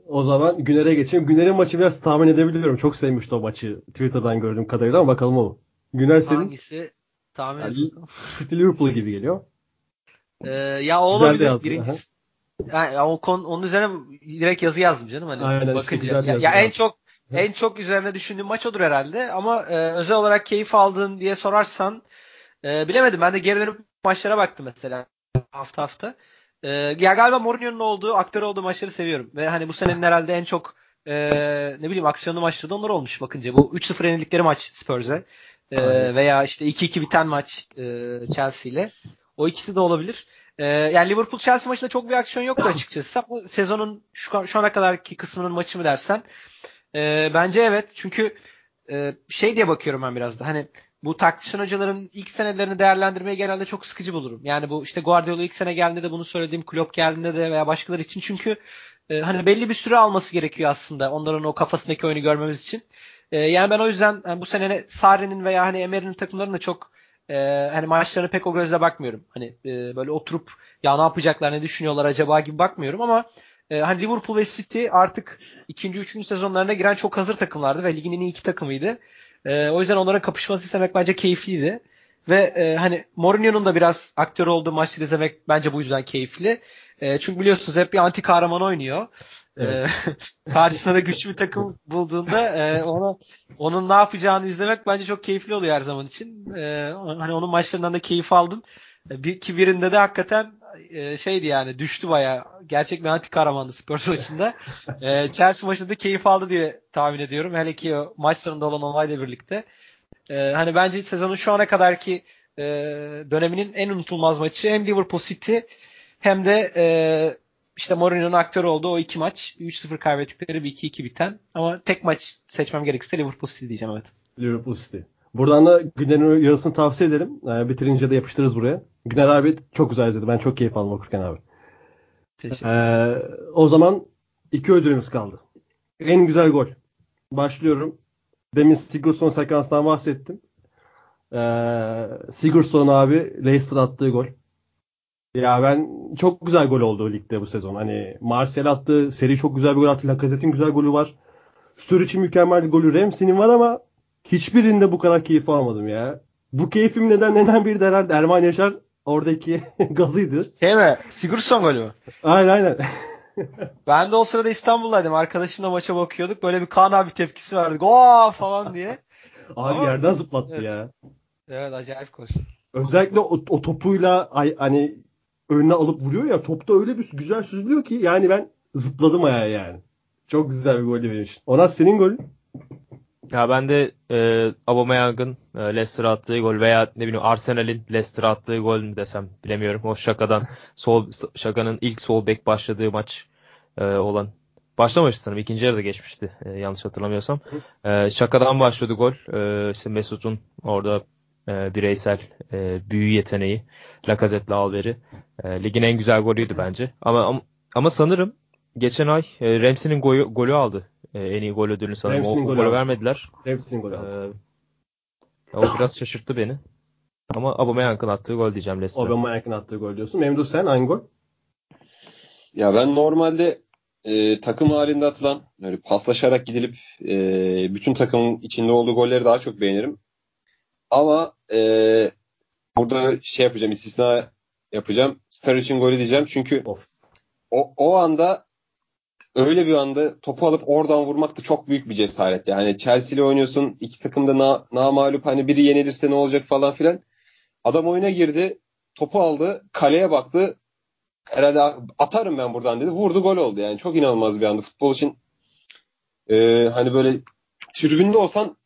O zaman Güner'e geçeyim. Güner'in maçı biraz tahmin edebiliyorum. Çok sevmişti o maçı Twitter'dan gördüğüm kadarıyla ama bakalım o. Güner senin. Hangisi? Tahmin yani, City Liverpool gibi geliyor. Ee, ya o olabilir. Birincisi, yani, o konu, onun üzerine direkt yazı yazdım canım hani Aynen, bakınca. Işte ya, ya en çok en çok üzerine düşündüğüm maç odur herhalde ama e, özel olarak keyif aldın diye sorarsan e, bilemedim. Ben de geri dönüp maçlara baktım mesela hafta hafta. E, ya galiba Mourinho'nun olduğu, aktör olduğu maçları seviyorum. Ve hani bu senenin herhalde en çok e, ne bileyim aksiyonlu maçları da onlar olmuş bakınca. Bu 3-0 yenildikleri maç Spurs'e. E, veya işte 2-2 biten maç e, Chelsea ile. O ikisi de olabilir. E, yani Liverpool Chelsea maçında çok bir aksiyon yoktu *coughs* açıkçası. Ama sezonun şu, şu ana kadarki kısmının maçı mı dersen e, bence evet. Çünkü e, şey diye bakıyorum ben biraz da. Hani bu taktisyen hocaların ilk senelerini değerlendirmeyi genelde çok sıkıcı bulurum. Yani bu işte Guardiola ilk sene geldiğinde de bunu söylediğim Klopp geldiğinde de veya başkaları için çünkü e, hani belli bir süre alması gerekiyor aslında onların o kafasındaki oyunu görmemiz için. E, yani ben o yüzden yani bu sene Sarri'nin veya hani Emery'nin takımlarının da çok e, hani maçlarına pek o gözle bakmıyorum. Hani e, böyle oturup ya ne yapacaklar ne düşünüyorlar acaba gibi bakmıyorum ama e, hani Liverpool ve City artık ikinci, üçüncü sezonlarına giren çok hazır takımlardı ve ligin en iyi iki takımıydı. E, o yüzden onların kapışması izlemek bence keyifliydi. Ve e, hani Mourinho'nun da biraz aktör olduğu maçları izlemek bence bu yüzden keyifli. E, çünkü biliyorsunuz hep bir anti kahraman oynuyor. E, evet. E, *laughs* karşısına da güçlü bir takım bulduğunda e, ona onun ne yapacağını izlemek bence çok keyifli oluyor her zaman için. E, hani onun maçlarından da keyif aldım. E, bir, ki birinde de hakikaten e, şeydi yani düştü baya. Gerçek bir anti kahramandı Spurs *laughs* maçında. e, Chelsea maçında keyif aldı diye tahmin ediyorum. Hele ki o maç sonunda olan olayla birlikte. E, hani bence sezonun şu ana kadarki e, döneminin en unutulmaz maçı hem Liverpool City hem de e, işte Mourinho'nun aktör olduğu o iki maç 3-0 kaybettikleri bir 2-2 biten ama tek maç seçmem gerekirse Liverpool City diyeceğim evet. Liverpool City. Buradan da Güner'in yazısını tavsiye ederim. Ee, bitirince de yapıştırırız buraya. Güner abi çok güzel izledi. Ben çok keyif aldım okurken abi. Teşekkür ee, o zaman iki ödülümüz kaldı. En güzel gol. Başlıyorum. Demin Sigurdsson sekansından bahsettim. Ee, Sigurdsson abi Leicester attığı gol. Ya ben çok güzel gol oldu ligde bu sezon. Hani Martial attı. Seri çok güzel bir gol attı. Lacazette'in güzel golü var. Sturridge'in mükemmel bir golü. Ramsey'nin var ama hiçbirinde bu kadar keyif almadım ya. Bu keyfim neden neden bir herhalde Erman Yaşar oradaki *laughs* gazıydı. Şey mi? Sigurdsson golü mü? Aynen aynen. *laughs* ben de o sırada İstanbul'daydım. Arkadaşımla maça bakıyorduk. Böyle bir Kaan abi tepkisi verdik. Oo falan diye. Abi Ama, yerden zıplattı evet. ya. Evet acayip koş. Özellikle o, o topuyla ay, hani önüne alıp vuruyor ya topta öyle bir güzel süzülüyor ki yani ben zıpladım ayağa yani. Çok güzel bir gol benim için. Onat senin golün? Ya ben de e, Aubameyang'ın e, Leicester'a attığı gol veya ne bileyim Arsenal'in Leicester'a attığı gol mü desem bilemiyorum. O şakadan *laughs* sol şakanın ilk sol bek başladığı maç e, olan başlamamıştı sanırım. İkinci yarıda geçmişti e, yanlış hatırlamıyorsam. E, şakadan başladı gol. E, işte Mesut'un orada e, bireysel e, büyü yeteneği Lacazette'le Alver'i. E, ligin en güzel golüydü bence. Ama ama, ama sanırım geçen ay e, Ramsey'nin golü, golü aldı. E, en iyi gol ödülünü sanırım. o, o golü vermediler. Ramsey'nin golü aldı. E, o biraz şaşırttı beni. Ama Aubameyang'ın attığı gol diyeceğim Leicester'a. Aubameyang'ın attığı gol diyorsun. Memduh sen aynı gol? Ya ben normalde e, takım halinde atılan böyle paslaşarak gidilip e, bütün takımın içinde olduğu golleri daha çok beğenirim. Ama e, burada şey yapacağım, istisna yapacağım. Sturridge'in golü diyeceğim. Çünkü of. o, o anda öyle bir anda topu alıp oradan vurmak da çok büyük bir cesaret. Yani Chelsea ile oynuyorsun. iki takım da na, namalup hani biri yenilirse ne olacak falan filan. Adam oyuna girdi. Topu aldı. Kaleye baktı herhalde atarım ben buradan dedi. Vurdu gol oldu yani. Çok inanılmaz bir anda. Futbol için e, hani böyle tribünde olsan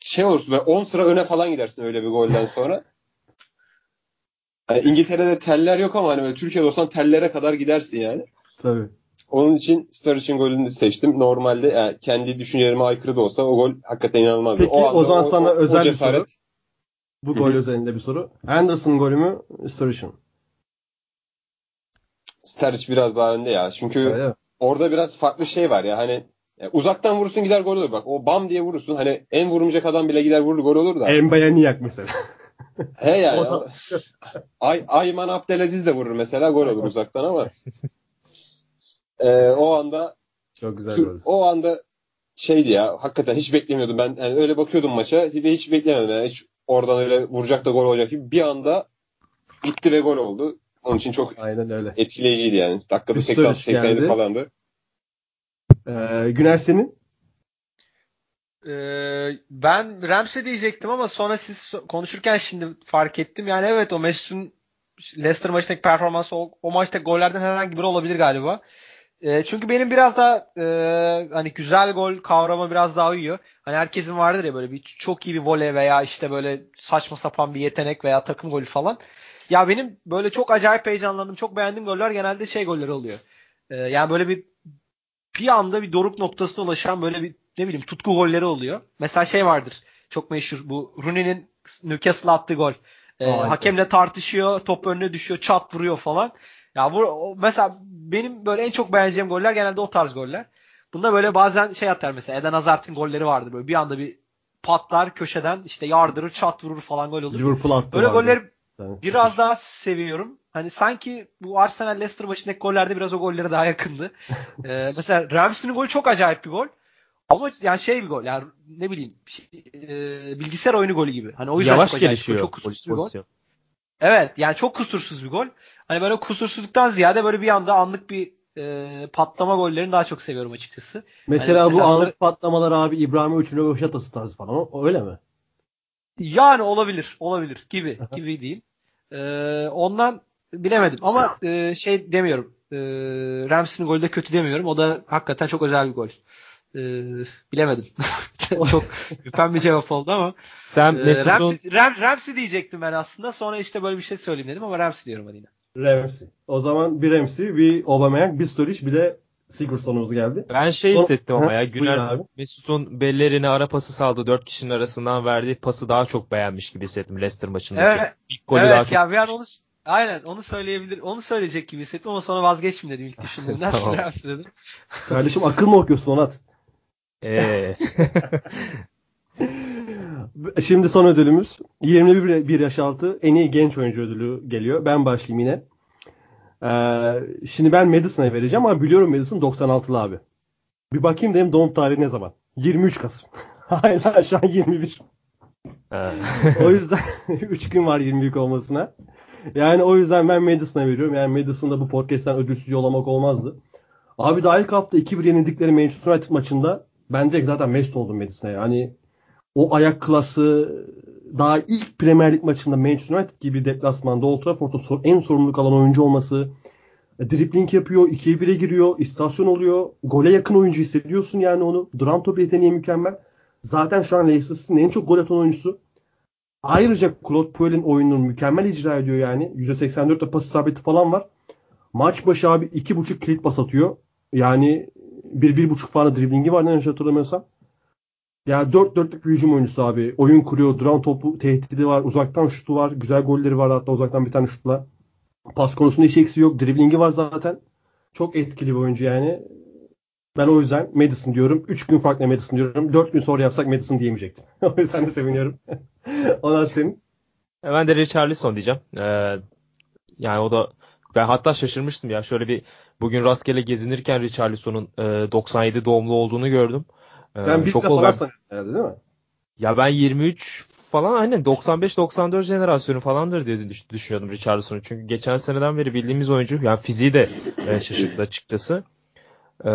şey olursun ve 10 sıra öne falan gidersin öyle bir golden sonra. *laughs* Yani İngiltere'de teller yok ama hani böyle Türkiye'de olsan tellere kadar gidersin yani. Tabii. Onun için Sturridge'in golünü seçtim. Normalde yani kendi düşüncelerime aykırı da olsa o gol hakikaten inanılmazdı. Peki o, anda, o zaman sana o, özel o cesaret... bir soru. Bu gol özelinde bir soru. Anderson golü mü Sturridge'in? Sturridge biraz daha önde ya. Çünkü Öyle orada biraz farklı şey var ya. Hani ya uzaktan vurursun gider gol olur. Bak o bam diye vurursun. Hani en vurmayacak adam bile gider vurur gol olur da. En yak mesela. He yani. *laughs* Ay, Ayman Abdelaziz de vurur mesela gol *laughs* olur uzaktan ama. E, o anda çok güzel *clears throat* gol. O anda şeydi ya hakikaten hiç beklemiyordum ben yani öyle bakıyordum maça ve hiç beklemiyordum yani hiç oradan öyle vuracak da gol olacak gibi bir anda gitti ve gol oldu. Onun için çok Aynen öyle. etkileyiciydi yani. Dakikada 80-87 falandı. Ee, Güner senin? Ee, ben Ramsey diyecektim ama sonra siz konuşurken şimdi fark ettim. Yani evet o Mesut'un Leicester maçındaki performansı o, o maçta gollerden herhangi biri olabilir galiba. E, çünkü benim biraz da e, hani güzel gol kavrama biraz daha uyuyor. Hani herkesin vardır ya böyle bir çok iyi bir voley veya işte böyle saçma sapan bir yetenek veya takım golü falan. Ya benim böyle çok acayip heyecanlandığım, çok beğendiğim goller genelde şey golleri oluyor. Ee, yani böyle bir bir anda bir doruk noktasına ulaşan böyle bir ne bileyim tutku golleri oluyor. Mesela şey vardır. Çok meşhur bu Rooney'nin Newcastle'a attığı gol. Ee, hakemle tartışıyor, top önüne düşüyor, çat vuruyor falan. Ya bu mesela benim böyle en çok beğeneceğim goller genelde o tarz goller. Bunda böyle bazen şey atar mesela Eden Hazard'ın golleri vardır böyle bir anda bir patlar köşeden işte yardırır çat vurur falan gol olur. Liverpool attı. Böyle vardı. golleri Biraz daha seviyorum. Hani sanki bu Arsenal Leicester maçındaki gollerde biraz o gollere daha yakındı. *laughs* ee, mesela Ramsey'nin golü çok acayip bir gol. Ama yani şey bir gol. Yani ne bileyim şey, e, bilgisayar oyunu golü gibi. Hani o yüzden Yavaş çok gelişiyor. Çok kusursuz bir gol. Evet yani çok kusursuz bir gol. Hani böyle kusursuzluktan ziyade böyle bir anda anlık bir e, patlama gollerini daha çok seviyorum açıkçası. Mesela hani bu anlık patlamalar abi İbrahimovic'in röveşatası tarzı falan öyle mi? Yani olabilir, olabilir gibi gibi diyeyim. Ee, ondan bilemedim ama e, şey demiyorum. E, Ramsey'nin golü de kötü demiyorum. O da hakikaten çok özel bir gol. E, bilemedim. *laughs* çok üpen bir cevap oldu ama. Sen e, Ramsey, Ram, Ramsey diyecektim ben aslında. Sonra işte böyle bir şey söyleyeyim dedim ama Ramsey diyorum hadi yine. Ramsey. O zaman bir Ramsey, bir Aubameyang, bir Sturridge, bir de Sigurdsson'umuz geldi. Ben şey Son... hissettim ama ya Güner Mesut'un bellerine ara pası saldı. Dört kişinin arasından verdiği pası daha çok beğenmiş gibi hissettim Leicester maçındaki. Evet, İlk golü evet daha çok. Ya bir an onu Aynen onu söyleyebilir. Onu söyleyecek gibi hissettim ama sonra vazgeçmeyeyim dedim ilk düşündüğümden. *laughs* tamam. dedim. Kardeşim akıl mı okuyorsun Onat? Eee. *laughs* Şimdi son ödülümüz 21 yaş altı en iyi genç oyuncu ödülü geliyor. Ben başlayayım yine. Ee, şimdi ben Madison'a vereceğim ama biliyorum Madison 96'lı abi. Bir bakayım dedim doğum tarihi ne zaman? 23 Kasım. *laughs* Hala şu an 21. o yüzden *laughs* 3 gün var 22 olmasına. Yani o yüzden ben Madison'a veriyorum. Yani Madison'da bu podcast'ten ödülsüz yollamak olmazdı. Abi daha ilk hafta 2-1 yenildikleri Manchester United maçında ben direkt zaten mest oldum Madison'a. Yani o ayak klası daha ilk Premier Lig maçında Manchester United gibi deplasmanda Old Trafford'da en sorumluluk alan oyuncu olması, e, dribling yapıyor, 2'ye 1'e giriyor, istasyon oluyor, gole yakın oyuncu hissediyorsun yani onu. Duran top yeteneği mükemmel. Zaten şu an Leicester City'nin en çok gol atan oyuncusu. Ayrıca Claude Puel'in oyununu mükemmel icra ediyor yani. %84'te pas isabeti falan var. Maç başı abi 2.5 kilit pas atıyor. Yani 1-1.5 falan driblingi var yanlış hatırlamıyorsam. Ya 4 dörtlük bir hücum oyuncusu abi. Oyun kuruyor. Duran topu tehdidi var. Uzaktan şutu var. Güzel golleri var hatta uzaktan bir tane şutla. Pas konusunda hiç eksiği yok. Driblingi var zaten. Çok etkili bir oyuncu yani. Ben o yüzden Madison diyorum. 3 gün farklı Madison diyorum. 4 gün sonra yapsak Madison diyemeyecektim. *laughs* o yüzden de seviniyorum. *laughs* Ondan senin. Ben de Richarlison diyeceğim. Ee, yani o da ben hatta şaşırmıştım ya. Şöyle bir bugün rastgele gezinirken Richarlison'un e, 97 doğumlu olduğunu gördüm. Ee, Sen biz de falan sanıyorsun herhalde değil mi? Ya ben 23 falan aynen 95-94 jenerasyonu falandır diye düşünüyordum Richarlison'u. Çünkü geçen seneden beri bildiğimiz oyuncu. Yani fiziği de e, şaşırttı açıkçası. E,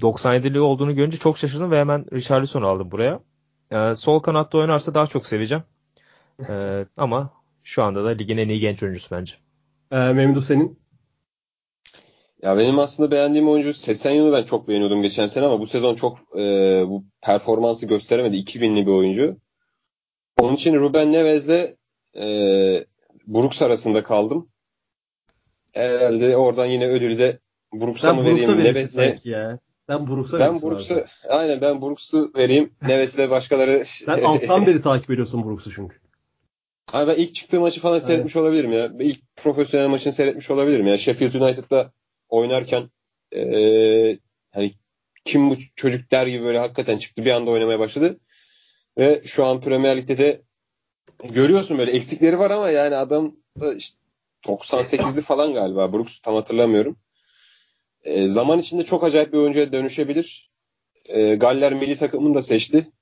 97'li olduğunu görünce çok şaşırdım ve hemen Richarlison'u aldım buraya. E, sol kanatta oynarsa daha çok seveceğim. E, ama şu anda da ligin en iyi genç oyuncusu bence. E, Memdu senin? Ya benim aslında beğendiğim oyuncu Sesenyon'u ben çok beğeniyordum geçen sene ama bu sezon çok e, bu performansı gösteremedi. 2000'li bir oyuncu. Onun için Ruben Neves'le e, Brooks arasında kaldım. Herhalde oradan yine ödülü de Brooks'a mı vereyim? Neves'e ya. Ben Brooks'a Ben Brooks'u aynen ben Brooks'u vereyim. Neves'i de başkaları *laughs* Sen alttan beri takip ediyorsun Brooks'u çünkü. Abi ben ilk çıktığı maçı falan seyretmiş evet. olabilirim ya. İlk profesyonel maçını seyretmiş olabilirim ya. Sheffield United'da oynarken e, hani kim bu çocuk der gibi böyle hakikaten çıktı bir anda oynamaya başladı. Ve şu an Premier Lig'de de görüyorsun böyle eksikleri var ama yani adam işte 98'li falan galiba. Brooks tam hatırlamıyorum. E, zaman içinde çok acayip bir oyuncuya dönüşebilir. E, Galler milli takımını da seçti.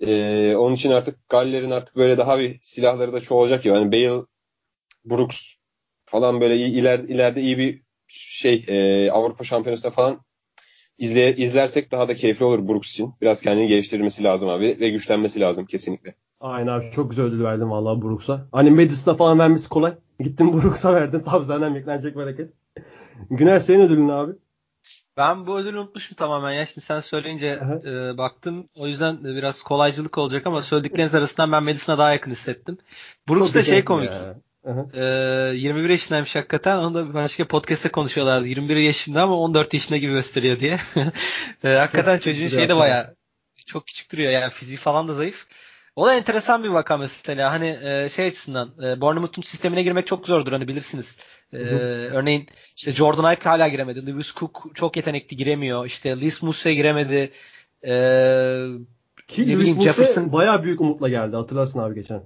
E, onun için artık Galler'in artık böyle daha bir silahları da çoğalacak ya. Yani Bale, Brooks falan böyle iler, ileride iyi bir şey e, Avrupa Şampiyonası'nda falan izle, izlersek daha da keyifli olur Brooks için. Biraz kendini geliştirmesi lazım abi ve güçlenmesi lazım kesinlikle. Aynen abi çok güzel ödül verdim vallahi Brooks'a. Hani Madison'a falan vermesi kolay. Gittim Brooks'a verdin. Tam senden beklenecek bir hareket. Güner senin ödülün abi. Ben bu ödülü unutmuşum tamamen ya. Şimdi sen söyleyince e, baktım. O yüzden biraz kolaycılık olacak ama söyledikleriniz arasından ben Madison'a daha yakın hissettim. Brooks da şey komik. Ya. Ee, 21 yaşındaymış hakikaten. Onu da başka podcast'te konuşuyorlardı. 21 yaşında ama 14 yaşında gibi gösteriyor diye. *laughs* ee, hakikaten çocuğun şeyi de bayağı çok küçük duruyor. Yani fiziği falan da zayıf. O da enteresan bir vaka mesela. Hani e, şey açısından e, Bournemouth'un sistemine girmek çok zordur hani bilirsiniz. E, örneğin işte Jordan Ayew hala giremedi. Lewis Cook çok yetenekli giremiyor. İşte Liz Muse giremedi. E, Ki Lewis Jefferson bayağı büyük umutla geldi. Hatırlarsın abi geçen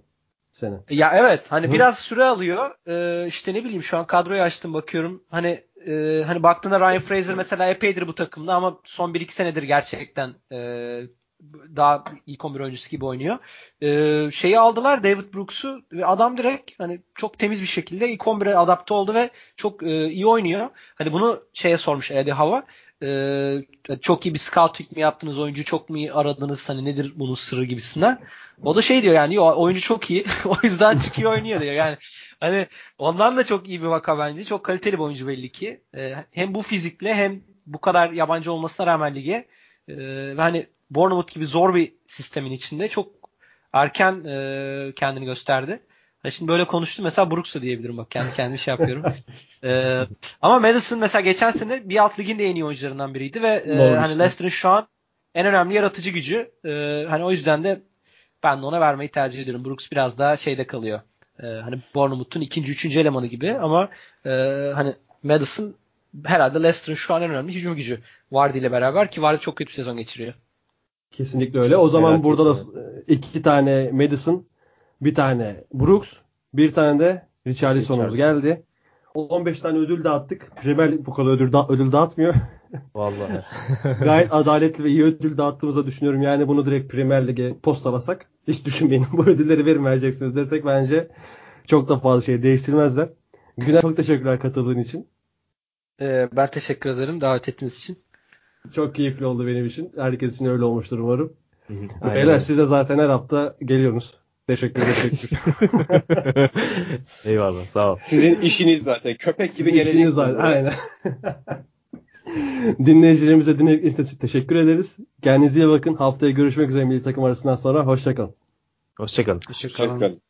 sene. Ya evet hani Hı. biraz süre alıyor. Ee, işte ne bileyim şu an kadroyu açtım bakıyorum. Hani e, hani baktığında Ryan Fraser mesela epeydir bu takımda ama son 1-2 senedir gerçekten e, daha ilk 11 oyuncusu gibi oynuyor. Ee, şeyi aldılar David Brooks'u ve adam direkt hani çok temiz bir şekilde ilk 11'e adapte oldu ve çok e, iyi oynuyor. Hani bunu şeye sormuş Eddie Hava. Ee, çok iyi bir scouting mi yaptınız? Oyuncu çok mu iyi aradınız? Hani nedir bunun sırrı gibisinden. O da şey diyor yani oyuncu çok iyi. *laughs* o yüzden çıkıyor oynuyor diyor. Yani hani ondan da çok iyi bir vaka bence. Çok kaliteli bir oyuncu belli ki. Ee, hem bu fizikle hem bu kadar yabancı olmasına rağmen lige e, hani Bournemouth gibi zor bir sistemin içinde çok erken kendini gösterdi. Yani şimdi böyle konuştum mesela Brooks'a diyebilirim bak kendi kendime şey yapıyorum. *laughs* ee, ama Madison mesela geçen sene bir alt ligin de en iyi oyuncularından biriydi ve e, hani Leicester'ın şu an en önemli yaratıcı gücü. E, hani o yüzden de ben de ona vermeyi tercih ediyorum. Brooks biraz daha şeyde kalıyor. E, hani Bournemouth'un ikinci, üçüncü elemanı gibi ama e, hani Madison herhalde Leicester'ın şu an en önemli hücum gücü Vardy ile beraber ki Vardy çok kötü bir sezon geçiriyor. Kesinlikle öyle. O zaman Merak burada da iki tane Madison, bir tane Brooks, bir tane de Richarlison'umuz geldi. 15 tane ödül dağıttık. Premier bu kadar ödül, da ödül dağıtmıyor. *laughs* Vallahi. *laughs* Gayet adaletli ve iyi ödül dağıttığımızı düşünüyorum. Yani bunu direkt Premier Lig'e postalasak hiç düşünmeyin bu ödülleri vermeyeceksiniz desek bence çok da fazla şey değiştirmezler. Güner çok teşekkürler katıldığın için. Ee, ben teşekkür ederim davet ettiğiniz için. Çok keyifli oldu benim için. Herkes için öyle olmuştur umarım. Beyler size zaten her hafta geliyoruz. Teşekkür ederim. *laughs* Eyvallah sağ ol. Sizin işiniz zaten. Köpek gibi geleceksiniz. zaten. Aynen. Dinleyicilerimize dinlediğiniz için teşekkür ederiz. Kendinize iyi bakın. Haftaya görüşmek üzere milli takım arasından sonra. Hoşçakalın. Hoşçakalın. Hoşçakalın. Hoşçakalın.